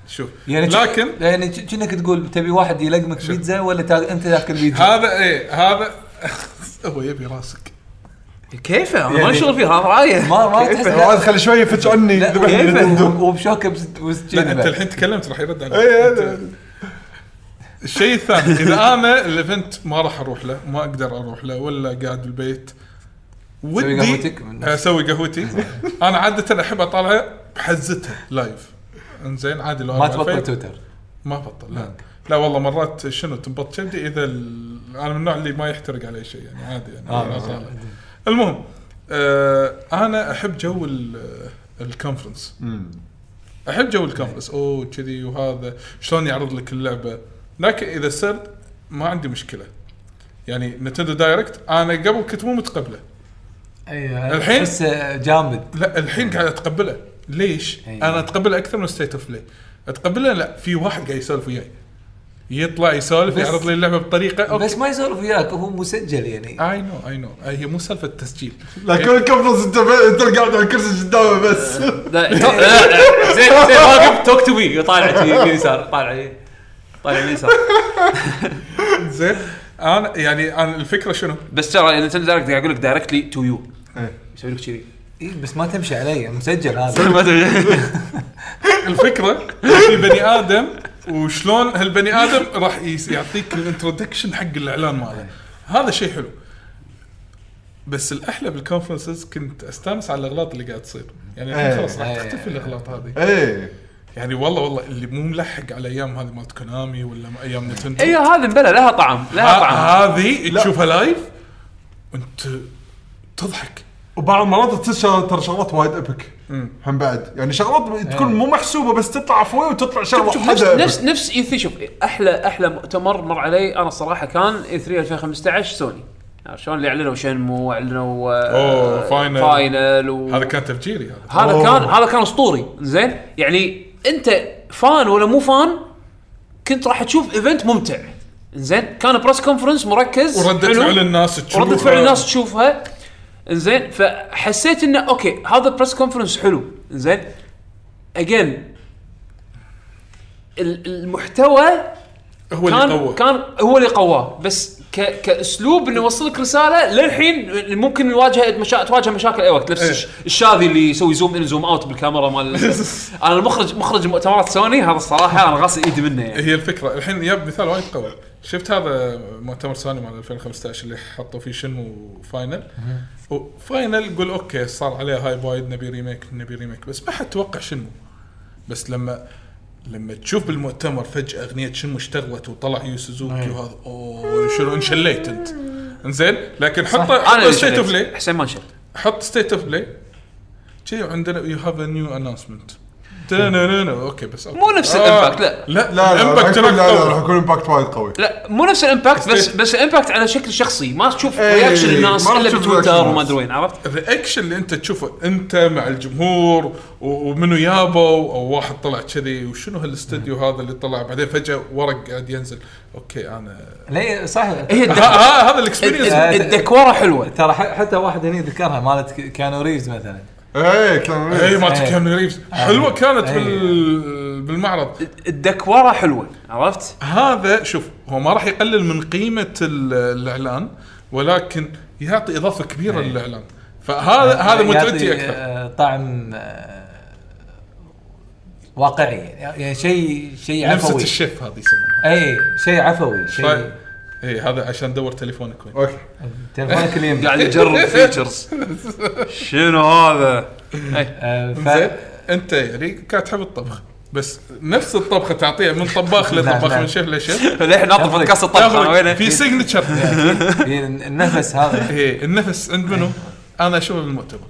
Speaker 3: شوف
Speaker 5: يعني
Speaker 3: لكن
Speaker 5: يعني كأنك تقول تبي واحد يلقمك بيتزا ولا تا... أنت تاكل بيتزا؟
Speaker 3: هذا إيه هذا [laughs] هو يبي راسك.
Speaker 2: كيفه
Speaker 5: يعني-
Speaker 2: ما لي شغل فيها هذا رايه
Speaker 5: ما ما تحس
Speaker 4: عاد خلي شوي يفتش عني ذبحني.
Speaker 5: وبشوكه
Speaker 3: لا
Speaker 5: أنت.
Speaker 3: الحين تكلمت راح يرد عليك.
Speaker 4: إيه، إيه.
Speaker 3: الشيء الثاني إذا أنا ال event ما راح أروح له ما أقدر أروح له ولا قاعد بالبيت ودي. أسوي قهوتي. [laughs] أنا عادة أحب أطالعها بحزتها live إنزين عادي لو
Speaker 5: ما تبطل تويتر
Speaker 3: ما بطل لا. لا والله مرات شنو تنبط كبدي إذا ال... أنا من النوع اللي ما يحترق علي شيء يعني عادي يعني.
Speaker 5: آه، آه.
Speaker 3: المهم آه أنا أحب جو ال- ال conference أحب جو ال conference أوه كذي وهذا. شلون يعرض لك اللعبة؟ لكن إذا صرت ما عندي مشكلة. يعني Nintendo Direct أنا قبل كنت مو متقبله.
Speaker 5: اي
Speaker 3: الحين؟
Speaker 5: بس جامد.
Speaker 3: لا الحين قاعد أتقبله. ليش؟
Speaker 5: أي.
Speaker 3: أنا اتقبله أكثر من State of Play أتقبله؟ لا في واحد قاعد يسولف وياي. يطلع يسولف يعرض لي اللعبة بطريقة okay.
Speaker 5: بس ما يسولف وياك هو مسجل يعني.
Speaker 3: اي نو اي نو هي مو سالفة تسجيل.
Speaker 4: لكن ال conference انت انت قاعد على الكرسي قدامه بس. [laughs]
Speaker 2: لا، لا، لا، زين زين واقف talk to me طالع يسار طالع طالع يسار. [laughs]
Speaker 3: زين. أنا يعني أنا الفكرة شنو؟
Speaker 2: بس ترى Nintendo Direct قاعد أقول لك directly to
Speaker 4: you.
Speaker 2: يسوي لك كذي
Speaker 5: اي بس ما تمشي علي مسجل هذا.
Speaker 2: ما. [laughs]
Speaker 3: الفكرة في بني آدم وشلون هالبني آدم راح يعطيك ال introduction حق الإعلان ماله. هذا شيء حلو. بس الأحلى بال conferences كنت أستانس على الأغلاط اللي قاعد تصير. يعني الحين
Speaker 4: إيه.
Speaker 3: خلاص راح
Speaker 5: إيه.
Speaker 3: تختفي الأغلاط هذه.
Speaker 4: إيه.
Speaker 3: يعني والله والله اللي مو ملحق على أيام هذه مالت Konami ولا أيام Nintendo.
Speaker 2: اي هذه مبلى لها طعم لها طعم.
Speaker 3: هذه تشوفها live انت تضحك.
Speaker 4: وبعض المرات تصير ترى شغلات وايد epic هم بعد. يعني شغلات تكون مو محسوبة بس تطلع عفويه وتطلع شغلة
Speaker 2: شوف نفس نفس نفس E3 شوف أحلى أحلى مؤتمر مر علي أنا الصراحه كان E3 2015 سوني. شلون؟ اللي أعلنوا Shenmue أعلنوا آه،
Speaker 3: أوه، فاينل.
Speaker 2: فاينل و...
Speaker 3: هذا كان تفجيري هذا.
Speaker 2: هذا. كان هذا كان أسطوري. زين؟ يعني أنت fan ولا مو fan كنت راح تشوف event ممتع. زين؟ كان press conference مركز.
Speaker 3: وردة. فعل الناس تشوفها.
Speaker 2: وردة فعل الناس تشوفها. زين فحسيت إنه okay هذا press conference حلو. زين again المحتوى
Speaker 3: هو اللي
Speaker 2: كان
Speaker 3: قوى.
Speaker 2: كان هو اللي قواه. بس ك كأسلوب إنه يوصل لك رسالة للحين ممكن نواجه مشا... تواجه مشاكل. أي وقت نفس. الش- الشاذي اللي يسوي zoom in zoom out بالكاميرا مال [laughs] أنا المخرج مخرج مؤتمرات سوني هذا الصراحة أنا غاسل إيدي منه يعني.
Speaker 3: هي الفكرة. الحين جاب مثال وايد قوي. شفت هذا مؤتمر سوني مال 2015 اللي حطوا فيه Shenmue Final؟ و Final قول okay صار عليه hype وايد نبي remake نبي remake. بس ما حد توقع Shenmue. بس لما لما تشوف بالمؤتمر فجأة أغنية Shenmue اشتغلت وطلع Yu Suzuki وهذا أوه شنو انشليت أنت. إنزين لكن حط State
Speaker 2: of.
Speaker 3: Play
Speaker 2: حسين ما نشر
Speaker 3: حط State of Play شي عندنا you have a new announcement okay بس okay.
Speaker 2: مو نفس ال impact، لا.
Speaker 3: لا
Speaker 4: لا لا راح
Speaker 3: ال impact
Speaker 4: يكون- لا لا يكون impact وايد قوي.
Speaker 2: لا مو نفس ال impact
Speaker 3: بس
Speaker 2: بس ال impact على شكل شخصي. ما تشوف
Speaker 4: إيه،
Speaker 2: reaction الناس
Speaker 4: ما راح إلا
Speaker 2: بتويتر وما
Speaker 4: الناس.
Speaker 2: أدري وين عرفت؟
Speaker 3: ال reaction اللي أنت تشوفه أنت مع الجمهور ومنو يابوا أو واحد طلع كذي وشنو هالاستوديو هذا اللي طلع بعدين فجأة ورق قاعد ينزل. okay أنا
Speaker 5: ليه صح
Speaker 2: هي
Speaker 3: هذا ال experience
Speaker 5: الد-
Speaker 2: الدكوره حلوة.
Speaker 5: ترى حتى واحد هني ذكرها مالت Keanu Reeves مثلا.
Speaker 4: إيه كان
Speaker 3: اي ما
Speaker 5: إيه.
Speaker 3: Keanu Reeves حلوة كانت
Speaker 5: إيه.
Speaker 3: بال بالمعرض
Speaker 2: الدكوره حلوة عرفت؟
Speaker 3: هذا شوف هو ما راح يقلل من قيمة ال- الإعلان ولكن يعطي إضافة كبيرة
Speaker 5: إيه.
Speaker 3: للإعلان فهذا هذا متعتي أكثر
Speaker 5: آه، طعم آه، واقعي يعني شيء شيء
Speaker 3: لمسة
Speaker 5: عفوي
Speaker 3: الشيف هذه يسمونها
Speaker 5: اي شيء عفوي. شيء
Speaker 3: اي هذا عشان دور تليفونك وين.
Speaker 4: okay.
Speaker 5: تلفونك اللي. [laughs]
Speaker 2: قاعد يجرب features [laughs] شنو هذا؟
Speaker 5: آه، ف
Speaker 3: زين أنت يعني قاعد تحب الطبخ. بس نفس الطبخة تعطيها من طباخ لطباخ. من شيف لشيف. [laughs]
Speaker 2: للحين ناطر بودكاست الطبخ وينه؟
Speaker 3: في signature
Speaker 5: في النفس هذا.
Speaker 3: إيه النفس عند منو؟ أنا أشوفه بالمؤتمر.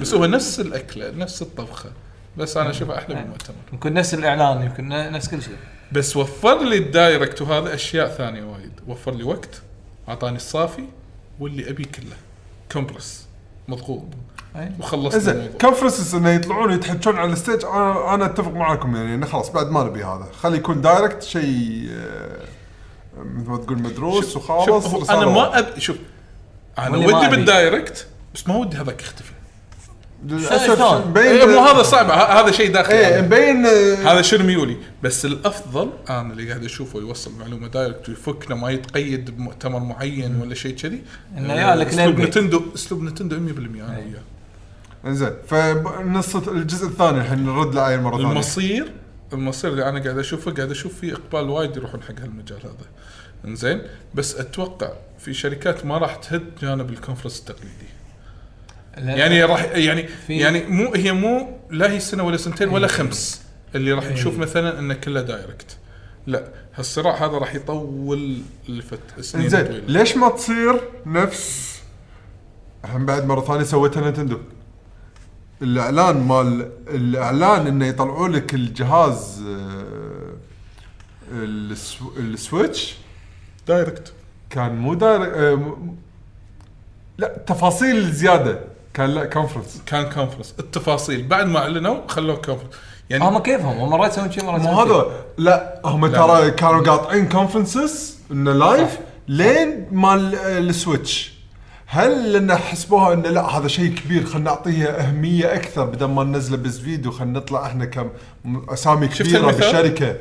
Speaker 3: بس هو نفس الأكلة نفس الطبخة. بس أنا اشوفه أحلى بالمؤتمر
Speaker 5: يمكن نفس الإعلان يمكن نفس كل شيء.
Speaker 3: بس وفر لي ال direct وهذا أشياء ثانية وايد. وفر لي وقت أعطاني الصافي واللي أبي كله. compress مضغوط.
Speaker 5: أي.
Speaker 3: وخلصنا
Speaker 4: زين conferences إنه يطلعون يتحكون على ال stage أنا أنا أتفق معاكم يعني إنه خلاص بعد ما نبي هذا. خلي يكون direct شيء آه، مثل ما تقول مدروس وخلاص
Speaker 3: شوف
Speaker 4: أنا.
Speaker 3: ما أب... شوف
Speaker 5: أنا
Speaker 3: ودي.
Speaker 5: بال
Speaker 3: direct بس ما ودي هذاك يختفي.
Speaker 4: للاسف؟ مبين
Speaker 3: إيه مو هذا صعب هذا شيء داخلي إيه.
Speaker 4: مبين
Speaker 3: هذا شنو ميولي بس الأفضل أنا اللي قاعد أشوفه يوصل معلومة direct ويفكنا ما يتقيد بمؤتمر معين ولا شيء كذي
Speaker 5: إنه
Speaker 3: آه،
Speaker 5: يالك أسلوب.
Speaker 3: Nintendo أسلوب Nintendo 100% أنا
Speaker 5: أي.
Speaker 3: وياه
Speaker 4: زين فنص الجزء الثاني الحين نرد له مرة ثانية
Speaker 3: المصير المصير اللي أنا قاعد أشوفه قاعد أشوف فيه إقبال وايد يروحون حق هالمجال هذا إنزين بس أتوقع في شركات ما راح تهد جانب ال conference
Speaker 5: التقليدي
Speaker 3: يعني راح يعني يعني مو هي مو لا هي سنة ولا سنتين ولا خمس اللي راح نشوف مثلا انه كله direct لا هالصراع هذا راح يطول لفترة سنين
Speaker 4: زين
Speaker 3: طويله
Speaker 4: ليش ما تصير نفس الحين بعد مرة ثانية سويتها نتندو. الإعلان مال الإعلان انه يطلعوا لك الجهاز آه، السو- السويتش.
Speaker 3: دايركت
Speaker 4: كان مو داير آه، لا تفاصيل زيادة. كان لا conference
Speaker 3: كان conference التفاصيل. بعد ما أعلنوا خلوه conference يعني
Speaker 5: هم كيفهم؟ هم مرات يسوون شيء مرات
Speaker 4: مو
Speaker 5: يسوون شيء.
Speaker 4: هذا لا هم
Speaker 3: لا.
Speaker 4: ترى كانوا قاطعين conferences إنه live لين مال السويتش هل لأن حسبوها انه لا هذا شيء كبير خلينا نعطيه أهمية أكثر بدل ما ننزله بس فيديو خلينا نطلع إحنا كاسامي
Speaker 3: شفت
Speaker 4: كبيرة
Speaker 3: المثال؟
Speaker 4: بالشركة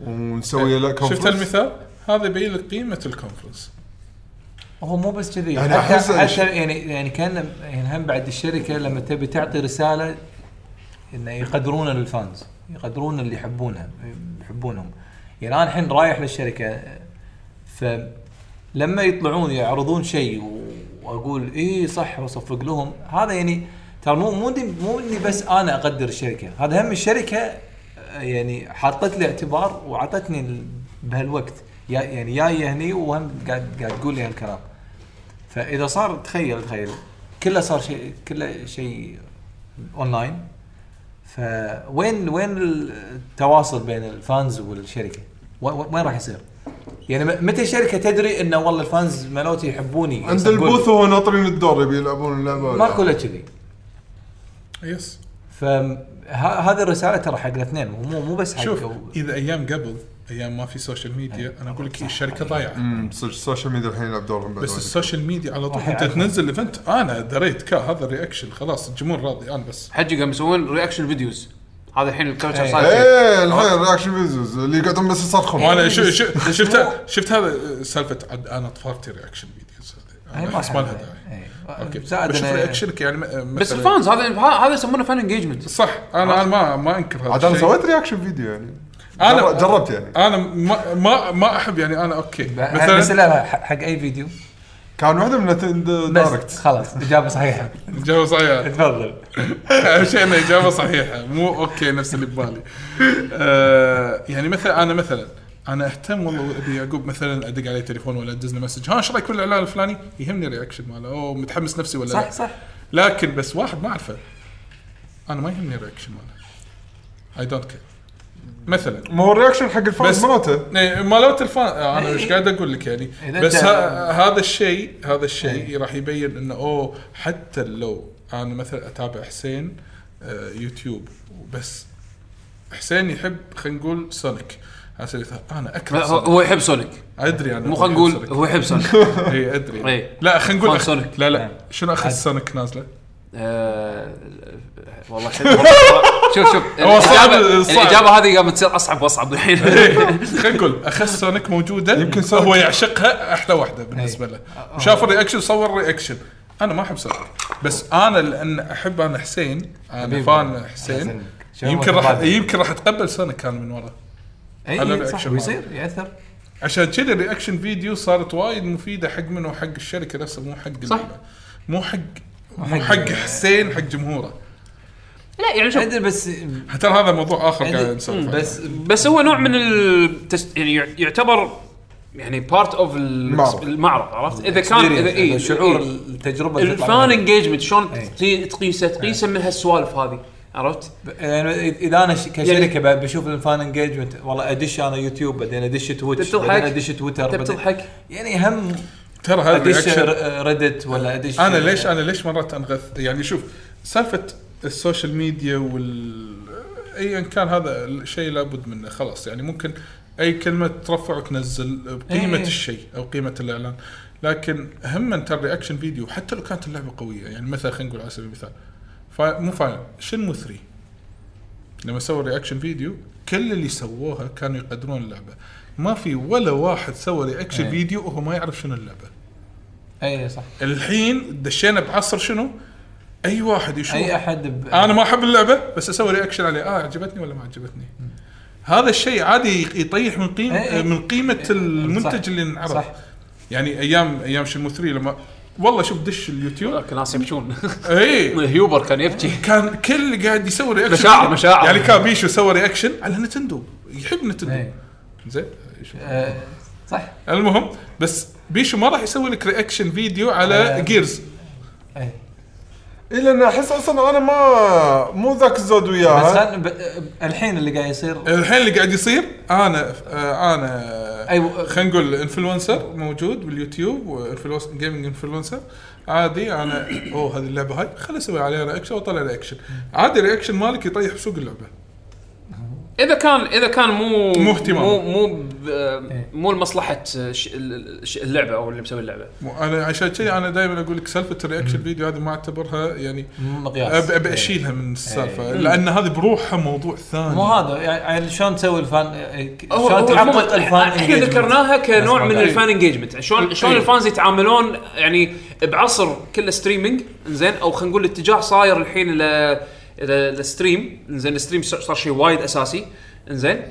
Speaker 4: ونسوي له conference
Speaker 3: شفت المثال؟ هذا يبين لك قيمة ال conference
Speaker 5: هو مو بس كذي.
Speaker 4: يعني أحس
Speaker 5: حتى, يعني يعني كأن يعني هم بعد الشركة لما تبي تعطي رسالة إنه يقدرون ال fans يقدرون اللي يحبونها يحبونهم. يعني أنا الحين رايح للشركة فلما يطلعون يعرضون شيء وأقول اي صح وأصفق لهم هذا يعني ترى مو مو مو إني بس أنا أقدر الشركة هذا هم الشركة يعني حاطت لي اعتبار وعطتني ال- بهالوقت. يعني جاية هني وهم قاعد قاعد تقول لي هالكلام. فإذا صار تخيل تخيل كله صار شيء كله شيء اونلاين فوين وين التواصل بين ال fans والشركة؟ وين راح يصير؟ يعني متى الشركة تدري انه والله ال fans مالوتي يحبوني؟
Speaker 4: عند
Speaker 5: ال
Speaker 4: booth وهو ناطرين الدور يبي يلعبون اللعبة
Speaker 5: ماكو إلا كذي.
Speaker 3: yes.
Speaker 5: فهذه الرسالة ترى حق الاثنين مو مو بس حق
Speaker 3: شوف إذا أيام قبل أيام ما في سوشيال ميديا أنا أقول لك هي الشركة ضايعة.
Speaker 4: امم صدق ال social media الحين يلعب دورهم
Speaker 3: بس.
Speaker 4: ال
Speaker 3: social media على طول
Speaker 5: أنت.
Speaker 3: تنزل event أنا دريت كا هذا ال reaction خلاص الجمهور راضي أنا بس.
Speaker 2: حجي قام يسوون reaction videos هذا الحين ال culture
Speaker 5: إيه.
Speaker 2: صار شيء.
Speaker 4: إيه الحين reaction videos اللي يقعدون بس يصرخون
Speaker 3: وأنا
Speaker 5: بس- بس
Speaker 3: شفت شفت هذا سالفة عد أنا طفرتي reaction
Speaker 5: videos
Speaker 3: هذه
Speaker 5: ما
Speaker 3: أنا لها. داعي.
Speaker 5: إيه.
Speaker 3: okay.
Speaker 5: زائد
Speaker 3: بشوف رياكشنك يعني
Speaker 2: بس
Speaker 3: ال
Speaker 2: fans هذا هذا يسمونه fan engagement
Speaker 3: صح. أنا أنا ما ما أنكر هذا
Speaker 4: عاد
Speaker 3: أنا.
Speaker 4: سويت reaction video يعني.
Speaker 3: أنا-
Speaker 4: جر- جربت يعني.
Speaker 3: أنا ما ما ما أحب يعني أنا okay.
Speaker 5: بس
Speaker 3: مثلا
Speaker 5: لا حق حق أي فيديو.
Speaker 4: كان واحدة من نتندو
Speaker 5: بس
Speaker 4: دايركت
Speaker 5: خلاص إجابة صحيحة.
Speaker 3: إجابة صحيحة.
Speaker 5: تفضل.
Speaker 3: أهم شيء إنه إجابة صحيحة مو okay نفس اللي ببالي. آه يعني مثلا أنا مثلا أنا أهتم والله أبي يعقوب مثلا أدق عليه تليفون ولا ادز له مسج. ها إيش رأيك بالاعلان الفلاني؟ يهمني ال reaction ماله اوه متحمس نفسي ولا
Speaker 5: صح
Speaker 3: لا.
Speaker 5: صح
Speaker 3: لكن بس واحد ما أعرفه. أنا ما يهمني ال reaction ماله. I don't care مثلا.
Speaker 4: ما هو ال reaction حق ال
Speaker 3: fans
Speaker 4: مالته.
Speaker 3: إيه، مالوت ال fan أنا إيش قاعد أقول لك يعني؟ بس هذا الشيء هذا الشيء راح يبين إنه أوه حتى لو أنا مثلا أتابع حسين آه، يوتيوب بس حسين يحب خلينا نقول سونيك. على سبيل المثال أنا أكره
Speaker 2: هو-
Speaker 3: سونيك.
Speaker 2: هو يحب سونيك.
Speaker 3: أدري أنا
Speaker 2: مو خلينا نقول هو يحب سونيك. [laughs]
Speaker 3: اي أدري.
Speaker 2: إيه.
Speaker 3: لا خلينا نقول. لا
Speaker 5: إيه.
Speaker 3: لا شنو أخذ
Speaker 5: عاد.
Speaker 3: سونيك
Speaker 2: نازلة؟ والله. [laughs] شوف شوف الاجابه هذه قامت تصير أصعب وأصعب الحين.
Speaker 3: خلينا نقول أخذ سونيك موجودة
Speaker 4: يمكن
Speaker 3: هو يعشقها أحلى واحدة بالنسبة له. وشاف ال reaction صور ال reaction أنا ما أحب سونيك. بس أنا لأن أحب أنا حسين
Speaker 5: أنا.
Speaker 3: fan حسين. يمكن راح. يمكن راح اتقبل سونيك كان من ورا.
Speaker 5: اي
Speaker 3: على
Speaker 5: إي، صح
Speaker 3: ال reaction
Speaker 5: ويصير يأثر.
Speaker 3: عشان كذا ال reaction video صارت وايد مفيدة حق منه حق الشركة نفسها مو حق
Speaker 2: صح.
Speaker 3: مو حق مو
Speaker 5: حق-
Speaker 3: حق حسين حق جمهوره.
Speaker 2: لا يعني شوف
Speaker 5: ادري بس
Speaker 3: ترى هذا موضوع آخر قاعد. نسولف.
Speaker 5: بس
Speaker 2: بس هو نوع من التس... يعني يع- يعتبر يعني part of
Speaker 4: المعرض.
Speaker 2: المعرض عرفت إذا كان اذا اي
Speaker 5: شعور التجربة اللي تطلع
Speaker 2: ال
Speaker 5: fan.
Speaker 2: engagement شلون
Speaker 5: إي.
Speaker 2: تقي- تقيسه تقيسه من هالسوالف هذه عرفت؟
Speaker 5: يعني إذا أنا ش- كشركة ب- بشوف ال fan engagement والله أدش أنا يوتيوب بعدين أدش تويتش. بعدين أدش تويتر
Speaker 2: بتضحك
Speaker 5: يعني هم
Speaker 3: ترى هذا أدش
Speaker 5: ريدت ولا أدش
Speaker 3: أنا ليش أنا ليش مرات أنغث يعني شوف سالفة ال social media وال ايا كان هذا الشيء لابد منه خلاص. يعني ممكن أي كلمة ترفع وتنزل بقيمة
Speaker 5: إيه.
Speaker 3: الشيء أو قيمة الإعلان. لكن هم انت ال reaction video حتى لو كانت اللعبة قوية يعني مثلا خلينا نقول على سبيل المثال. فا- مو فاهم شنمو 3 لما سووا reaction video كل اللي سووها كانوا يقدرون اللعبة. ما في ولا واحد سوى reaction
Speaker 5: إيه.
Speaker 3: فيديو وهو ما يعرف شنو اللعبة.
Speaker 5: اي صح.
Speaker 3: الحين دشينا بعصر شنو؟ أي واحد يشوف.
Speaker 5: أي أحد ب...
Speaker 3: أنا ما أحب اللعبة بس أسوي reaction عليه. آه عجبتني ولا ما عجبتني؟ هذا الشيء عادي يطيح من قيمه
Speaker 5: إيه، إيه.
Speaker 3: من قيمة المنتج
Speaker 5: صح.
Speaker 3: اللي انعرض.
Speaker 5: صح.
Speaker 3: يعني أيام أيام شنمو 3 لما والله شوف دش اليوتيوب.
Speaker 2: كان ناس يبكون
Speaker 3: اي
Speaker 2: هيوبر كان يبكي.
Speaker 3: كان كل قاعد يسوي reaction
Speaker 2: مشاعر- مشاعر.
Speaker 3: يعني كان بيشو سوى reaction على نتندو. يحب نتندو.
Speaker 5: إيه.
Speaker 3: زين.
Speaker 5: آه، صح.
Speaker 3: المهم بس بيشو ما راح يسوي لك reaction video على
Speaker 5: آه.
Speaker 3: جيرز
Speaker 5: اي
Speaker 4: اي لأن أحس أصلا أنا ما مو ذاك الزود
Speaker 5: بس
Speaker 4: وياها
Speaker 5: هل ب... الحين اللي قاعد يصير.
Speaker 3: الحين اللي قاعد يصير أنا أنا
Speaker 5: أيوة.
Speaker 3: خلينا نقول influencer موجود باليوتيوب gaming influencer عادي أنا أوه هذه اللعبة هاي. خليني أسوي عليها reaction وأطلع reaction عادي ال reaction مالك يطيح بسوق اللعبة.
Speaker 2: إذا كان إذا كان مو
Speaker 3: مو اهتمام.
Speaker 2: مو مو ب- مو لمصلحة ش- ال- ش- اللعبة أو اللي مسوي اللعبة.
Speaker 3: مو- أنا عشان كذي أنا دائما أقول لك سالفة ال reaction video هذه ما أعتبرها يعني
Speaker 5: مقياس.
Speaker 3: ابي
Speaker 5: إيه.
Speaker 3: أشيلها من السالفة لأن هذه بروحها موضوع ثاني.
Speaker 5: مو هذا يعني شلون تسوي ال
Speaker 2: fan
Speaker 5: شلون
Speaker 2: عموما
Speaker 5: ال
Speaker 2: fan إحنا
Speaker 5: engagement.
Speaker 2: ذكرناها كنوع من
Speaker 5: ال
Speaker 2: fan engagement شلون شلون
Speaker 3: إيه.
Speaker 2: ال fans يتعاملون يعني بعصر كله streaming زين؟ أو خلينا نقول الاتجاه صاير الحين ل ل- لل stream زين ال stream صار شيء وايد أساسي. زين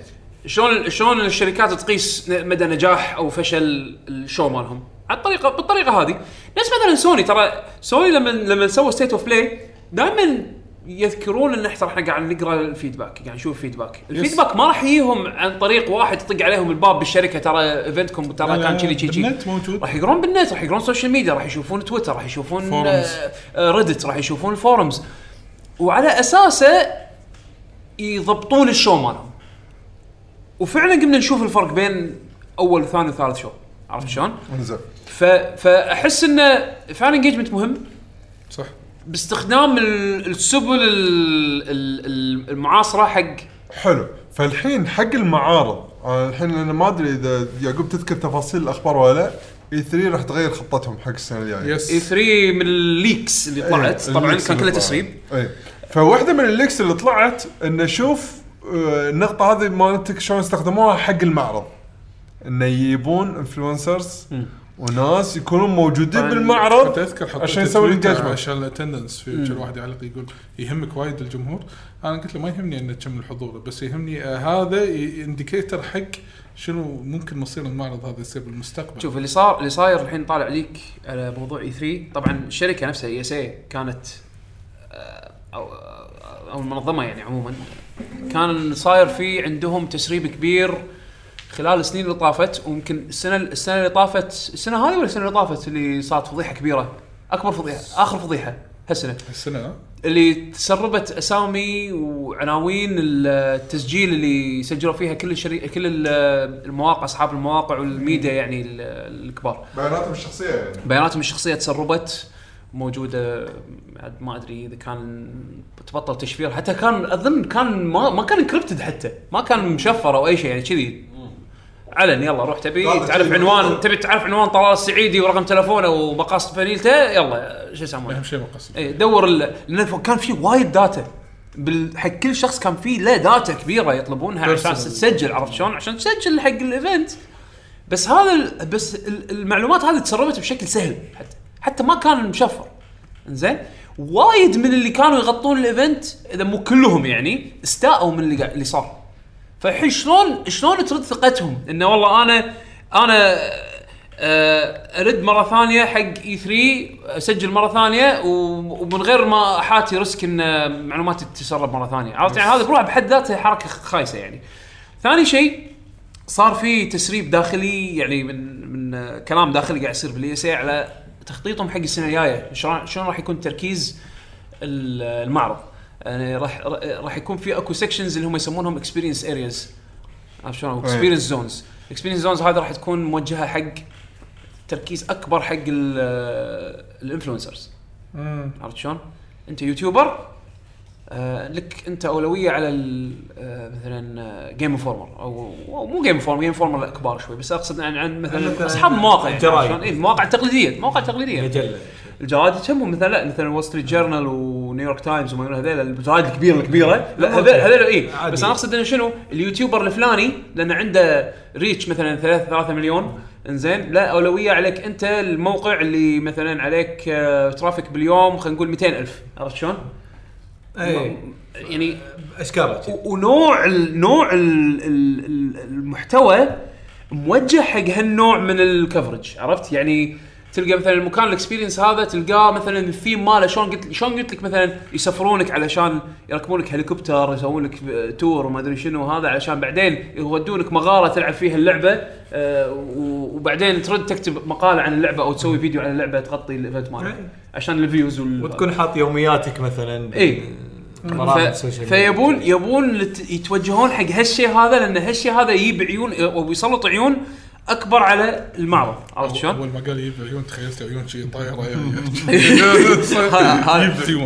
Speaker 2: شلون شلون الشركات تقيس مدى نجاح أو فشل ال show مالهم؟ على الطريقة بالطريقة هذه. نفس مثلا سوني ترى سوني لما لما سووا State of Play دائما يذكرون إن إحنا قاعد نقرأ ال feedback قاعد نشوف ال feedback؟ ال feedback ما راح يجيهم عن طريق واحد يطق عليهم الباب بالشركة ترى event كم
Speaker 3: ترى
Speaker 2: كان كذي كذي.
Speaker 3: بالنت موجود.
Speaker 2: راح يقرون بالنت راح يقرون social media راح يشوفون تويتر راح يشوفون. ريدت راح يشوفون ال forums وعلى أساسه يضبطون ال show مالهم وفعلا قمنا نشوف الفرق بين أول وثاني وثالث show. عرفت شلون؟
Speaker 4: إنزين.
Speaker 2: ف... فأحس انه fan engagement مهم.
Speaker 3: صح.
Speaker 2: باستخدام ال- السبل ال- ال- المعاصرة حق
Speaker 4: حلو. فالحين حق المعارض أنا الحين أنا ما أدري إذا يعقوب تذكر تفاصيل الأخبار ولا لا إي 3 راح تغير خطتهم حق السنة الجاية.
Speaker 3: yes
Speaker 2: إي 3 من ال leaks اللي طلعت.
Speaker 4: إيه،
Speaker 2: طبعا كان
Speaker 4: اللي
Speaker 2: كله
Speaker 4: طلعت.
Speaker 2: تسريب.
Speaker 4: إي. فواحدة من ال leaks اللي طلعت إن شوف آه، النقطة هذه مالتك شلون استخدموها حق المعرض. انه يجيبون influencers وناس يكونون موجودين بالمعرض
Speaker 3: أذكر
Speaker 4: عشان يسوي engagement
Speaker 3: عشان ال attendance في كل واحد يعلق يقول يهمك وايد الجمهور. أنا قلت له ما يهمني إن تكمل الحضور بس يهمني آه هذا indicator حق شنو ممكن مصير المعرض هذا يصير بالمستقبل؟
Speaker 2: شوف اللي صار اللي صاير الحين طالع ليك على موضوع اي 3 طبعا الشركة نفسها اي اس اي كانت آه، أو أو المنظمة يعني عموما كان صاير في عندهم تسريب كبير خلال السنين اللي طافت ويمكن السنة السنة اللي طافت السنة هذه ولا السنة اللي طافت اللي صارت فضيحة كبيرة؟ أكبر فضيحة آخر فضيحة هالسنة.
Speaker 3: السنة ها؟
Speaker 2: اللي تسربت أسامي وعناوين التسجيل اللي سجلوا فيها كل الشري... كل ال- المواقع أصحاب المواقع والميديا يعني ال- الكبار.
Speaker 4: بياناتهم الشخصية يعني.
Speaker 2: بياناتهم الشخصية تسربت موجودة عاد ما أدري إذا كان تبطل تشفير حتى كان أظن كان ما ما كان encrypted حتى ما كان مشفر أو أي شيء يعني كذي. علن يلا روح تبي تعرف عنوان. تبي تعرف عنوان طلال السعيدي ورقم تلفونه ومقاصد فانيلته؟ يلا شو يسمونه؟
Speaker 3: أهم شيء مقصد
Speaker 2: اي دور ال- لأن كان في وايد data. بال... حق كل شخص كان في له data كبيرة يطلبونها عشان. تسجل عرفت شلون؟ عشان تسجل حق ال event بس هذا ال... بس ال- المعلومات هذه تسربت بشكل سهل. حتى حتى ما كان مشفر. إنزين؟ وايد من اللي كانوا يغطون ال event إذا مو كلهم يعني استاءوا من اللي اللي صار. فالحين شلون شلون ترد ثقتهم؟ إنه والله أنا أنا آه، أرد مرة ثانية حق اي 3 أسجل مرة ثانية ومن غير ما أحاتي risk إن معلوماتي تتسرب مرة ثانية. عرفت؟ يعني هذا بروحه بحد ذاته حركة خايسة يعني. ثاني شيء صار في تسريب داخلي يعني من من كلام داخلي قاعد يصير بالاي اس اي على تخطيطهم حق السنة الجاية. شلون راح يكون تركيز ال- المعرض؟ يعني راح راح يكون في اكو sections اللي هم يسمونهم experience areas عرفت شلون؟ experience zones experience zones هذه راح تكون موجهة حق تركيز أكبر حق ال- ال influencers عرفت شلون؟ أنت YouTuber آه لك أنت أولوية على آه مثلا جيم انفورمر أو مو جيم انفورمر جيم انفورمر كبار شوي بس أقصد عن, عن مثلا اصحاب المواقع يعني
Speaker 5: الجرايد.
Speaker 2: شلون؟ إيه المواقع التقليديه المواقع التقليديه
Speaker 5: مجلة.
Speaker 2: الجرايد تهمهم مثلا لا مثلا وول ستريت جورنال ونيويورك تايمز وما هذول الجرايد الكبيره الكبيرة. لا هذول هذول اي. بس أنا أقصد إنه شنو؟ ال YouTuber الفلاني لأنه عنده reach مثلا 3 3 مليون. إنزين لا أولوية عليك أنت الموقع اللي مثلا عليك آه، traffic باليوم خلينا نقول 200 ألف. عرفت شلون؟
Speaker 5: اي
Speaker 2: يعني. و- ونوع ال نوع ال ال ال المحتوى موجه حق هالنوع من ال coverage عرفت؟ يعني تلقى مثلا المكان ال experience هذا تلقاه مثلا الثيم ماله شلون قلت شلون قلت لك مثلا يسفرونك علشان يركبون لك هليكوبتر يسوون لك tour وما أدري شنو هذا علشان بعدين يودونك مغارة تلعب فيها اللعبة آه، وبعدين ترد تكتب مقالة عن اللعبة أو تسوي فيديو عن اللعبة تغطي ال event مالك عشان ال views وال
Speaker 5: وتكون حاط يومياتك مثلا. برامج
Speaker 2: ف... فيبون يبون. يتوجهون حق هالشيء هذا لأن هالشيء هذا يجيب عيون ويسلط عيون أكبر على المعرض عرفت شلون؟
Speaker 3: أول ما قال يجيب عيون تخيلت عيون شي طايرة [laughs]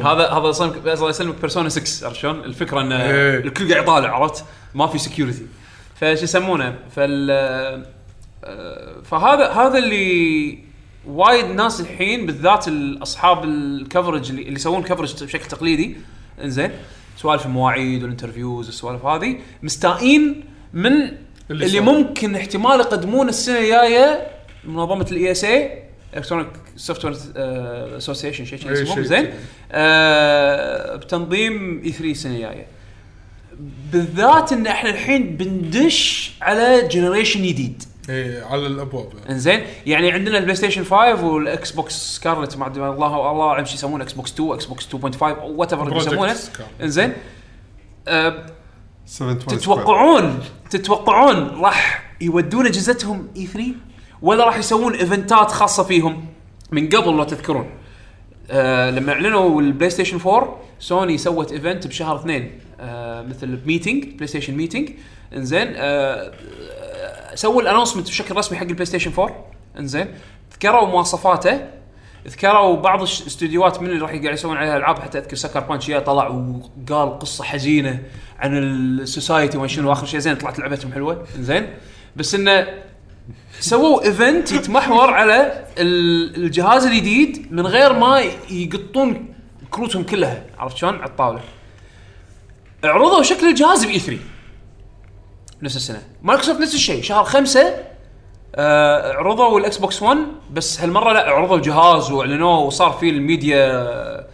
Speaker 2: هذا. هذا صمك الله يسلمك بيرسونا 6 عرفت شلون؟ الفكرة إن
Speaker 3: إيه.
Speaker 2: الكل قاعد يطالع عرفت؟ ما في security فشو يسمونه؟ فال فهذا هذا اللي وايد ناس الحين بالذات اصحاب ال coverage اللي, اللي يسوون coverage بشكل تقليدي إنزين سوالف المواعيد وال interviews والسوالف هذه مستائين من اللي,
Speaker 3: اللي صار.
Speaker 2: ممكن احتمال يقدمون السنة الجاية منظمة ال ESA Electronic Software Association شيء شيء اسمه زين. آه بتنظيم E3 السنة الجاية. بالذات إن إحنا الحين بندش على generation جديد.
Speaker 3: إيه على الأبواب.
Speaker 2: إنزين؟ يعني عندنا ال PlayStation 5 وال Xbox Scarlett ما أدري الله الله أعلم شو يسمونه Xbox 2 Xbox 2.5 أو
Speaker 3: whatever
Speaker 2: يسمونه. إنزين؟
Speaker 4: 720
Speaker 2: تتوقعون تتوقعون راح يودون أجهزتهم E3 ولا راح يسوون event ات خاصة فيهم من قبل لو تذكرون. آه لما أعلنوا ال PlayStation 4 سوني سوت event بشهر اثنين آه مثل meeting PlayStation meeting إنزين آه آه، سووا ال announcement بشكل رسمي حق ال PlayStation 4 إنزين ذكروا مواصفاته ذكروا بعض الاستديوهات من اللي راح قاعد يسوون عليها العاب حتى أذكر Sucker Punch طلع وقال قصة حزينة. عن ال society وما شنو آخر شيء. زين طلعت لعبتهم حلوة. زين. بس إنه سووا event يتمحور على ال- الجهاز الجديد من غير ما يقطون كروتهم كلها. عرفت شلون؟ على الطاولة. عرضوا شكل الجهاز ب E3 نفس السنة. مايكروسوفت نفس الشيء. شهر خمسة آه عرضوا ال Xbox 1 بس هالمرة لا عرضوا الجهاز وأعلنوه وصار فيه ال media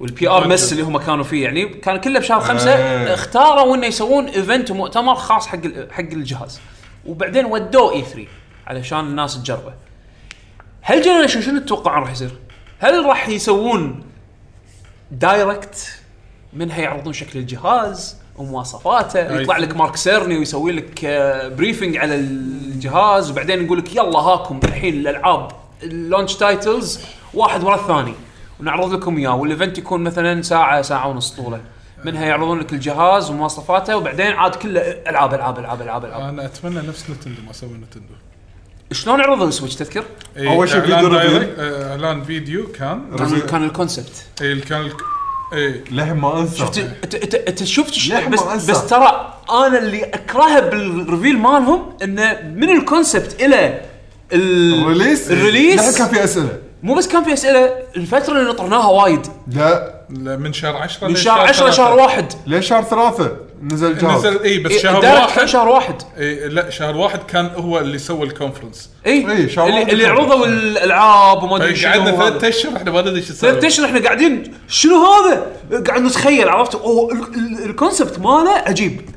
Speaker 2: وال PR mess اللي هم كانوا فيه. يعني كان كله بشهر خمسة
Speaker 4: آه.
Speaker 2: اختاروا إنه يسوون event ومؤتمر خاص حق حق الجهاز. وبعدين ودوه E3 علشان الناس تجربه. هال generation شنو تتوقعون راح يصير؟ هل راح يسوون direct منها يعرضون شكل الجهاز ومواصفاته؟ يطلع لك Mark Cerny ويسوي لك آه، briefing على الجهاز. وبعدين يقول لك يلا هاكم الحين الألعاب ال launch titles واحد ورا الثاني. ونعرض لكم إياه وال event يكون مثلا ساعة ساعة ونص طوله. منها يعرضون لك الجهاز ومواصفاته وبعدين عاد كله ألعاب ألعاب ألعاب ألعاب ألعاب.
Speaker 3: أنا أتمنى نفس Nintendo ما سوى Nintendo.
Speaker 2: شلون عرضوا ال Switch تذكر؟
Speaker 3: إيه،
Speaker 4: أول شيء فيديو.
Speaker 3: آه، إعلان فيديو كان.
Speaker 2: كان كان ال
Speaker 3: concept. إيه كان الك- إيه.
Speaker 4: للحين ما أنسى.
Speaker 2: شفت انت انت أنت شفت بس
Speaker 4: ما أنسى.
Speaker 2: بس ترى أنا اللي أكرهه بال reveal مالهم إنه من ال concept إلى ال-
Speaker 4: ال
Speaker 2: release؟
Speaker 4: ال release. كان في أسئلة.
Speaker 2: مو بس كان في أسئلة الفترة اللي نطرناها وايد.
Speaker 4: لا
Speaker 3: لا، من شهر 10
Speaker 2: من شهر 10 شهر واحد.
Speaker 4: ليش شهر ثلاثة؟ نزل الجهاز
Speaker 3: نزل إي بس
Speaker 2: إيه،
Speaker 3: شهر
Speaker 2: ال direct كان
Speaker 3: واحد
Speaker 2: شهر واحد.
Speaker 3: إيه لا شهر واحد كان هو اللي سوى ال
Speaker 2: conference
Speaker 4: إي إي، شهر
Speaker 2: اللي,
Speaker 4: واحد
Speaker 2: اللي
Speaker 4: كان.
Speaker 2: عرضوا الألعاب وما أدري شنو
Speaker 3: قعدنا. ثلاث أشهر إحنا ما ندري إيش يسوي
Speaker 2: ثلاث أشهر إحنا قاعدين. شنو هذا؟ قاعد نتخيل عرفت؟ أوه ال- ال- ال concept ماله عجيب.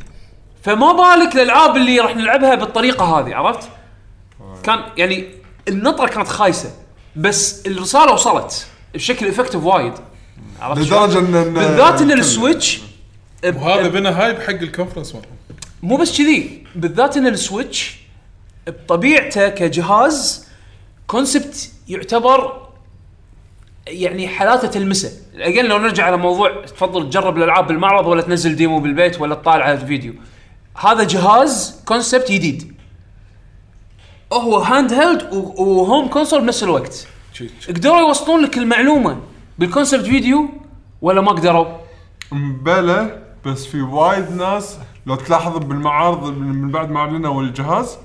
Speaker 2: فما بالك الألعاب اللي راح نلعبها بالطريقة هذه عرفت؟ كان يعني النطرة كانت خايسة. بس الرسالة وصلت بشكل effective وايد. عرفت شلون؟
Speaker 4: لدرجة ان إن-
Speaker 2: بالذات إن
Speaker 4: ال
Speaker 2: Switch
Speaker 3: وهذا بنى hype حق ال conference مالهم
Speaker 2: مو بس كذي بالذات إن ال Switch بطبيعته كجهاز concept يعتبر يعني حالاته تلمسه. again لو نرجع على موضوع تفضل تجرب الألعاب بالمعرض ولا تنزل demo بالبيت ولا تطالع على الفيديو. هذا جهاز concept جديد. هو handheld و- و home console بنفس الوقت. قدروا يوصلون لك المعلومة بال concept video ولا ما قدروا؟
Speaker 4: مبلى بس في وايد ناس لو تلاحظ بالمعارض من بعد ما اعلنوا الجهاز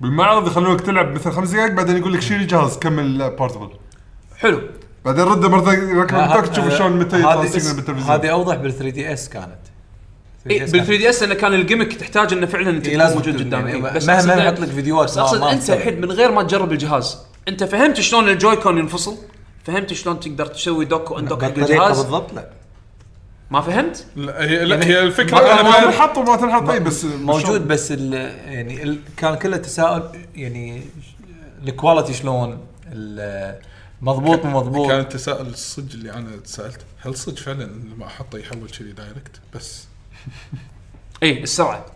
Speaker 4: بالمعرض يخلونك تلعب مثل خمس دقائق بعدين يقول لك شيل الجهاز كمل portable
Speaker 2: حلو.
Speaker 4: بعدين رده مره ال dock تشوف شلون متى يطلع signal بالتلفزيون.
Speaker 5: هذه أوضح بال 3DS كانت. 3DS
Speaker 2: اي
Speaker 5: كانت-
Speaker 2: بال 3DS إنه كان ال gimmick تحتاج إنه فعلا أنت
Speaker 5: إيه، لازم
Speaker 2: موجود قدامك
Speaker 5: يعني
Speaker 2: إيه، بس
Speaker 5: مهما نحط لك فيديوهات
Speaker 2: اقصد
Speaker 5: أنت.
Speaker 2: الحين من غير ما تجرب الجهاز أنت فهمت شلون ال Joy-Con ينفصل؟ فهمت شلون تقدر تسوي dock و undock
Speaker 5: حق
Speaker 2: الجهاز؟
Speaker 5: بالضبط لا
Speaker 2: ما فهمت؟
Speaker 3: لا هي لا هي الفكرة
Speaker 4: ما تنحط وما تنحط اي بس
Speaker 5: موجود بس ال يعني ال كان كله تساؤل يعني ال quality شلون ال- مضبوط مو مضبوط
Speaker 3: كان التساؤل الصج اللي أنا تسالت هل صدق فعلا لما أحطه يحول كذي direct بس
Speaker 2: اي إيه، السرعة.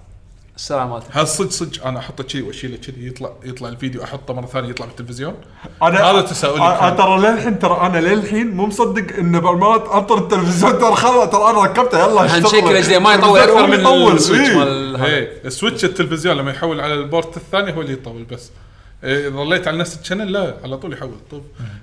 Speaker 2: السرعة مالته
Speaker 3: هل صدق صدق. أنا أحطه كذي وأشيله كذي يطلع يطلع الفيديو أحطه مرة ثانية يطلع بالتلفزيون
Speaker 4: أنا
Speaker 3: هذا تساؤلي كان.
Speaker 4: ترى للحين ترى أنا للحين مو مصدق إن بالمرات أنطر التلفزيون. ترى خلاص ترى أنا ركبته. يلا اشتغل.
Speaker 2: شكل HD ما يطول أكثر من
Speaker 4: يطول،
Speaker 2: ال Switch
Speaker 4: إيه.
Speaker 2: مال هذا.
Speaker 3: إيه. ال Switch التلفزيون لما يحول على ال port الثاني هو اللي يطول بس. إيه ظليت على نفس ال channel لا على طول يحول. طول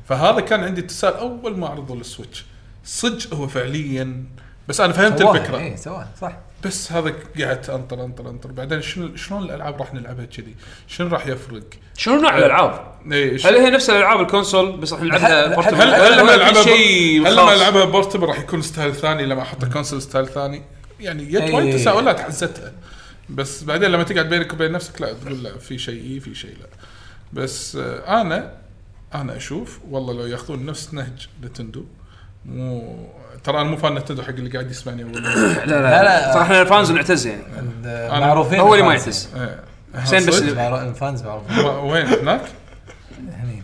Speaker 3: فهذا كان عندي تساؤل أول ما عرضوا ال Switch. صدق هو فعليا بس أنا فهمت
Speaker 5: سواها،
Speaker 3: الفكرة
Speaker 5: اي سواها صح
Speaker 3: بس هذا قعدت أنطر أنطر أنطر بعدين شنو شلون الألعاب راح نلعبها كذي؟ شنو راح يفرق؟
Speaker 2: شنو نوع الألعاب؟
Speaker 3: إيه
Speaker 2: هل هي نفس الألعاب ال console بس راح نلعبها
Speaker 5: هل-؟
Speaker 3: هل لما ألعبها
Speaker 2: شيء
Speaker 3: هل لما؟ ألعبها portable راح يكون style ثاني لما أحط console style ثاني؟ يعني جت وايد تساؤلات حزتها بس بعدين لما تقعد بينك وبين نفسك لا تقول لا في شيء اي في شيء لا بس آه، أنا أنا أشوف والله لو ياخذون نفس نهج نتندو ترى أنا مو fan نتندو حق اللي قاعد يسمعني أول. [coughs]
Speaker 2: لا لا,
Speaker 5: لا،. صراحة
Speaker 2: إحنا ال fans نعتز يعني
Speaker 5: معروفين
Speaker 2: هو اللي ما. يعتز
Speaker 3: إيه.
Speaker 2: حسين بس
Speaker 5: ال fans معروفين
Speaker 3: وين هناك؟
Speaker 5: هني.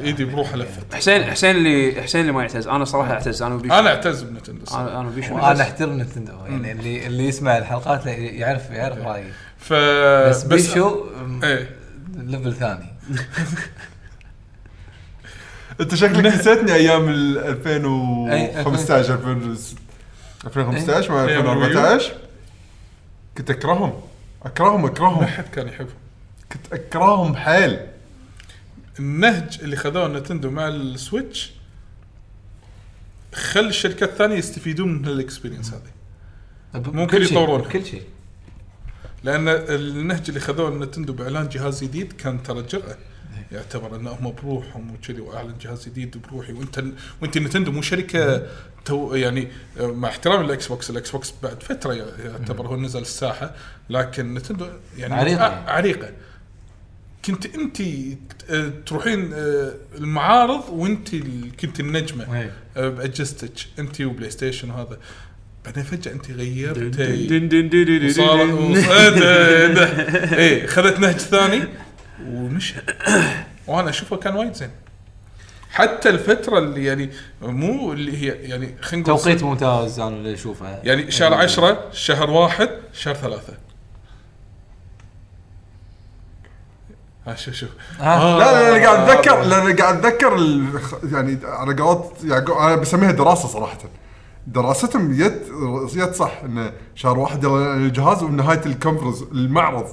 Speaker 3: إيدي بروحه لفت
Speaker 2: حسين حسين اللي حسين اللي ما يعتز أنا صراحة أعتز أنا وبيشو
Speaker 3: أنا أعتز بنتندو.
Speaker 2: أنا أنا وبيشو
Speaker 5: وأنا
Speaker 2: نعتز.
Speaker 5: أحترم نتندو يعني اللي اللي يسمع الحلقات يعرف يعرف رأيي
Speaker 3: ف
Speaker 5: بس بيشو
Speaker 3: إيه
Speaker 5: level ثاني [laughs]
Speaker 4: انت شكلك [laughs] نسيتني أيام ال 2015 2015 مع
Speaker 3: أيام
Speaker 4: 2014 كنت أكرههم أكرههم
Speaker 3: ما
Speaker 4: أكرههم.
Speaker 3: حد كان يحبهم.
Speaker 4: كنت أكرههم حيل.
Speaker 3: النهج اللي خذوه نتندو مع السويتش خلي الشركات الثانية يستفيدون من ال experience هذه. ممكن
Speaker 5: بكل شيء،
Speaker 3: يطورونه.
Speaker 5: بكل شيء.
Speaker 3: لأن النهج اللي خذوه نتندو بإعلان جهاز جديد كان ترى جرأة. يعتبر انه هم بروحهم وكذي وأعلن جهاز جديد بروحي وأنت وأنت نتندو مو شركة تو يعني مع احترام الاكس بوكس الإكس بوكس بعد فترة يعتبر هو نزل الساحة لكن نتندو يعني
Speaker 5: عريقة.
Speaker 3: آه، عريقة كنت أنت تروحين آه، المعارض وأنت كنت النجمة
Speaker 5: إيه.
Speaker 3: آه، بأجهزتك أنت وبلاي ستيشن وهذا بعدين فجأة أنت غيرت
Speaker 2: دن دن دن دن دن
Speaker 3: وصار
Speaker 2: دن.
Speaker 3: وصارت [laughs] إيه خذت نهج ثاني ومشى وأنا اشوفه كان وايد زين. حتى الفترة اللي يعني مو اللي هي يعني خلينا نقول
Speaker 5: توقيت ممتاز أنا اللي أشوفه.
Speaker 3: يعني شهر عشرة شهر واحد شهر ثلاثة. ها شوف شوف.
Speaker 5: آه.
Speaker 4: لا لا أنا قاعد اتذكر لا أنا قاعد أتذكر ال- يعني على قولت يعقوب أنا بسميها دراسة صراحة. دراستهم يت يت صح انه شهر واحد يلا الجهاز وبنهايه ال conference المعرض.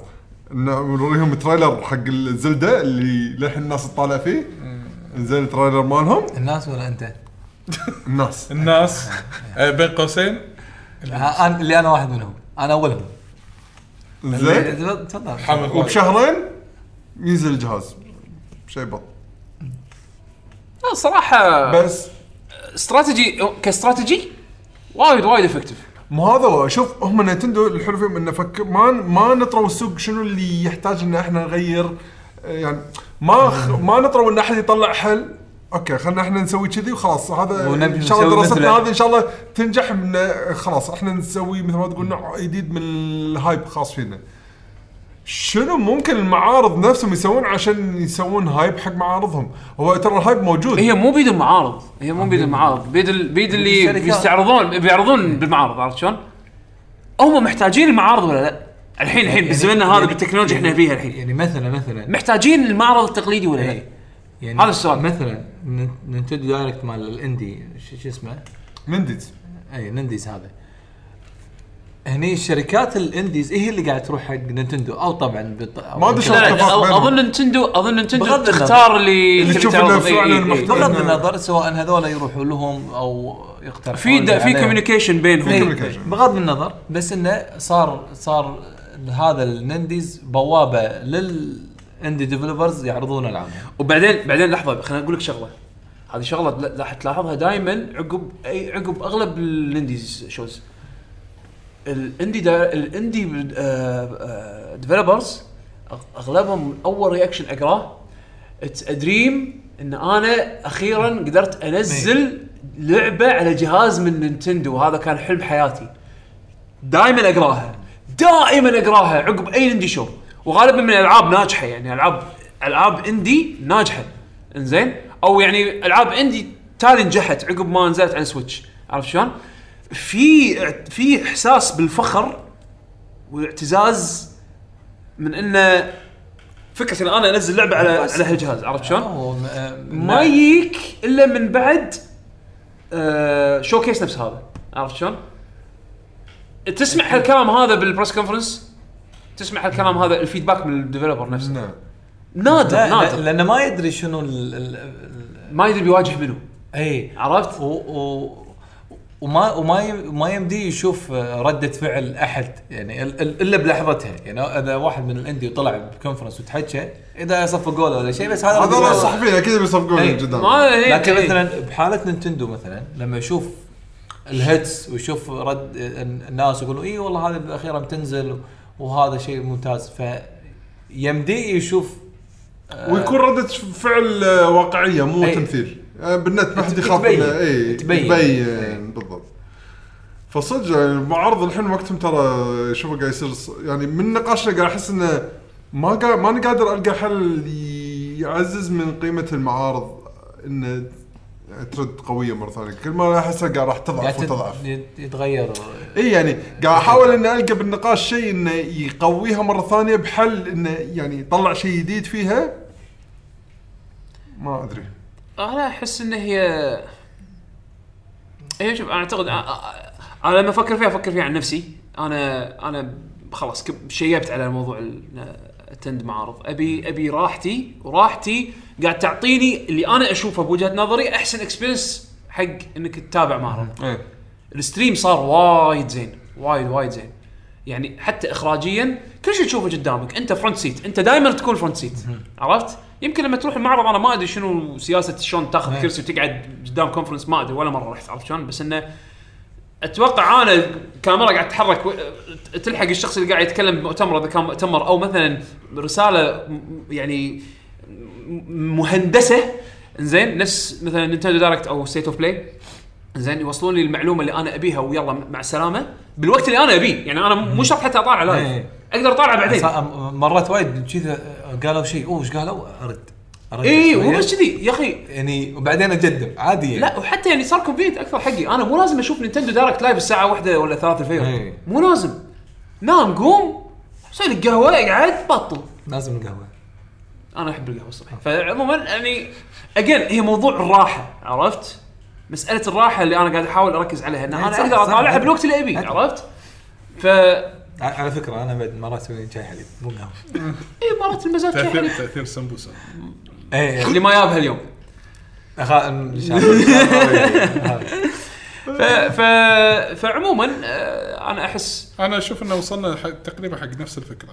Speaker 4: نوريهم trailer حق الزلدة اللي للحين الناس تطالع فيه. زين ال trailer مالهم.
Speaker 5: الناس ولا أنت؟
Speaker 4: الناس. [laughs]
Speaker 3: الناس. [laughs] آه، بين قوسين.
Speaker 5: آه، أنا- اللي أنا واحد منهم. أنا أولهم.
Speaker 4: زين.
Speaker 5: تفضل.
Speaker 4: وبشهرين ينزل الجهاز. شيء بط.
Speaker 2: لا، صراحة
Speaker 4: بس.
Speaker 2: استراتيجي كاستراتيجي وايد وايد effective
Speaker 4: مو هذا هو شوف هم نتندو الحلو فيهم إنه فك ما ما نطروا السوق شنو اللي يحتاج إن إحنا نغير يعني ما خ... ما نطروا إن أحد يطلع حل أوكي خلينا إحنا نسوي كذي وخلاص هذا إن شاء الله دراستنا. هذه إن شاء الله تنجح من خلاص إحنا نسوي مثل ما تقول نوع جديد من ال hype خاص فينا شنو ممكن المعارض نفسهم يسوون عشان يسوون hype حق معارضهم هو ترى ال hype موجود
Speaker 2: هي مو بيد المعارض هي مو بيد المعارض بيد ال... بيد اللي. بيستعرضون بيعرضون بالمعارض عرفت شلون؟ هم محتاجين المعارض ولا لا؟ الحين الحين
Speaker 5: يعني-
Speaker 2: بزمننا هذا
Speaker 5: يعني-
Speaker 2: بالتكنولوجيا إحنا فيها الحين
Speaker 5: يعني مثلا مثلا
Speaker 2: محتاجين المعرض التقليدي ولا لا؟
Speaker 5: إيه. يعني
Speaker 2: هذا السؤال.
Speaker 5: مثلا نن- نينتندو دايركت مال ال indie شو شو اسمه؟
Speaker 4: ننديز
Speaker 5: اي ننديز هذا هني الشركات ال indies هي اللي قاعد تروح حق نينتندو أو طبعا بط...
Speaker 4: ما
Speaker 2: لا لا
Speaker 4: اتفاق بينهم.
Speaker 2: أظن نينتندو أظن نينتندو
Speaker 5: بغض النظر.
Speaker 2: تختار اللي
Speaker 4: اللي
Speaker 2: تبي
Speaker 4: تشوف
Speaker 2: تعرض.
Speaker 4: إنه
Speaker 2: إي-
Speaker 4: فعلاً
Speaker 2: إي- إي.
Speaker 4: محترم.
Speaker 5: بغض النظر سواء هذول يروحوا لهم أو يقترحون
Speaker 2: في في
Speaker 5: عليهم.
Speaker 2: communication بينهم
Speaker 5: إيه،
Speaker 4: communication.
Speaker 5: بغض النظر بس إنه صار صار هذا الننديز بوابة لل indie developers يعرضون العابهم
Speaker 2: وبعدين بعدين لحظة خليني أقول لك شغلة هذه شغلة لا- راح تلاحظها دائما عقب اي عقب أغلب ال indies shows ال indie دا ال indie developers أغلبهم أول reaction أقرأه it's dream إن أنا أخيرا قدرت أنزل لعبة على جهاز من نينتندو وهذا كان حلم حياتي. دائما أقراها دائما أقراها عقب أي indie show وغالبا من الألعاب ناجحة يعني العاب ألعاب indie ناجحة. إنزين؟ أو يعني ألعاب indie تالي نجحت عقب ما نزلت على سويتش عرفت شلون؟ في في إحساس بالفخر واعتزاز من انه فكرة إن أنا أنزل لعبة على على هالجهاز عرفت شلون؟
Speaker 5: آه،
Speaker 2: ما يجيك إلا من بعد آه showcase نفس هذا عرفت شلون؟ تسمع هالكلام هذا بال press conference تسمع هالكلام هذا ال feedback من ال developer نفسه؟
Speaker 4: نعم.
Speaker 2: نادر
Speaker 5: لا لا
Speaker 2: نادر.
Speaker 5: لأنه ما يدري شنو ال ال ال
Speaker 2: ما يدري بيواجه منو.
Speaker 5: اي
Speaker 2: عرفت؟
Speaker 5: و و وما وما ما يمدي يشوف ردة فعل أحد يعني ال- ال- إلا بلحظتها يعني إذا واحد من ال indie وطلع ب conference وتحكى إذا صفقوا له ولا شيء بس هذا
Speaker 4: هذول الصحفيين أكيد بيصفقون
Speaker 5: إيه.
Speaker 2: هي
Speaker 5: لكن
Speaker 2: إيه.
Speaker 5: مثلا بحالة نينتندو مثلا لما يشوف ال hits ويشوف رد الناس يقولوا اي والله هذه الاخيره بتنزل وهذا شيء ممتاز فيمدي يشوف
Speaker 4: ويكون ردة فعل آه، واقعية مو
Speaker 5: أي.
Speaker 4: تمثيل آه، بالنت ما حد
Speaker 5: تبين.
Speaker 4: يخاف إنه اي
Speaker 5: تبين.
Speaker 4: تبين بالضبط. فصدق يعني المعارض الحين وقتهم ترى شوفوا قاعد يصير يعني من نقاشنا قاعد أحس إنه ما قاعد ماني قادر ألقى حل يعزز من قيمة المعارض انه ترد قوية مرة ثانية. كل ما أحسها قاعد راح تضعف وتضعف.
Speaker 5: يت- يتغير.
Speaker 4: إي يعني قاعد أحاول إني ألقى بالنقاش شيء إنه يقويها مرة ثانية بحل إنه يعني يطلع شيء جديد فيها. ما أدري.
Speaker 2: أنا أحس إن هي هي شوف أنا اعتقد أنا لما أفكر فيها أفكر فيها عن نفسي. أنا أنا خلاص شيبت على موضوع التند معارض. ابي أبي راحتي وراحتي قاعد تعطيني اللي أنا أشوفه بوجهة نظري أحسن experience حق إنك تتابع معرض.
Speaker 4: إيه.
Speaker 2: ال stream صار وايد زين وايد وايد زين. يعني حتى اخراجيا كل شيء تشوفه قدامك. أنت front seat أنت دائما تكون front seat عرفت؟ يمكن لما تروح المعرض أنا ما أدري شنو سياسة شلون تاخذ
Speaker 5: إيه.
Speaker 2: كرسي وتقعد قدام conference ما أدري ولا مرة رحت عرفت شلون بس إنه أتوقع أنا الكاميرا قاعد تتحرك و- تلحق الشخص اللي قاعد يتكلم بمؤتمر إذا كان مؤتمر أو مثلا رسالة يعني مهندسة زين نفس مثلا Nintendo Direct أو State of Play زين يوصلون لي المعلومة اللي أنا أبيها ويلا مع السلامة بالوقت اللي أنا أبيه يعني أنا مو شرط حتى أطالع لايف
Speaker 5: إيه.
Speaker 2: أقدر اطالع بعدين.
Speaker 5: مرات وايد كذا قالوا شيء أوه إيش قالوا؟ أرد.
Speaker 2: اي. مو بس كذي؟ يا أخي.
Speaker 5: يعني وبعدين أجدم عادي يعني.
Speaker 2: لا وحتى يعني صار convenient أكثر حقي. أنا مو لازم أشوف Nintendo Direct live الساعة واحدة ولا ثلاثة الفجر
Speaker 5: إيه.
Speaker 2: مو لازم. نام قوم سوي لك قهوة اقعد بطل.
Speaker 5: لازم القهوة.
Speaker 2: أنا أحب القهوة الصبح فعموما يعني again هي موضوع الراحة عرفت؟ مسألة الراحة اللي أنا قاعد أحاول أركز عليها. ان أنا
Speaker 5: أقدر.
Speaker 2: أطالعها بالوقت اللي
Speaker 5: عدل.
Speaker 2: عرفت؟ ف
Speaker 5: على فكرة أنا بعد مرات أسوي شاي حليب مو قهوة. [laughs]
Speaker 2: اي مرات المزاج شي
Speaker 3: تاثير
Speaker 2: حلو.
Speaker 3: تأثير سمبوسة.
Speaker 5: اي
Speaker 2: اللي ما جابها اليوم
Speaker 5: أخ- إن شاء الله. [laughs]
Speaker 2: ف... ف... فعموما آه، أنا أحس
Speaker 3: أنا أشوف إنه وصلنا حق تقريبا حق نفس الفكرة.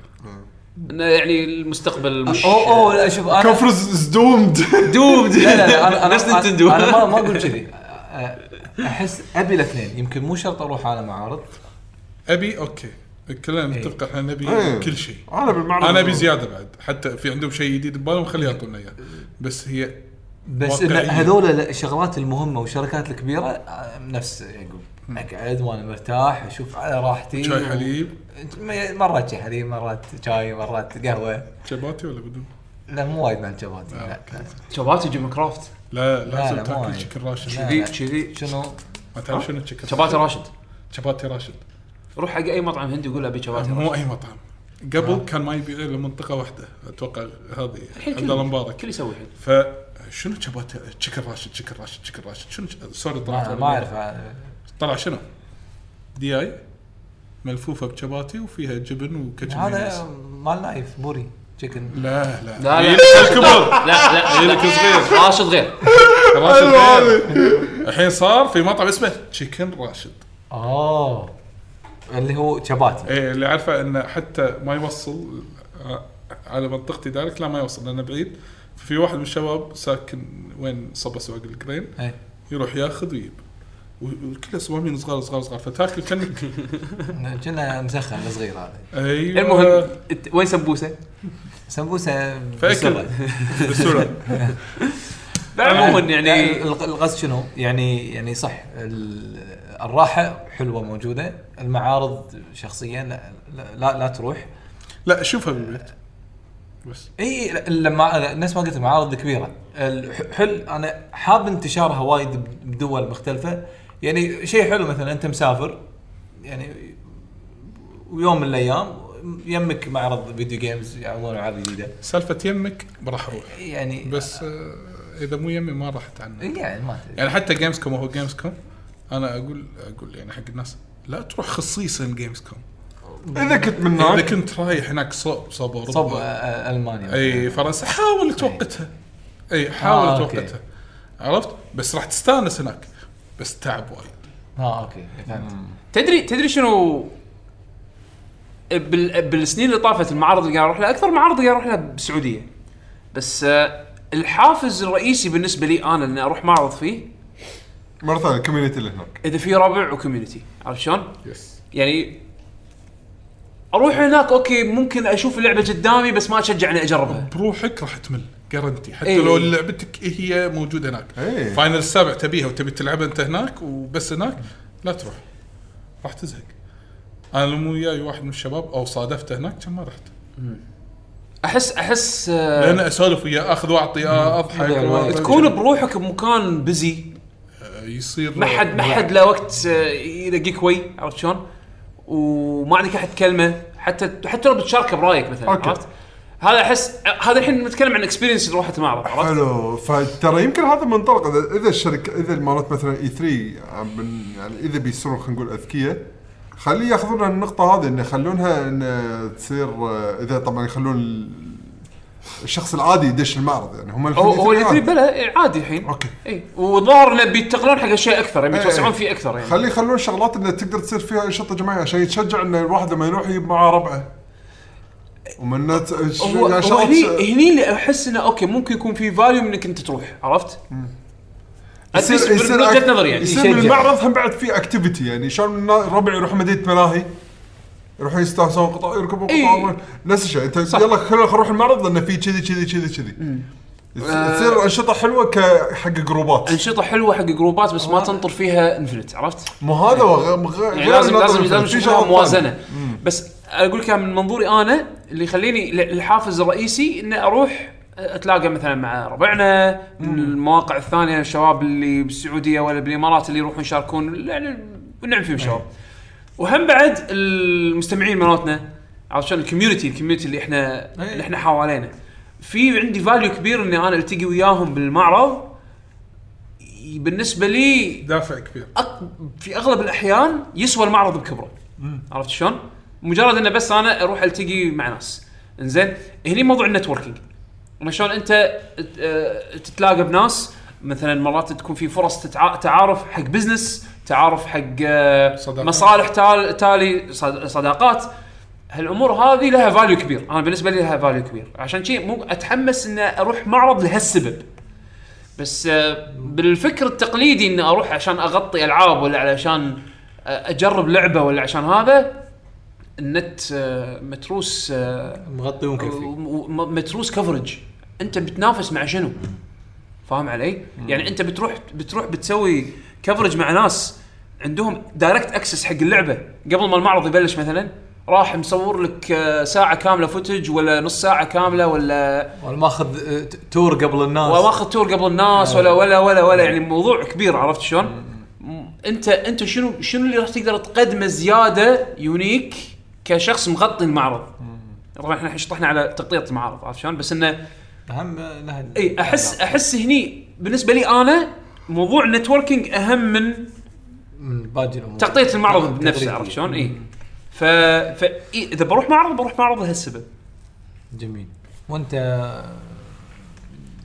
Speaker 2: انه يعني المستقبل مش
Speaker 5: أوه أوه لا شوف أنا
Speaker 4: conference is doomed
Speaker 2: doomed
Speaker 5: لا لا لا أنا [laughs] أنا
Speaker 2: نفس Nintendo
Speaker 5: أنا ما ما أقول كذي. أ- أحس أبي الأثنين يمكن مو شرط أروح على معارض
Speaker 3: أبي أوكي. كلنا نتفق إحنا نبي
Speaker 4: إيه.
Speaker 3: كل شيء.
Speaker 4: أنا بالمعرض
Speaker 3: أنا أبي زيادة بعد حتى في عندهم شيء جديد ببالهم خليه يعطونا إياه. بس هي
Speaker 5: بس إن
Speaker 3: واقعية.
Speaker 5: هذول الشغلات المهمة والشركات الكبيرة آه، نفس يعقوب اقعد وأنا مرتاح أشوف على راحتي
Speaker 3: شاي حليب؟
Speaker 5: م- مرات شاي حليب مرات شاي مرات قهوة.
Speaker 3: شباتي ولا بدون؟
Speaker 5: لا مو وايد مع الجباتي لا لا.
Speaker 2: شباتي جيم كرافت؟
Speaker 3: لا
Speaker 5: لا،
Speaker 3: لازم تاكل. تشيكن راشد.
Speaker 2: كذي-. كذي.
Speaker 5: شنو؟
Speaker 3: ما تعرف شنو تشيكن
Speaker 2: شباتي راشد.
Speaker 3: شباتي راشد.
Speaker 2: روح حق أي مطعم هندي وقول له أبي شباتي
Speaker 3: مو أي مطعم. قبل كان ما يبيع إلا منطقة واحدة أتوقع هذه
Speaker 2: الحين
Speaker 3: عبد الله
Speaker 2: كل
Speaker 3: مبارك.
Speaker 2: كل يسوي الحين
Speaker 3: فشنو شباتي تشيكن راشد تشيكن راشد تشيكن راشد؟ شنو سوري طلعت
Speaker 5: ما. أعرف. آه،
Speaker 3: طلع شنو؟ دي اي ملفوفة بشباتي وفيها جبن وكاتشب
Speaker 5: هذا. مال نايف بوري تشيكن
Speaker 3: لا لا.
Speaker 2: لا
Speaker 3: هي
Speaker 2: لا.
Speaker 3: لك الكبر
Speaker 2: لا. لا
Speaker 3: هي لك صغير
Speaker 2: راشد غير. [laughs]
Speaker 3: راشد غير. الحين صار في مطعم اسمه تشيكن راشد.
Speaker 5: آه. اللي هو شباتي
Speaker 3: إيه اللي عارفه إنه حتى ما يوصل آه، على منطقتي ذلك لا ما يوصل لأنه بعيد في واحد من الشباب ساكن وين صبا سواق القرين
Speaker 5: إيه.
Speaker 3: يروح ياخذ ويجيب وكله صوامين صغار صغار صغار فتاكل كانك [laughs]
Speaker 5: كنا مسخن الصغير هذا
Speaker 3: أيوه
Speaker 2: المهم وين
Speaker 3: سمبوسة؟
Speaker 5: سمبوسة.
Speaker 3: بسرعة [laughs] [laughs]
Speaker 2: لا عموما يعني
Speaker 5: الق- القصد شنو؟ يعني يعني صح الراحة حلوة موجودة، المعارض شخصيا لا لا, لا, تروح.
Speaker 3: لا شوفها بالبيت. بس.
Speaker 5: إي لما نفس ما قلت المعارض كبيرة. حل أنا حاب انتشارها وايد بدول مختلفة، يعني شيء حلو مثلا أنت مسافر يعني ويوم من الأيام يمك معرض فيديو جيمز يعرضون العاب جديده
Speaker 3: سالفة يمك راح أروح.
Speaker 5: يعني
Speaker 3: بس آه، إذا مو يمي ما رحت عنه
Speaker 5: يعني ما تدري.
Speaker 3: يعني حتى Gamescom هو Gamescom أنا أقول أقول يعني حق الناس لا تروح خصيصا Gamescom
Speaker 4: إذا كنت من إذا
Speaker 3: كنت رايح هناك صوب صوب أوروبا.
Speaker 5: صوب آه، ألمانيا.
Speaker 3: أي فرنسا. حاول توقتها. أي حاول
Speaker 5: آه، أوكي.
Speaker 3: توقتها. عرفت؟ بس راح تستانس هناك. بس تعب وايد.
Speaker 5: آه أوكي. فهمت.
Speaker 2: تدري تدري شنو؟ بال بالسنين اللي طافت المعارض اللي قاعد أروح لها أكثر معارض قاعد أروح لها بالسعوديه بس آه، الحافز الرئيسي بالنسبة لي أنا إني أروح معرض فيه
Speaker 4: مرة ثانية ال community اللي هناك.
Speaker 2: إذا في ربع و community عرفت شلون؟
Speaker 3: yes
Speaker 2: يعني أروح هناك أوكي ممكن أشوف اللعبة قدامي بس ما اشجع اني أجربها.
Speaker 3: بروحك راح تمل guarantee حتى
Speaker 2: إي.
Speaker 3: لو لعبتك هي موجودة هناك.
Speaker 4: إي.
Speaker 3: Final السابع تبيها وتبي تلعبها أنت هناك وبس هناك لا تروح. راح تزهق. أنا لو مو وياي واحد من الشباب أو صادفته هناك كان ما رحت؟
Speaker 2: احس أحس آه،
Speaker 3: لأن أسولف وياه أخذ وأعطي آه،
Speaker 5: أضحك.
Speaker 3: و-
Speaker 2: تكون بروحك بمكان بزي
Speaker 3: آه، يصير
Speaker 2: ما حد ما حد له وقت آه، يدقيك وي عرفت شلون؟ وما عندك أحد تكلمه حتى حتى لو بتشاركه برأيك مثلا
Speaker 4: أوكي.
Speaker 2: عرفت؟ هذا أحس هذا الحين نتكلم عن experience روحت المعرض عرفت؟
Speaker 4: حلو فترى يمكن هذا منطلق اذا إذا الشركة إذا مالت مثلا E3 من يعني إذا بيصيرون خلينا نقول أذكياء خلي يأخذون النقطة هذه انه يخلونها إن تصير آه، إذا طبعا يخلون الشخص العادي يدش المعرض يعني هم
Speaker 2: هو هو
Speaker 4: عادي.
Speaker 2: بلا إيه، عادي الحين
Speaker 4: أوكي
Speaker 2: اي والظاهر إنه بينتقلون حق أشياء أكثر يعني
Speaker 4: إيه.
Speaker 2: بيتوسعون فيه أكثر يعني
Speaker 4: خلي يخلون شغلات إنه تقدر تصير فيها أنشطة جماعية عشان يتشجع ان الواحد لما يروح يجيب معاه ربعة ومن
Speaker 2: هو, هني هني اللي أحس إنه أوكي ممكن يكون في value إنك أنت تروح عرفت؟
Speaker 4: يصير يصير
Speaker 2: نظري يعني
Speaker 4: يصير. المعرض هم بعد في activity يعني شلون الربع يروح مدينة ملاهي يروحون يستانسون قطار يركبون
Speaker 2: إي.
Speaker 4: قطار نفس الشيء. أنت يلا خلينا نروح المعرض لأنه في كذي كذي كذي كذي. يص- تصير أنشطة حلوة حق group
Speaker 2: ات أنشطة حلوة حق group ات بس ما تنطر فيها infinite عرفت؟
Speaker 4: مو هذا غ-
Speaker 2: يعني
Speaker 4: غير
Speaker 2: لازم لازم. لازم
Speaker 4: في
Speaker 2: يشوف
Speaker 4: شغلات
Speaker 2: لها
Speaker 4: موازنة.
Speaker 2: بس أقول لك من منظوري أنا اللي يخليني الحافز الرئيسي إني أروح أتلاقى مثلا مع ربعنا من المواقع الثانية الشباب اللي بالسعودية ولا بالإمارات اللي يروحون يشاركون يعني ونعم فيهم شباب. وهم بعد المستمعين مالتنا عرفت شلون؟ ال community ال community اللي إحنا اللي إحنا حوالينا في عندي value كبير إني أنا التقي وياهم بالمعرض بالنسبة لي
Speaker 3: دافع كبير.
Speaker 2: أق... في أغلب الأحيان يسوى المعرض بكبره. عرفت شلون؟ مجرد إنه بس أنا أروح التقي مع ناس. إنزين؟ هني موضوع ال networking. شلون أنت آه، تتلاقى بناس مثلا مرات تكون في فرص تتع... تعارف حق business تعارف حق آه،
Speaker 3: صداقات.
Speaker 2: مصالح تال... تالي صد- صداقات. هالأمور هذه لها value كبير. أنا بالنسبة لي لها value كبير. عشان شيء مو أتحمس إني أروح معرض لهالسبب. بس آه، بالفكر التقليدي إني أروح عشان أغطي ألعاب ولا علشان آه، أجرب لعبة ولا عشان هذا النت متروس
Speaker 5: مغطي ومكفي
Speaker 2: متروس coverage أنت بتنافس مع شنو؟ فاهم علي؟ يعني انت بتروح بتروح بتسوي coverage مع ناس عندهم direct access حق اللعبة قبل ما المعرض يبلش مثلا راح مصور لك آه، ساعة كاملة footage ولا نص ساعة كاملة ولا
Speaker 5: ولا ماخذ آه، tour قبل الناس
Speaker 2: واخذ tour قبل الناس ولا ولا ولا ولا يعني موضوع كبير عرفت شلون؟ انت انت شنو شنو اللي راح تقدر تقدمه زيادة unique كشخص مغطي المعرض؟ طبعا إحنا شطحنا على تغطية المعارض عرفت شلون؟ بس
Speaker 5: إنه أهم لها
Speaker 2: إي احس أحس هني بالنسبة لي أنا موضوع ال networking أهم من
Speaker 5: من باقي الأمور
Speaker 2: تغطية المعرض. بنفسه عرفت شلون؟ إي ف... ف... إيه، إذا بروح معرض بروح معرض لهالسبب
Speaker 5: جميل وأنت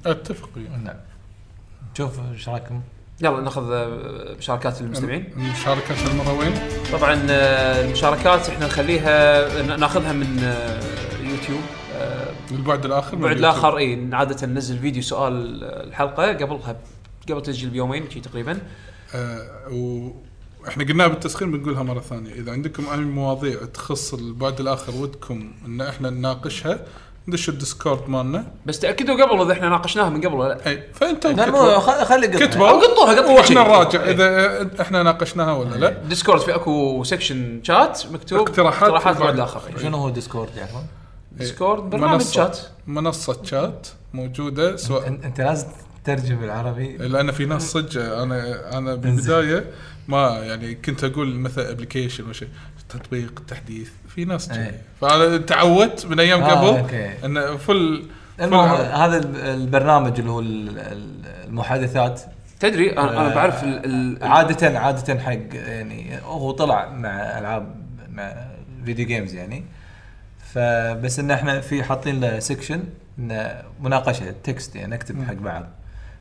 Speaker 3: أتفق وياك.
Speaker 5: نعم شوف إيش رايكم؟
Speaker 2: يلا ناخذ آه، مشاركات المستمعين
Speaker 3: المشاركات المرة وين؟
Speaker 2: طبعا آه، المشاركات إحنا نخليها ن- ناخذها من آه، يوتيوب
Speaker 3: البعد الآخر من
Speaker 2: بعد
Speaker 3: اليوتيوب.
Speaker 2: الآخر إي عادة ننزل فيديو سؤال الحلقة قبلها قبل تسجيل بيومين شي تقريبا.
Speaker 3: آه وإحنا قلناها بالتسخين بنقولها مرة ثانية. إذا عندكم أي مواضيع تخص البعد الآخر ودكم إن إحنا نناقشها دشوا ال Discord مالنا.
Speaker 2: بس تأكدوا قبل إذا إحنا ناقشناها من قبل ولا لا؟
Speaker 3: إي
Speaker 5: خ- خلي
Speaker 3: كتبوا
Speaker 2: قطوها، قطوها وإحنا.
Speaker 3: نراجع. إذا إحنا ناقشناها ولا لا؟
Speaker 2: Discord في أكو section chat مكتوب.
Speaker 3: اقتراحات
Speaker 2: اقتراحات
Speaker 3: بعد.
Speaker 2: الآخر.
Speaker 5: شنو هو Discord اخوان؟
Speaker 2: Discord برنامج
Speaker 3: منصة-
Speaker 2: شات
Speaker 3: منصة شات موجودة سواء
Speaker 5: أن- أنت لازم تترجم العربي
Speaker 3: لأن في ناس صدق أنا أنا بالبدايه ما يعني كنت أقول مثلا application ولا شيء تطبيق تحديث في ناس
Speaker 5: إيه.
Speaker 3: فأنا تعودت من أيام
Speaker 5: آه،
Speaker 3: قبل. انه فل
Speaker 5: المهم
Speaker 3: فل-
Speaker 5: هذا الب- البرنامج اللي هو ال- ال- المحادثات.
Speaker 2: تدري أنا أنا
Speaker 5: آه،
Speaker 2: بعرف ال- ال-
Speaker 5: عادة عادة حق يعني هو طلع مع ألعاب مع video games يعني. فبس إن إحنا في حاطين له section إنه مناقشة text يعني نكتب حق بعض.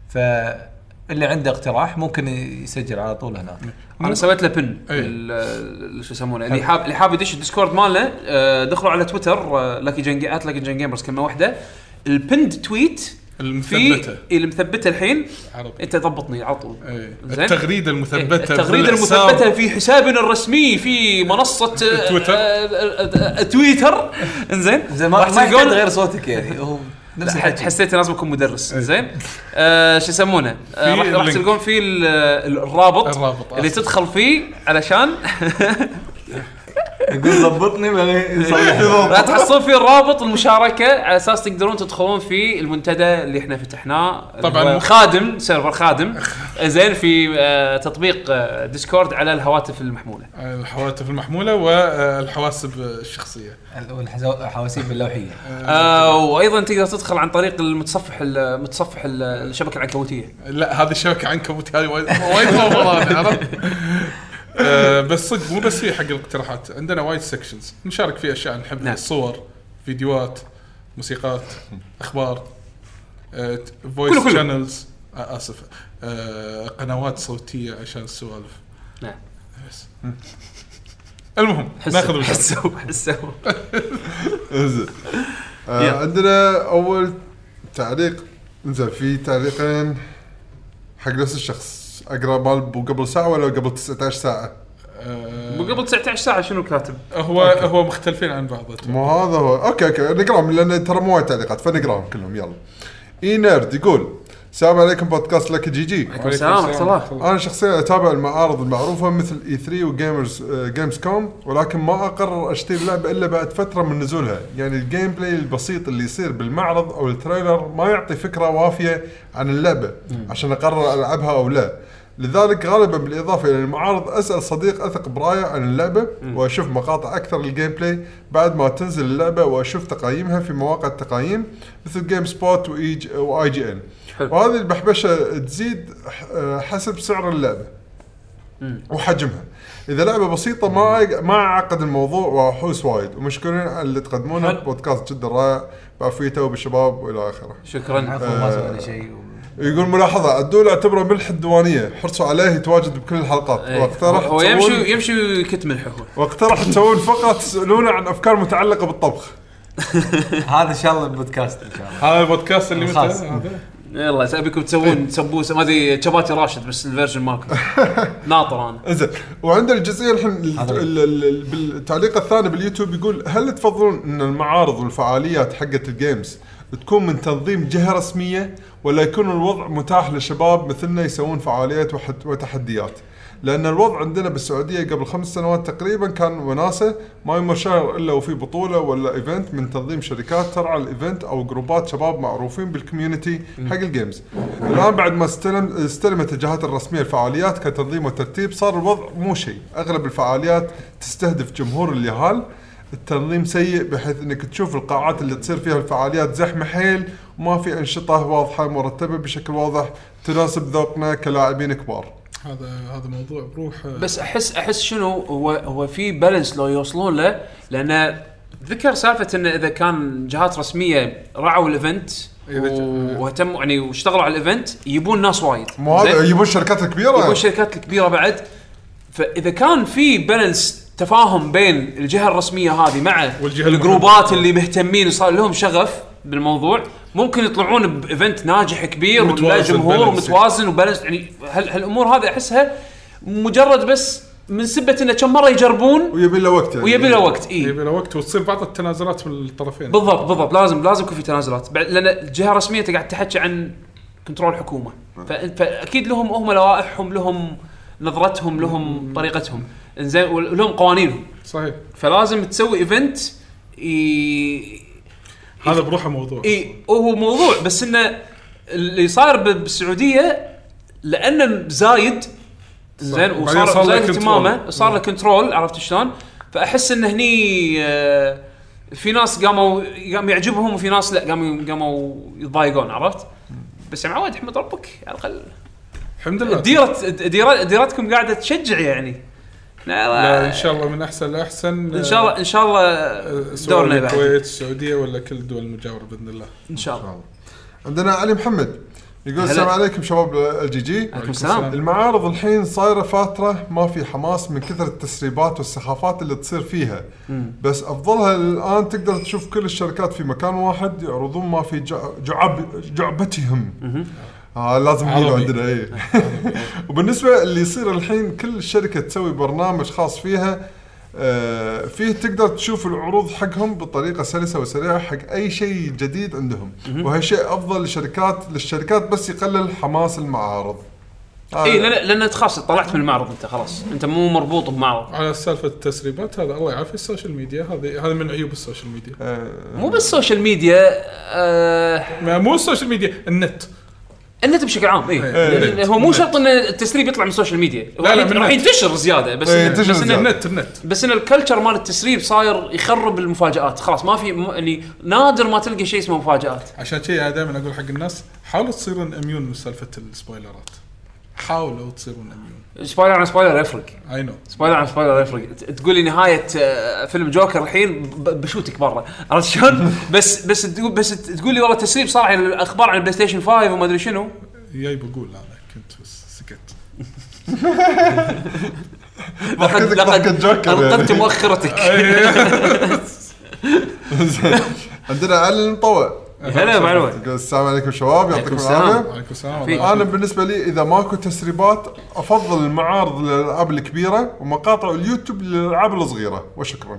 Speaker 5: فاللي عنده اقتراح ممكن يسجل على طول هناك
Speaker 2: أنا سويت له pin
Speaker 3: إيه.
Speaker 2: شو يسمونه؟ اللي حاب اللي حاب يدش ال Discord مالنا آه، دخلوا على تويتر Lucky Gen at Lucky Gen Gamers كلمة واحدة. ال pinned tweet
Speaker 3: المثبتة
Speaker 2: المثبتة الحين
Speaker 3: عربي
Speaker 2: أنت ضبطني على طول
Speaker 3: إيه.
Speaker 2: زين؟
Speaker 3: التغريدة المثبتة
Speaker 2: التغريدة
Speaker 3: في الحساب.
Speaker 2: المثبتة في حسابنا الرسمي في منصة آه،
Speaker 3: تويتر.
Speaker 2: آه، آه، تويتر انزين
Speaker 5: زين ما
Speaker 2: تلقون
Speaker 5: غير صوتك يعني نفس
Speaker 2: لا،
Speaker 5: الحكي
Speaker 2: حسيت لازم اكون مدرس زين آه شو يسمونه آه راح. تلقون فيه ال- ال- الرابط
Speaker 3: الرابط،
Speaker 2: اللي. تدخل فيه علشان [laughs]
Speaker 5: يقول ضبطني بعدين يصلح.
Speaker 2: راح تحصلون فيه الرابط المشاركة على أساس تقدرون تدخلون في المنتدى اللي إحنا فتحناه
Speaker 3: طبعاً.
Speaker 2: خادم server خادم. زين في آه تطبيق آه Discord على الهواتف المحمولة.
Speaker 3: الهواتف المحمولة والحواسب الشخصية.
Speaker 5: الحواسيب اللوحية.
Speaker 2: آه وأيضا تقدر تدخل عن طريق المتصفح ال- متصفح ال- الشبكة العنكبوتية.
Speaker 3: لا هذه الشبكة عنكبوتي هذه وايد وايد عرفت؟ آه، بس صدق مو بس هي حق الاقتراحات عندنا وايد sections نشارك فيه أشياء نحبها
Speaker 2: نعم.
Speaker 3: صور فيديوهات موسيقات
Speaker 2: أخبار
Speaker 3: voice
Speaker 2: كله.
Speaker 3: channels آسف. آه، قنوات صوتية عشان السوالف
Speaker 2: نعم.
Speaker 3: بس. المهم ناخذ.
Speaker 2: حسوا حسوا. [laughs]
Speaker 4: انزين آه
Speaker 2: يلا.
Speaker 4: عندنا أول تعليق. انزين في تعليقين حق نفس الشخص. أقرأ مال بو قبل ساعة ولا قبل 19 ساعة؟
Speaker 3: آه،
Speaker 2: قبل 19 ساعة شنو كاتب؟
Speaker 3: هو هو مختلفين عن بعض.
Speaker 4: مو هذا هو. أوكي أوكي. نقراهم لأن ترى مو وايد تعليقات. فنقراهم كلهم؟ يلا. iNerd يقول السلام عليكم بودكاست LGG.
Speaker 2: عليكم السلام ورحمة الله.
Speaker 4: أنا شخصيا أتابع المعارض المعروفة مثل E3 و Gamers Gamescom ولكن ما أقرر أشتري اللعبه إلا بعد فترة من نزولها. يعني ال gameplay البسيط اللي يصير بالمعرض أو ال trailer ما يعطي فكرة وافية عن اللعبة عشان أقرر ألعبها أو لا. لذلك غالبا بالإضافة إلى المعارض أسأل صديق أثق برايه عن اللعبة وأشوف مقاطع أكثر لل gameplay بعد ما تنزل اللعبة وأشوف تقييمها في مواقع التقييم مثل GameSpot و IG- و IGN
Speaker 2: حلو.
Speaker 4: وهذه البحبشة تزيد ح- حسب سعر اللعبة وحجمها. إذا لعبة بسيطة ما ما أعقد الموضوع وأحوس وايد. ومشكورين على اللي تقدمونه.
Speaker 2: حلو.
Speaker 4: بودكاست جدا رائع. بعافيته وبالشباب وإلى آخره.
Speaker 2: شكرا.
Speaker 5: عفوا ما سوينا شيء.
Speaker 4: يقول ملاحظة عدول اعتبره ملح الديوانية. حرصوا عليه يتواجد بكل الحلقات.
Speaker 2: إيه.
Speaker 4: واقترح
Speaker 2: هو يمشي يمشي ويكت ملح هو.
Speaker 4: واقترح تسوون فقرة تسالونه عن أفكار متعلقة بالطبخ. [laughs]
Speaker 5: هذا إن شاء الله البودكاست إن شاء الله.
Speaker 3: هذا البودكاست اللي متى؟
Speaker 2: يلا ابيكم تسوون سبوسه ما أدري شباتي راشد بس ال version مالكم [laughs] ناطر أنا.
Speaker 4: إنزين. وعندنا الجزئية الحين بالتعليق الثاني باليوتيوب يقول هل تفضلون أن المعارض والفعاليات حقت ال games تكون من تنظيم جهة رسمية ولا يكون الوضع متاح لشباب مثلنا يسوون فعاليات وتحديات؟ لأن الوضع عندنا بالسعودية قبل خمس سنوات تقريبا كان وناسة ما يمر شهر إلا وفي بطولة ولا event من تنظيم شركات ترعى ال event أو جروبات شباب معروفين بال community حق ال games. الآن بعد ما استلم استلمت الجهات الرسمية الفعاليات كتنظيم وترتيب صار الوضع مو شيء، أغلب الفعاليات تستهدف جمهور اليهال التنظيم سيء بحيث إنك تشوف القاعات اللي تصير فيها الفعاليات زحمة حيل وما في أنشطة واضحة مرتبة بشكل واضح تناسب ذوقنا كلاعبين كبار.
Speaker 3: هذا هذا موضوع بروحه
Speaker 2: بس احس أحس شنو هو هو في balance لو يوصلون له لأن ذكر سالفة انه إذا كان جهات رسمية راعوا
Speaker 3: ال
Speaker 2: event واهتموا يعني واشتغلوا على ال event يبون ناس وايد
Speaker 4: مو هذا؟ يبون الشركات الكبيره
Speaker 2: يبون الشركات الكبيره بعد فإذا كان في balance تفاهم بين الجهة الرسمية هذه مع
Speaker 3: والجهة
Speaker 2: الـ groups اللي مهتمين وصار لهم شغف بالموضوع ممكن يطلعون ب event ناجح كبير ولا
Speaker 3: متوازن
Speaker 2: جمهور. متوازن و balance يعني هال- هالأمور هذه أحسها مجرد بس من سبة انه كم مرة يجربون
Speaker 4: ويبي له وقت يعني.
Speaker 2: ويبي له وقت اي
Speaker 3: يبي له وقت وتصير بعض التنازلات من الطرفين.
Speaker 2: بالضبط بالضبط. لازم لازم يكون في تنازلات. لأن الجهة الرسمية انت قاعد تحكي عن control حكومة. ف- فأكيد لهم هم لوائحهم لهم نظرتهم لهم طريقتهم. انزين ولهم قوانينهم.
Speaker 3: صحيح.
Speaker 2: فلازم تسوي event ي...
Speaker 3: هذا بروحه موضوع.
Speaker 2: إي هو موضوع بس إنه اللي صاير بالسعودية لأنه زايد زين وصار زايد. اهتمامه صار له control عرفت شلون؟ فأحس انه هني آه، في ناس قاموا قام يعجبهم وفي ناس لا قاموا قاموا يتضايقون عرفت؟ بس يا معود احمد ربك على الأقل.
Speaker 3: الحمد لله.
Speaker 2: ديرة ديرة ديرتكم قاعدة تشجع يعني.
Speaker 3: لا إن شاء الله من أحسن لأحسن
Speaker 2: إن شاء الله إن شاء الله
Speaker 3: سواء
Speaker 2: دورنا بعد.
Speaker 3: الكويت السعودية ولا كل الدول المجاورة بإذن الله.
Speaker 2: إن شاء الله.
Speaker 4: عندنا علي محمد. يقول. السلام عليكم شباب ال GG
Speaker 2: عليكم السلام.
Speaker 4: المعارض الحين صايرة فتره ما في حماس من كثر التسريبات والسخافات اللي تصير فيها. بس أفضلها الآن تقدر تشوف كل الشركات في مكان واحد يعرضون ما في جع- جعب جعبتهم. آه لازم
Speaker 3: عربي.
Speaker 4: عندنا اي [laughs] وبالنسبة اللي يصير الحين كل شركة تسوي برنامج خاص فيها آه فيه تقدر تشوف العروض حقهم بطريقة سلسة وسريعة حق أي شيء جديد عندهم. وهالشيء أفضل للشركات للشركات بس يقلل حماس المعارض. آه
Speaker 2: إي لأن لأن أنت خلاص طلعت من المعرض أنت خلاص. أنت مو مربوط بمعرض.
Speaker 3: على سالفة التسريبات هذا الله يعافي ال social media هذه هذا من عيوب ال social media.
Speaker 4: آه
Speaker 2: مو بس ال social media
Speaker 3: آه مو السوشيال ميديا النت.
Speaker 2: النت بشكل عام اي
Speaker 3: إيه.
Speaker 2: هو مو شرط إن التسريب يطلع من ال social media
Speaker 3: لا، لا، من
Speaker 2: راح
Speaker 3: النت.
Speaker 2: ينتشر زيادة بس
Speaker 4: إيه،
Speaker 2: إن
Speaker 4: ينتشر
Speaker 2: بس
Speaker 4: زيادة.
Speaker 3: النت النت.
Speaker 2: بس إن ال culture مال التسريب صاير يخرب المفاجآت. خلاص ما في م- يعني نادر ما تلقى شيء اسمه مفاجآت.
Speaker 3: عشان كذي أنا دائما أقول حق الناس حاولوا تصيرون اميون من سالفة ال spoilerات. حاولوا تصيرون اميون
Speaker 2: سبويلر عن سبويلر يفرق.
Speaker 3: اي no
Speaker 2: spoiler عن spoiler يفرق. ت- تقول لي نهاية آه، فيلم جوكر الحين بشوتك برا عرفت شلون؟ [laughs] بس بس تقول بس تقول لي والله تسريب صار عن الأخبار عن ال PlayStation 5 وما أدري شنو.
Speaker 3: جاي بقول أنا كنت بس سكت. [laughs]
Speaker 4: جوكر. يعني.
Speaker 2: انقذت مؤخرتك. [laughs]
Speaker 4: عندنا علي المطوع.
Speaker 2: هلا مطوع
Speaker 4: يقول السلام عليكم شباب يعطيكم. العافية.
Speaker 3: وعليكم السلام.
Speaker 4: أنا بالنسبة لي إذا ماكو تسريبات أفضل المعارض للألعاب الكبيرة ومقاطع اليوتيوب للألعاب الصغيرة. وشكرا.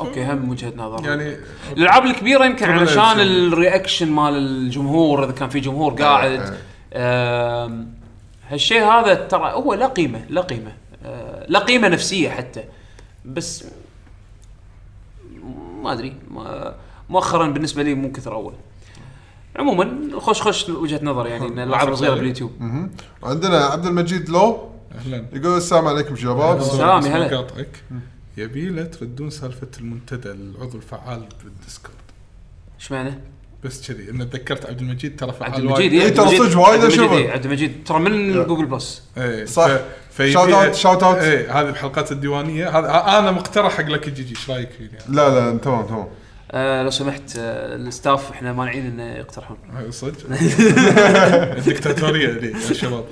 Speaker 2: Okay هم وجهة نظر
Speaker 3: يعني
Speaker 2: الألعاب الكبيرة يمكن علشان
Speaker 3: يعني.
Speaker 2: ال reaction مال الجمهور إذا كان في جمهور قاعد.
Speaker 4: إيه.
Speaker 2: آم، هالشيء هذا ترى هو لا قيمة لا قيمة. آه، لا قيمة نفسية حتى. بس ما أدري ما- مؤخرا بالنسبة لي مو كثر أول. عموما خش خش وجهة نظر يعني إن الالعاب الصغيره باليوتيوب.
Speaker 4: عندنا عبد المجيد لو
Speaker 3: أهلا.
Speaker 4: يقول السلام عليكم شباب.
Speaker 2: السلام، يا هلا.
Speaker 3: يبي له تردون سالفة المنتدى العضو الفعال بال
Speaker 2: Discord. إيش معنى؟
Speaker 3: بس كذي ان تذكرت عبد المجيد ترى فعال
Speaker 2: عبد المجيد
Speaker 4: إيه،
Speaker 2: عبد
Speaker 4: ترى صدق وايد
Speaker 2: عبد المجيد
Speaker 4: أشوفه.
Speaker 2: إيه، عبد المجيد. ترى من Google Plus.
Speaker 3: إيه
Speaker 4: صح. shout out shout out
Speaker 3: إيه هذه بحلقات الديوانية. هذا أنا مقترح حق لك GG إيش رأيك فيه يعني؟
Speaker 4: لا لا تمام تمام.
Speaker 2: آه لو سمحت آه ال staff إحنا مانعين إنه يقترحون. [laughs]
Speaker 3: هاي صدق؟ [laughs] الدكتاتورية يا شباب.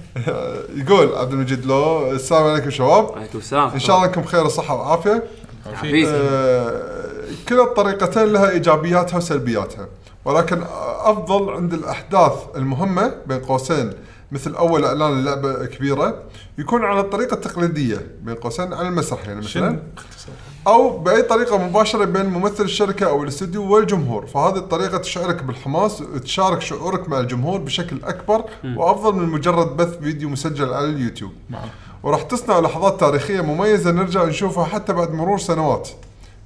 Speaker 3: [laughs]
Speaker 4: يقول عبد المجيد لو السلام عليكم شباب.
Speaker 2: عليكم السلام.
Speaker 4: إن شاء الله انكم بخير وصحة وعافية.
Speaker 2: حبيبي
Speaker 4: آه، كلا الطريقتين لها إيجابياتها وسلبياتها. ولكن أفضل عند الأحداث المهمة بين قوسين مثل أول إعلان اللعبه كبيرة يكون على الطريقة التقليدية بين قوسين على المسرح يعني مثلا أو بأي طريقة مباشرة بين ممثل الشركة أو الاستوديو والجمهور. فهذه الطريقة تشعرك بالحماس وتشارك شعورك مع الجمهور بشكل أكبر وأفضل من مجرد بث فيديو مسجل على اليوتيوب.
Speaker 3: معه
Speaker 4: وراح تصنع لحظات تاريخية مميزة نرجع نشوفها حتى بعد مرور سنوات.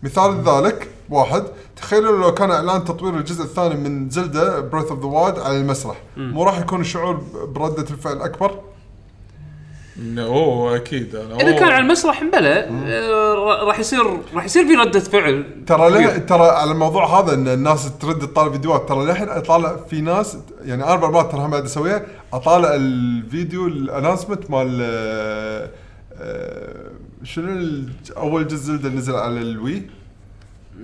Speaker 4: مثال ذلك واحد تخيلوا لو كان إعلان تطوير الجزء الثاني من Zelda Breath of the Wild على المسرح. مو راح يكون الشعور ب- بردة الفعل أكبر؟
Speaker 3: أوه أكيد. أنا
Speaker 2: إذا كان. على المسرح مبلى آه، راح يصير راح يصير في ردة فعل
Speaker 4: ترى
Speaker 2: كبير.
Speaker 4: ترى على الموضوع هذا إن الناس ترد تطالع فيديوهات ترى للحين أطالع في ناس يعني أنا مرات ترى هم بعد أسويها أطالع الفيديو ال announcement مال آه، آه، شنو أول جزء اللي نزل على ال
Speaker 3: Wii؟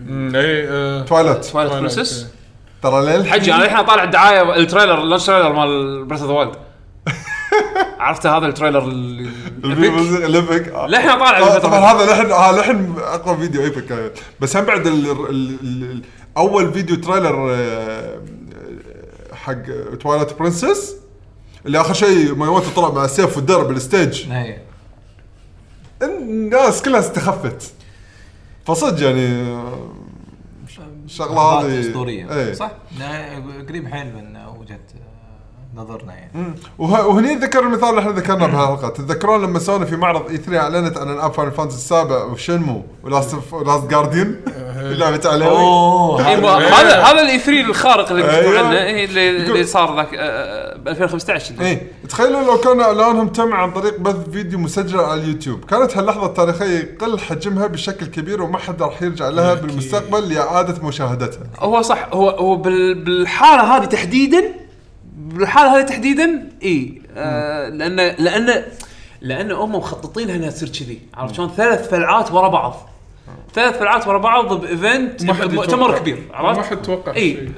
Speaker 3: اي
Speaker 4: Twilight
Speaker 2: Twilight
Speaker 3: Twilight،
Speaker 2: Princess
Speaker 4: ترى للحين
Speaker 2: حجي أنا الحين طالع الدعاية ال trailer ال launch trailer مال Breath of the Wild عرفت هذا ال trailer ال- ال
Speaker 4: epic؟
Speaker 2: ال epic للحين طالع
Speaker 4: آه، طبعا. هذا لحن آه لحن أقوى فيديو epic آه. بس هم بعد ال ال ال أول فيديو trailer آه، حق Twilight Princess اللي آخر شيء مياموت طلع مع السيف والدرب بال stage
Speaker 5: إيه.
Speaker 4: الناس كلها استخفت فصدق يعني آه، الشغله هذه
Speaker 5: أسطورية
Speaker 4: إيه.
Speaker 5: صح؟ قريب حيل من وجهة آه، نظرنا يعني.
Speaker 4: وه- وهني ذكر المثال اللي إحنا ذكرناه بهالحلقه تتذكرون لما سوني في معرض E3 أعلنت عن العاب Final Fantasy السابع و Shenmue و Last Last Guardian؟ [laughs] لعبه عليه
Speaker 5: أوه.
Speaker 2: إيه، هذا هذا ال E3 الخارق اللي
Speaker 4: أيوة.
Speaker 2: قلتوا عنه إيه، اللي, اللي صار ذاك ب 2015
Speaker 4: إيه. تخيلوا لو كان إعلانهم تم عن طريق بث فيديو مسجل على اليوتيوب. كانت هاللحظة التاريخية يقل حجمها بشكل كبير وما حد راح يرجع لها. بالمستقبل لإعادة مشاهدتها.
Speaker 2: هو صح هو هو بال- بالحالة هذه تحديدا بالحالة هذه تحديدا إي. آه لأن لأن لأن هم مخططينها انها تصير كذي. عرفت شلون؟ ثلاث فلعات ورا بعض. ثلاث فلعات ورا بعض ب
Speaker 3: event ما
Speaker 2: مؤتمر. كبير
Speaker 3: ما
Speaker 2: عرفت؟
Speaker 3: حد توقع
Speaker 2: إي.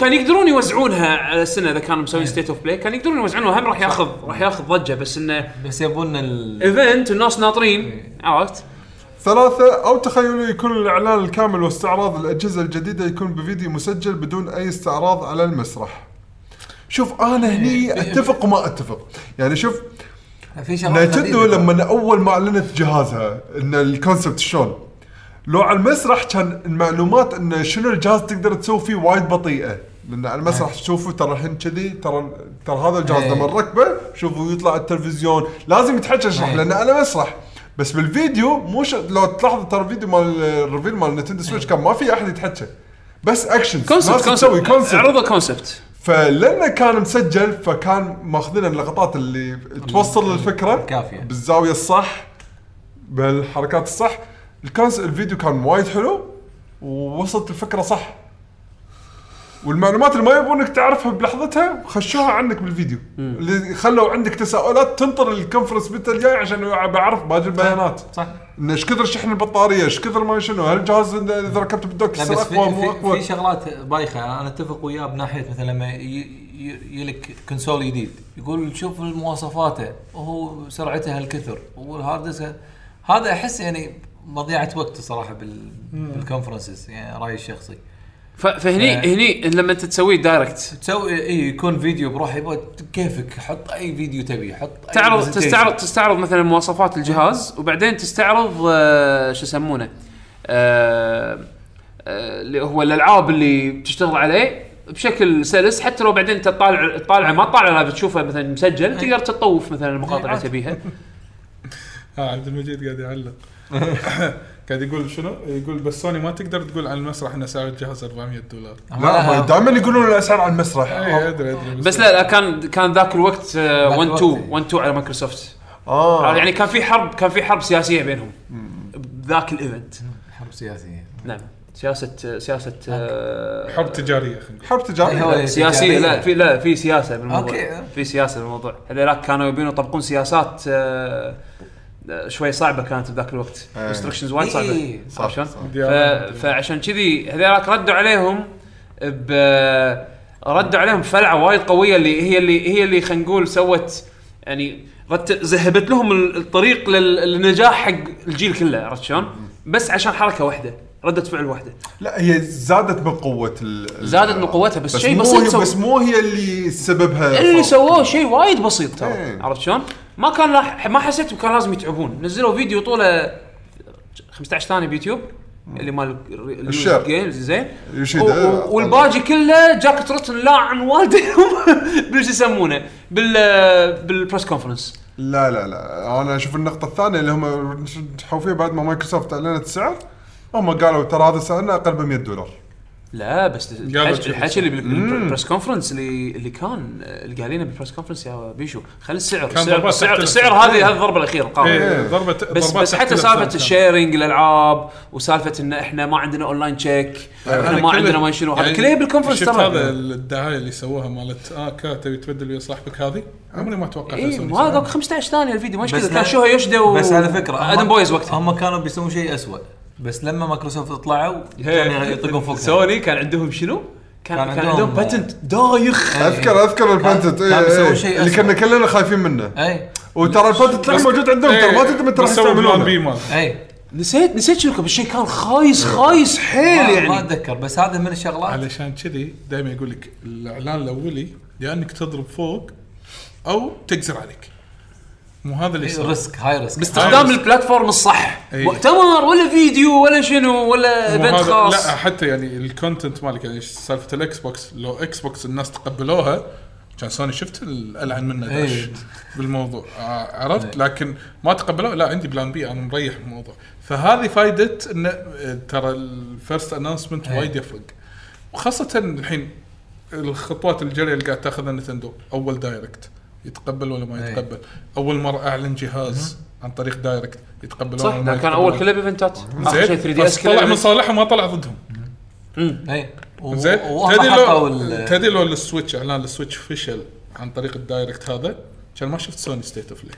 Speaker 2: كان يقدرون يوزعونها على السنة إذا كانوا مسوين State of Play كان يقدرون يوزعونها هم راح ياخذ راح ياخذ ضجة بس إنه
Speaker 5: بس يبون ال
Speaker 2: event الناس ناطرين عرفت؟
Speaker 4: ثلاثة أو تخيلوا يكون الإعلان الكامل واستعراض الأجهزة الجديدة يكون بفيديو مسجل بدون أي استعراض على المسرح. شوف أنا هني أتفق وما أتفق. يعني شوف
Speaker 5: في شغلات غريبة.
Speaker 4: لما أول ما أعلنت جهازها إن ال concept شلون؟ لو على المسرح كان المعلومات إن شنو الجهاز تقدر تسوي فيه وايد بطيئة. لأن على المسرح تشوفوا ترى الحين كذي ترى ترى هذا الجهاز
Speaker 5: إيه.
Speaker 4: لما نركبه شوفوا يطلع على التلفزيون. لازم يتحكى اشرح
Speaker 5: إيه.
Speaker 4: لأنه على مسرح. بس بالفيديو مو ش... لو تلاحظ ترى الفيديو مال ال reveal مال نتندو سويتش كان ما في أحد يتحكى بس action
Speaker 2: concept
Speaker 4: concept
Speaker 2: عرضوا concept
Speaker 4: فلانه كان مسجل فكان ماخذين اللقطات اللي توصل الفكرة
Speaker 5: الكافية.
Speaker 4: بالزاوية الصح بالحركات الصح الكونس الفيديو كان وايد حلو ووصلت الفكرة صح والمعلومات اللي ما يبونك تعرفها بلحظتها خشوها عنك بالفيديو. اللي خلوا عندك تساؤلات تنطر ال conference بت الجاي عشان بعرف باقي البيانات.
Speaker 5: صح
Speaker 4: إن إيش كثر شحن البطارية إيش كثر ما شنو هل الجهاز إذا ركبته بال
Speaker 5: dock
Speaker 4: يصير أقوى مو أقوى؟
Speaker 5: في شغلات بايخة. أنا أتفق وياه بناحية مثلا لما يجيك console جديد يقول شوف مواصفاته وهو سرعته هالكثر. وال hard disk هذا أحس يعني مضيعة وقت الصراحه بال بال conferences يعني رأيي الشخصي.
Speaker 2: فهني
Speaker 5: آه.
Speaker 2: هني لما انت تسويه direct
Speaker 5: تسوي إي يكون فيديو بروحه يبغى كيفك حط أي فيديو تبي حط أي
Speaker 2: تعرض. تستعرض تستعرض مثلا مواصفات الجهاز وبعدين تستعرض آه، شو يسمونه آه، آه، اللي هو الألعاب اللي بتشتغل عليه بشكل سلس حتى لو بعدين أنت تطالع تطالع ما تطالع live تشوفه مثلا مسجل تقدر تطوف مثلا المقاطع اللي تبيها [laughs]
Speaker 3: آه عبد المجيد قاعد يعلق [laughs] قاعد يقول شنو؟ يقول بس سوني ما تقدر تقول على المسرح ان سعر الجهاز 400 دولار.
Speaker 4: لا دائما يقولون الاسعار على المسرح.
Speaker 3: اي أدري أدري
Speaker 2: بس لا لا كان كان ذاك الوقت 1
Speaker 5: الوقت
Speaker 2: 2
Speaker 5: إيه.
Speaker 2: 1 2 على مايكروسوفت.
Speaker 4: آه.
Speaker 2: يعني كان في حرب كان في حرب سياسية بينهم. بذاك ال event
Speaker 5: حرب سياسية.
Speaker 2: نعم. سياسة سياسة آه،
Speaker 3: حرب تجارية
Speaker 4: حرب تجارية.
Speaker 5: هو-
Speaker 2: سياسية لا في لا في سياسة بالموضوع.
Speaker 5: أوكي.
Speaker 2: في سياسة بالموضوع. هذولاك كانوا يبين يطبقون سياسات آه، آه، شوي صعبة كانت بذاك الوقت.
Speaker 4: إيه.
Speaker 2: restrictions وايد صعبة.
Speaker 5: إيه،
Speaker 4: صح،
Speaker 2: عرفت شلون؟ فعشان كذي هذولاك ردوا عليهم ب ردوا عليهم بفلعة وايد قوية اللي هي اللي هي اللي خلينا نقول سوت يعني ذهبت لهم ال- الطريق لل- للنجاح حق الجيل كله عرفت شلون؟ بس عشان حركة واحدة. ردة فعل واحدة
Speaker 4: لا هي زادت من قوة ال
Speaker 2: زادت من قوتها، بس شيء
Speaker 4: مو
Speaker 2: بسيط.
Speaker 4: بس مو هي اللي سببها
Speaker 2: اللي. سووه شيء وايد بسيط ترى
Speaker 4: إيه.
Speaker 2: عرفت شلون؟ ما كان لاح... ما حسيت كان لازم يتعبون نزلوا فيديو طوله 15 ثانية بيوتيوب اللي مال
Speaker 4: ال
Speaker 2: share. games زين
Speaker 4: يوشيدا.
Speaker 2: و- و- والباقي كله جاك تروتن لاعن والديهم [laughs] بالشو يسمونه بال بال press conference
Speaker 4: لا لا لا أنا أشوف النقطة الثانية اللي هم نجحوا فيها بعد ما مايكروسوفت أعلنت السعر هم قالوا ترى هذا سعرنا أقل ب 100 دولار.
Speaker 2: لا بس الحكي, اللي بال press conference اللي اللي كان اللي قايلينه بال press conference يا بيشو. خلي السعر السعر السعر, السعر. هذه هذه الضربة الأخيرة القاضي
Speaker 3: إيه ضربه
Speaker 2: بس
Speaker 3: ضربات
Speaker 2: بس حتى
Speaker 3: سالفة.
Speaker 2: الشيرنج الألعاب وسالفة إن إحنا ما عندنا اونلاين تشيك إحنا
Speaker 3: هذا
Speaker 2: ما عندنا ما شنو. هذا
Speaker 3: يعني
Speaker 2: كله بالكونفرنس
Speaker 3: شفت
Speaker 2: ترى
Speaker 3: هذا الدعاية اللي سووها مالت آه كا تبي تبدل ويا صاحبك هذه؟ عمري ما توقعت
Speaker 2: اي ما هذا
Speaker 3: يسوونها.
Speaker 2: 15 ثانية الفيديو كذا
Speaker 5: لا-
Speaker 2: كان شوها يوشدا
Speaker 5: بس على فكرة
Speaker 2: آدم بويز وقتها.
Speaker 5: هم كانوا بيسوون شيء اسوء بس لما مايكروسوفت طلعوا كانوا يطقون فوق
Speaker 2: سوني كان عندهم شنو؟ كان
Speaker 5: كان
Speaker 2: كان
Speaker 5: عندهم-
Speaker 2: عندهم باتنت دايخ.
Speaker 4: اذكر أذكر البنتت
Speaker 5: كان بيسوون شيء
Speaker 4: اللي. كنا كلنا خايفين منه.
Speaker 5: اي
Speaker 4: وترى للحين موجود عندهم ترى ما تدري متى راح
Speaker 3: بس
Speaker 4: يستعملونه
Speaker 5: اي
Speaker 2: نسيت نسيت شنو كان بالشيء كان خايس خايس حيل
Speaker 5: ما, ما
Speaker 2: يعني.
Speaker 5: أتذكر بس هذا من الشغلات.
Speaker 3: علشان كذي دائما يقول لك الإعلان الأولي يا إنك تضرب فوق أو تقزر عليك. مو هذا اللي يصير.
Speaker 5: risk high risk
Speaker 2: باستخدام
Speaker 3: ال
Speaker 2: platform الصح.
Speaker 3: إي.
Speaker 2: مؤتمر ولا فيديو ولا شنو ولا
Speaker 3: event
Speaker 2: خاص.
Speaker 3: لا حتى يعني ال content مالك يعني سالفة الاكس بوكس لو إكس بوكس الناس تقبلوها كان سوني شفت الألعن منه داش
Speaker 5: إيه.
Speaker 3: بالموضوع آه، عرفت لكن ما تقبلوه؟ لا عندي plan B أنا مريح بالموضوع. فهذه فائده إن آه، ترى ال first announcement
Speaker 5: إيه.
Speaker 3: وايد يفرق. وخاصة الحين الخطوات الجريه اللي قاعد تاخذها نتندو أول direct يتقبل ولا ما
Speaker 5: إيه.
Speaker 3: يتقبل. أول مرة أعلن جهاز عن طريق direct يتقبل
Speaker 2: صح
Speaker 3: ولا ما
Speaker 2: كان. أول كله ب event ات اخر
Speaker 3: زين
Speaker 2: شيء 3 D
Speaker 3: بس
Speaker 2: S
Speaker 3: طلع من صالحهم ما طلع ضدهم.
Speaker 5: اي
Speaker 3: زين. تدري لو تدري لو السويتش إعلان السويتش فشل عن طريق ال direct هذا كان ما شفت سوني State of Play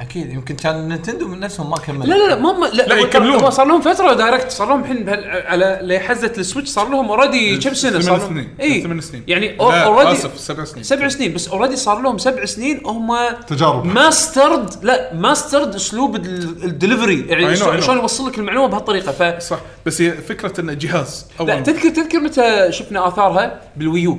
Speaker 5: أكيد يمكن كان نينتندو من نفسهم ما كمل
Speaker 2: لا لا لا ما ما- لا,
Speaker 3: لا، يكملون.
Speaker 2: صار لهم فترة direct صار لهم الحين بهال- على لحزه السويتش صار لهم already كم سنة؟ صار
Speaker 3: ثمان
Speaker 2: لهم
Speaker 3: سنين
Speaker 2: اي
Speaker 3: ثمان سنين.
Speaker 2: يعني
Speaker 3: لا
Speaker 2: already
Speaker 3: آسف سبع سنين.
Speaker 2: سبع سنين بس already صار لهم سبع سنين هم
Speaker 4: تجارب.
Speaker 2: mastered لا mastered أسلوب ال-
Speaker 3: الdelivery.
Speaker 2: يعني شلون يوصل لك المعلومة بهالطريقة؟ ف
Speaker 3: صح بس هي فكرة إنه جهاز
Speaker 2: لا
Speaker 3: اول
Speaker 2: تذكر تذكر متى شفنا آثارها بالويو؟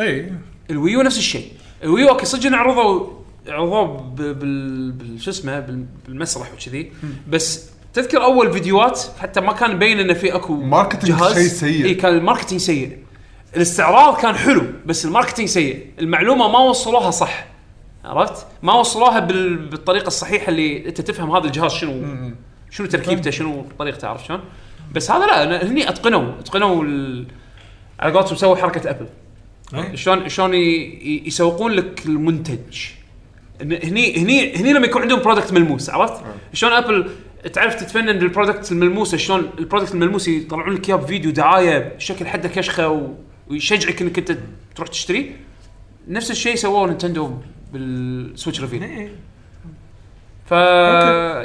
Speaker 3: اي
Speaker 2: الويو نفس الشيء. الويو أوكي صدق عرضوا عرضوه ب- بال بال- شو اسمه بال- بالمسرح وكذي. بس تذكر أول فيديوهات حتى ما كان مبين إنه في أكو
Speaker 4: marketing
Speaker 2: جهاز؟
Speaker 4: شيء سيء.
Speaker 2: إي كان ال marketing سيء. الاستعراض كان حلو بس ال marketing سيء. المعلومة ما وصلوها صح. عرفت؟ ما وصلوها بال... بالطريقة الصحيحة اللي أنت تفهم هذا الجهاز شنو. شنو تركيبته شنو طريقته عرفت شلون؟ بس هذا لا هني أتقنوا أتقنوا ال... على قولتهم سووا حركة أبل.
Speaker 5: إيه.
Speaker 2: شلون شلون ي- ي- يسوقون لك المنتج. هني هني هني لما يكون عندهم product ملموس عرفت؟ شلون ابل تعرف تتفنن بال product الملموسة شلون ال product الملموس يطلعون لك إياه بفيديو دعاية شكل حده كشخة و... ويشجعك إنك أنت تروح تشتري نفس الشيء سووه نينتندو بال Switch reveal
Speaker 5: إيه.
Speaker 2: ف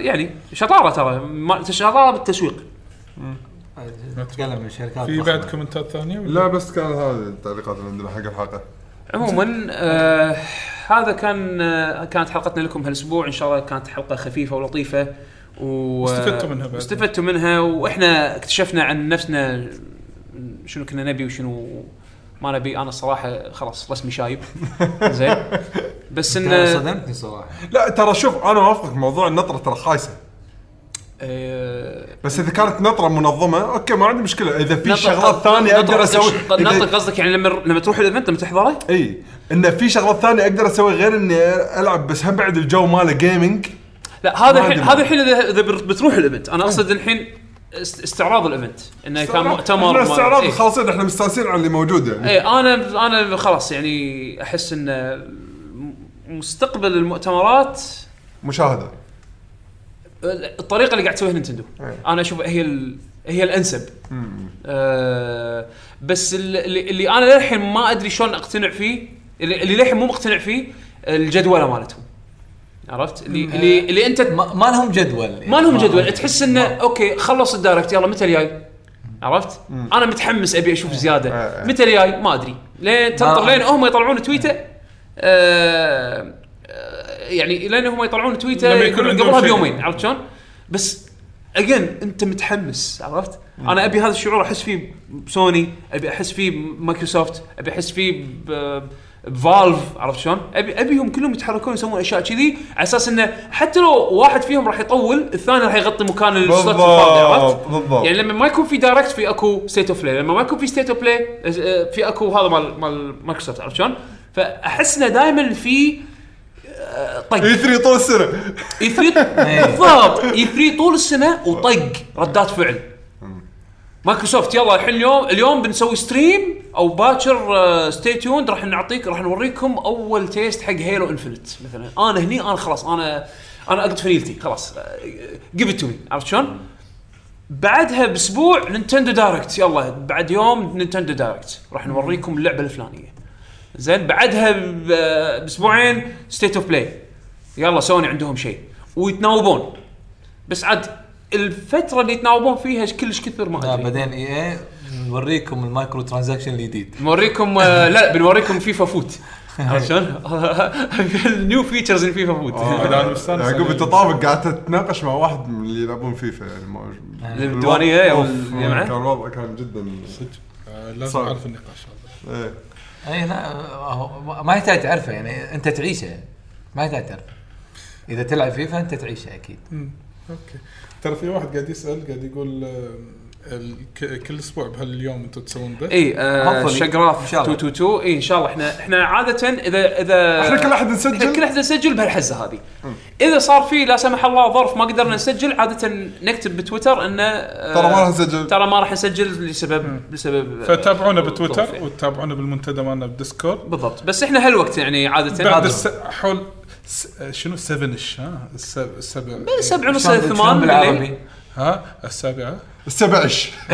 Speaker 2: يعني شطارة ترى ما- شطارة بالتسويق
Speaker 5: نتكلم من شركات
Speaker 3: في. بعد كومنتات ثانية ولا؟
Speaker 4: لا بس كان هذه التعليقات اللي عندنا حق الحلقة
Speaker 2: عموما آه هذا كان كانت حلقتنا لكم هالأسبوع. إن شاء الله كانت حلقة خفيفة ولطيفة. و
Speaker 3: استفدتوا منها بعد.
Speaker 2: استفدتوا منها وإحنا اكتشفنا عن نفسنا شنو كنا نبي وشنو ما نبي. أنا الصراحة خلاص رسمي شايب. [laughs] زين. بس
Speaker 5: أنت
Speaker 2: ان
Speaker 5: صدمتني صراحة.
Speaker 4: لا ترى شوف أنا وافقك موضوع النطره ترى
Speaker 2: خايسة.
Speaker 4: بس إذا كانت نطره منظمة okay ما عندي مشكلة. إذا في شغلات
Speaker 2: ثانية
Speaker 4: أقدر أسوي
Speaker 2: نطق
Speaker 4: إذا-
Speaker 2: قصدك يعني لما لما تروح ال event لما تحضره؟
Speaker 4: إي. انه في شغلات ثانية أقدر أسوي غير إني ألعب بس هم بعد الجو ماله gaming
Speaker 2: لا هذا الحين. هذا الحين اذا بتروح ال event. أنا أقصد الحين است- استعراض ال event. إنه كان مؤتمر إحنا
Speaker 4: استعراض. خالصين إحنا مستانسين على اللي موجود يعني.
Speaker 2: إي أنا أنا خلاص يعني أحس ان م- مستقبل المؤتمرات
Speaker 4: مشاهدة.
Speaker 2: الطريقة اللي قاعد تسويها نينتندو.
Speaker 4: إيه.
Speaker 2: أنا أشوف هي ال... هي الأنسب. آه بس اللي, اللي أنا للحين ما أدري شلون أقتنع فيه اللي, للحين مو مقتنع فيه الجدولة مالتهم. عرفت؟ اللي اللي, اللي أنت
Speaker 5: ما, ما لهم جدول.
Speaker 2: ما لهم جدول. تحس إنه okay خلص ال Direct يلا متى الجاي؟ عرفت؟ أنا متحمس أبي أشوف زيادة.
Speaker 4: آه.
Speaker 2: متى الجاي؟ ما أدري. لين تنطر لين هم يطلعون تويته آه، يعني لين هم يطلعون يقولون
Speaker 3: عندهم
Speaker 2: قبلها. بيومين عرفت شلون؟ بس again أنت متحمس عرفت؟ أنا أبي هذا الشعور أحس فيه بسوني، أبي أحس فيه بمايكروسوفت، أبي أحس فيه ب Valve عرفت شلون؟ ابي أبيهم كلهم يتحركون يسوون أشياء كذي على أساس إنه حتى لو واحد فيهم راح يطول الثاني راح يغطي مكان ال slot الفاضي عرفت؟
Speaker 4: بالضبط بالضبط
Speaker 2: يعني لما ما يكون في Direct في أكو State of Play لما ما يكون في State of Play في أكو هذا مال مال مايكروسوفت عرفت شلون؟ فأحس إنه دائما في طق.
Speaker 4: E 3 طول السنة.
Speaker 2: E 3 [laughs] بالضبط. E 3 طول السنة وطق. ردات فعل. مايكروسوفت يلا الحين اليوم اليوم بنسوي stream أو باكر stay tuned راح نعطيك راح نوريكم أول test حق Halo Infinite مثلا أنا هني أنا خلاص أنا أنا اقط فنيلتي خلاص. give it to me عرفت شلون؟ بعدها بأسبوع نينتندو Direct يلا بعد يوم نينتندو Direct راح نوريكم اللعبة الفلانية. زين بعدها بأسبوعين State of Play يلا سوني عندهم شيء. ويتناوبون. بس عاد الفترة اللي يتناوبون فيها كلش كثر ما
Speaker 5: آه،
Speaker 2: أدري.
Speaker 5: بعدين إي إي نوريكم ال micro transaction الجديد.
Speaker 2: بنوريكم آه، لا بنوريكم فيفا FUT. [laughs] عرفت شلون؟ ال new features in فيفا FUT
Speaker 3: هذا أنا مستانس.
Speaker 4: يعقوب
Speaker 3: عليه.
Speaker 4: انت طابق قاعد تتناقش مع واحد من اللي يلعبون فيفا يعني ما
Speaker 2: الديوانية
Speaker 4: كان الوضع كان جدا.
Speaker 3: آه، لازم. أعرف النقاش هذا.
Speaker 4: إيه.
Speaker 5: اي لا ما يحتاج تعرفه يعني أنت تعيشه. ما يحتاج تعرفه. إذا تلعب فيفا أنت تعيشه أكيد.
Speaker 3: okay. ترى في واحد قاعد يسأل قاعد يقول كل أسبوع بهاليوم أنتم تسوون به؟
Speaker 2: إي آه. شقراف
Speaker 5: إن شاء الله.
Speaker 2: 222 إي إن شاء الله. إحنا إحنا عادة اذا اذا
Speaker 4: إحنا كل احد نسجل؟
Speaker 2: إحنا كل احد نسجل بهالحزة هذه. إذا صار في لا سمح الله ظرف ما قدرنا نسجل عادة نكتب بتويتر انه آه،
Speaker 4: ترى ما راح نسجل.
Speaker 2: ترى ما راح نسجل لسبب لسبب آه،
Speaker 3: فتابعونا بتويتر. وتابعونا بالمنتدى مالنا بال Discord.
Speaker 2: بالضبط. بس إحنا هالوقت يعني عادة
Speaker 3: بعد الس... حول س... شنو؟ سفنش ها؟ السب... السبع
Speaker 2: سبع ونص
Speaker 5: شلون-
Speaker 2: ثمان
Speaker 5: بالعربي؟
Speaker 3: ها؟
Speaker 2: بالنسبة 17 [laughs]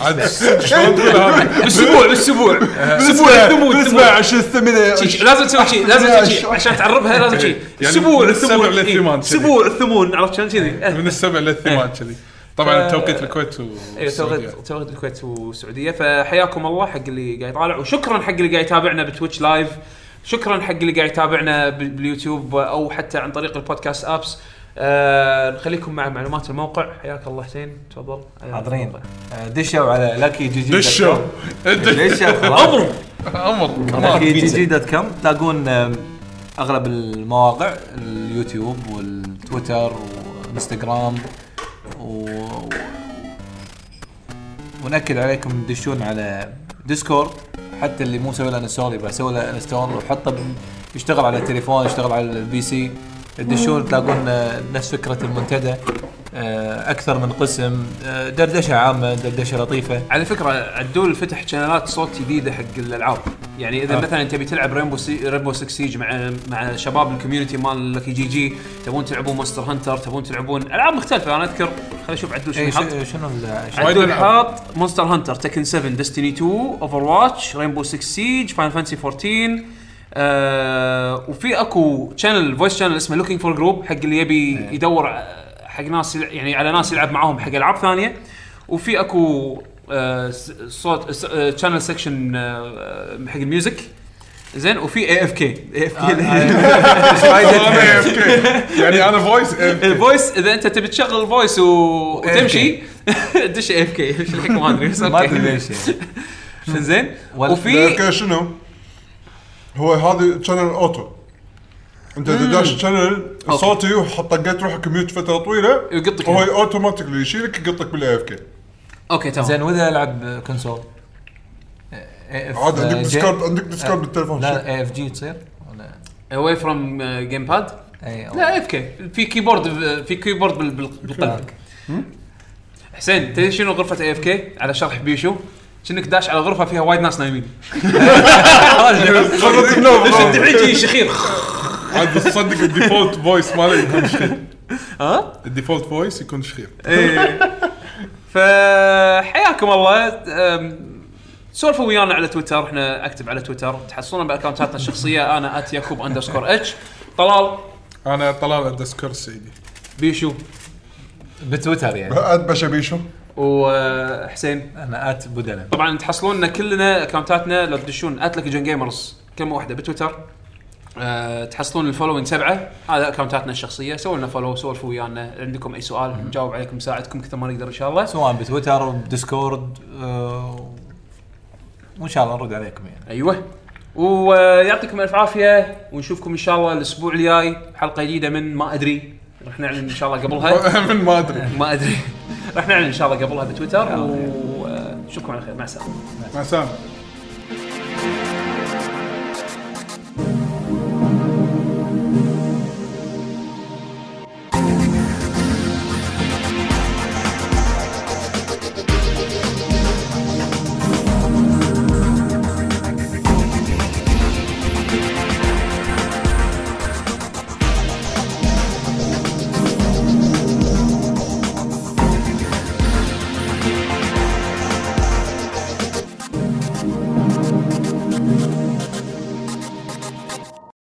Speaker 3: عاد شلون تقول هذا؟
Speaker 2: بالاسبوع بالاسبوع أسبوع الثمون الثمون
Speaker 4: السبعش الثمانية
Speaker 2: شي- شي- لازم تسوي شيء لازم تسوي شيء عشان تعربها لازم شيء
Speaker 3: يعني السبع
Speaker 2: الثمون.
Speaker 3: للثمان
Speaker 2: إيه،
Speaker 3: كذي.
Speaker 2: أسبوع الثمون عرفت شلون كذي؟
Speaker 3: من السبع للثمان كذي. طبعا توقيت الكويت أيوه.
Speaker 2: توقيت توقيت الكويت والسعودية. فحياكم الله حق اللي قاعد يطالع. وشكرا حق اللي قاعد يتابعنا بتويتش لايف. شكرا حق اللي قاعد يتابعنا بال- باليوتيوب أو حتى عن طريق البودكاست أبس. آه نخليكم مع معلومات الموقع. حياك الله حسين. تفضل.
Speaker 5: حاضرين. آه، دشوا على Lucky GG
Speaker 3: دشوا.
Speaker 5: دشوا.
Speaker 3: أمر
Speaker 5: أمر Lucky GG dot com تلاقون أغلب المواقع اليوتيوب والتويتر والإنستغرام و... ونأكد عليكم تدشون على Discord. حتى اللي مو مسوي له install يبغى يسوي له install وحطه يشتغل على التليفون يشتغل على ال PC تدشون تلاقون نفس فكرة المنتدى آه، أكثر من قسم آه، دردشة عامة دردشة لطيفة
Speaker 2: على فكرة عدول فتح شانلات صوت جديدة حق الألعاب يعني إذا
Speaker 5: آه.
Speaker 2: مثلا تبي تلعب Rainbow Si- Rainbow 6 Siege مع مع شباب ال community مال Lucky GG تبون تلعبون Monster Hunter تبون تلعبون ألعاب مختلفة أنا أذكر خليني أشوف عدول شنو
Speaker 5: اي
Speaker 2: حاط
Speaker 5: شنو
Speaker 2: عدول
Speaker 3: ألعاب.
Speaker 2: حاط Monster Hunter Tekken 7 Destiny 2 Overwatch Rainbow 6 Siege Final Fantasy 14 آه وفي اكو channel voice channel اسمه looking for group حق اللي يبي يدور ع- حق ناس يعني على ناس يلعب معاهم حق ألعاب ثانية. وفي اكو آه صوت channel section حق ال music زين وفي اي اف كي اي اف كي.
Speaker 3: يعني أنا voice
Speaker 2: ال voice إذا أنت تبي تشغل ال voice و- وتمشي [laughs] دش AFK ما أدري
Speaker 5: ما. أدري ليش. [laughs]
Speaker 2: زين؟ وفي
Speaker 4: شنو؟ هو هذه channel auto انت اذا داش channel صوتي وطقيت روحك mute فترة طويلة
Speaker 2: يقطك
Speaker 4: هو
Speaker 2: هنا.
Speaker 4: automatically يشيلك يقطك بال AFK
Speaker 2: okay تمام.
Speaker 5: زين وإذا العب console
Speaker 4: عاد عندك؟ Discord عندك Discord
Speaker 5: آه،
Speaker 4: بالتليفون
Speaker 5: لا AFK تصير؟ ولا؟
Speaker 2: away from
Speaker 5: game pad
Speaker 2: لا AFK في keyboard في keyboard بال- بال- بالقلب حسين تدري شنو غرفة AFK على شرح بيشو. كأنك داش على غرفة فيها وايد ناس نايمين. [laughs] [laughs] انت بعيد شخير. [laughs]
Speaker 3: عاد تصدق ال default voice ماله يكون شخير.
Speaker 2: ها؟
Speaker 3: ال default voice يكون شخير.
Speaker 2: إيه. فحياكم الله. سولفوا ويانا على تويتر. إحنا اكتب على تويتر. تحصلون ب accountاتنا الشخصية. أنا at يعقوب underscore H طلال.
Speaker 3: أنا طلال الدسكور السعيدي
Speaker 2: بيشو.
Speaker 5: بتويتر يعني.
Speaker 4: أد بشبيشو
Speaker 2: وحسين.
Speaker 5: أنا آت بودلم
Speaker 2: طبعا تحصلون كلنا اكونتاتنا لو تدشون ات لك جيمرز كلمة واحدة بتويتر. أه تحصلون الفولوينج سبعة. هذا اكونتاتنا الشخصية. سووا لنا فولو سولفوا ويانا. عندكم أي سؤال نجاوب عليكم نساعدكم كثر ما نقدر إن شاء الله.
Speaker 5: سواء بتويتر بديسكورد آه، وإن شاء الله نرد عليكم يعني.
Speaker 2: أيوه. ويعطيكم ألف عافية ونشوفكم إن شاء الله الأسبوع الجاي. حلقة جديدة من ما أدري. راح نعلن إن شاء الله قبلها [laughs]
Speaker 3: من ما أدري.
Speaker 2: ما أدري. [laughs] راح نعلن إن شاء الله قبلها بتويتر ونشوفكم على خير. مع السلامة.
Speaker 3: مع السلامة.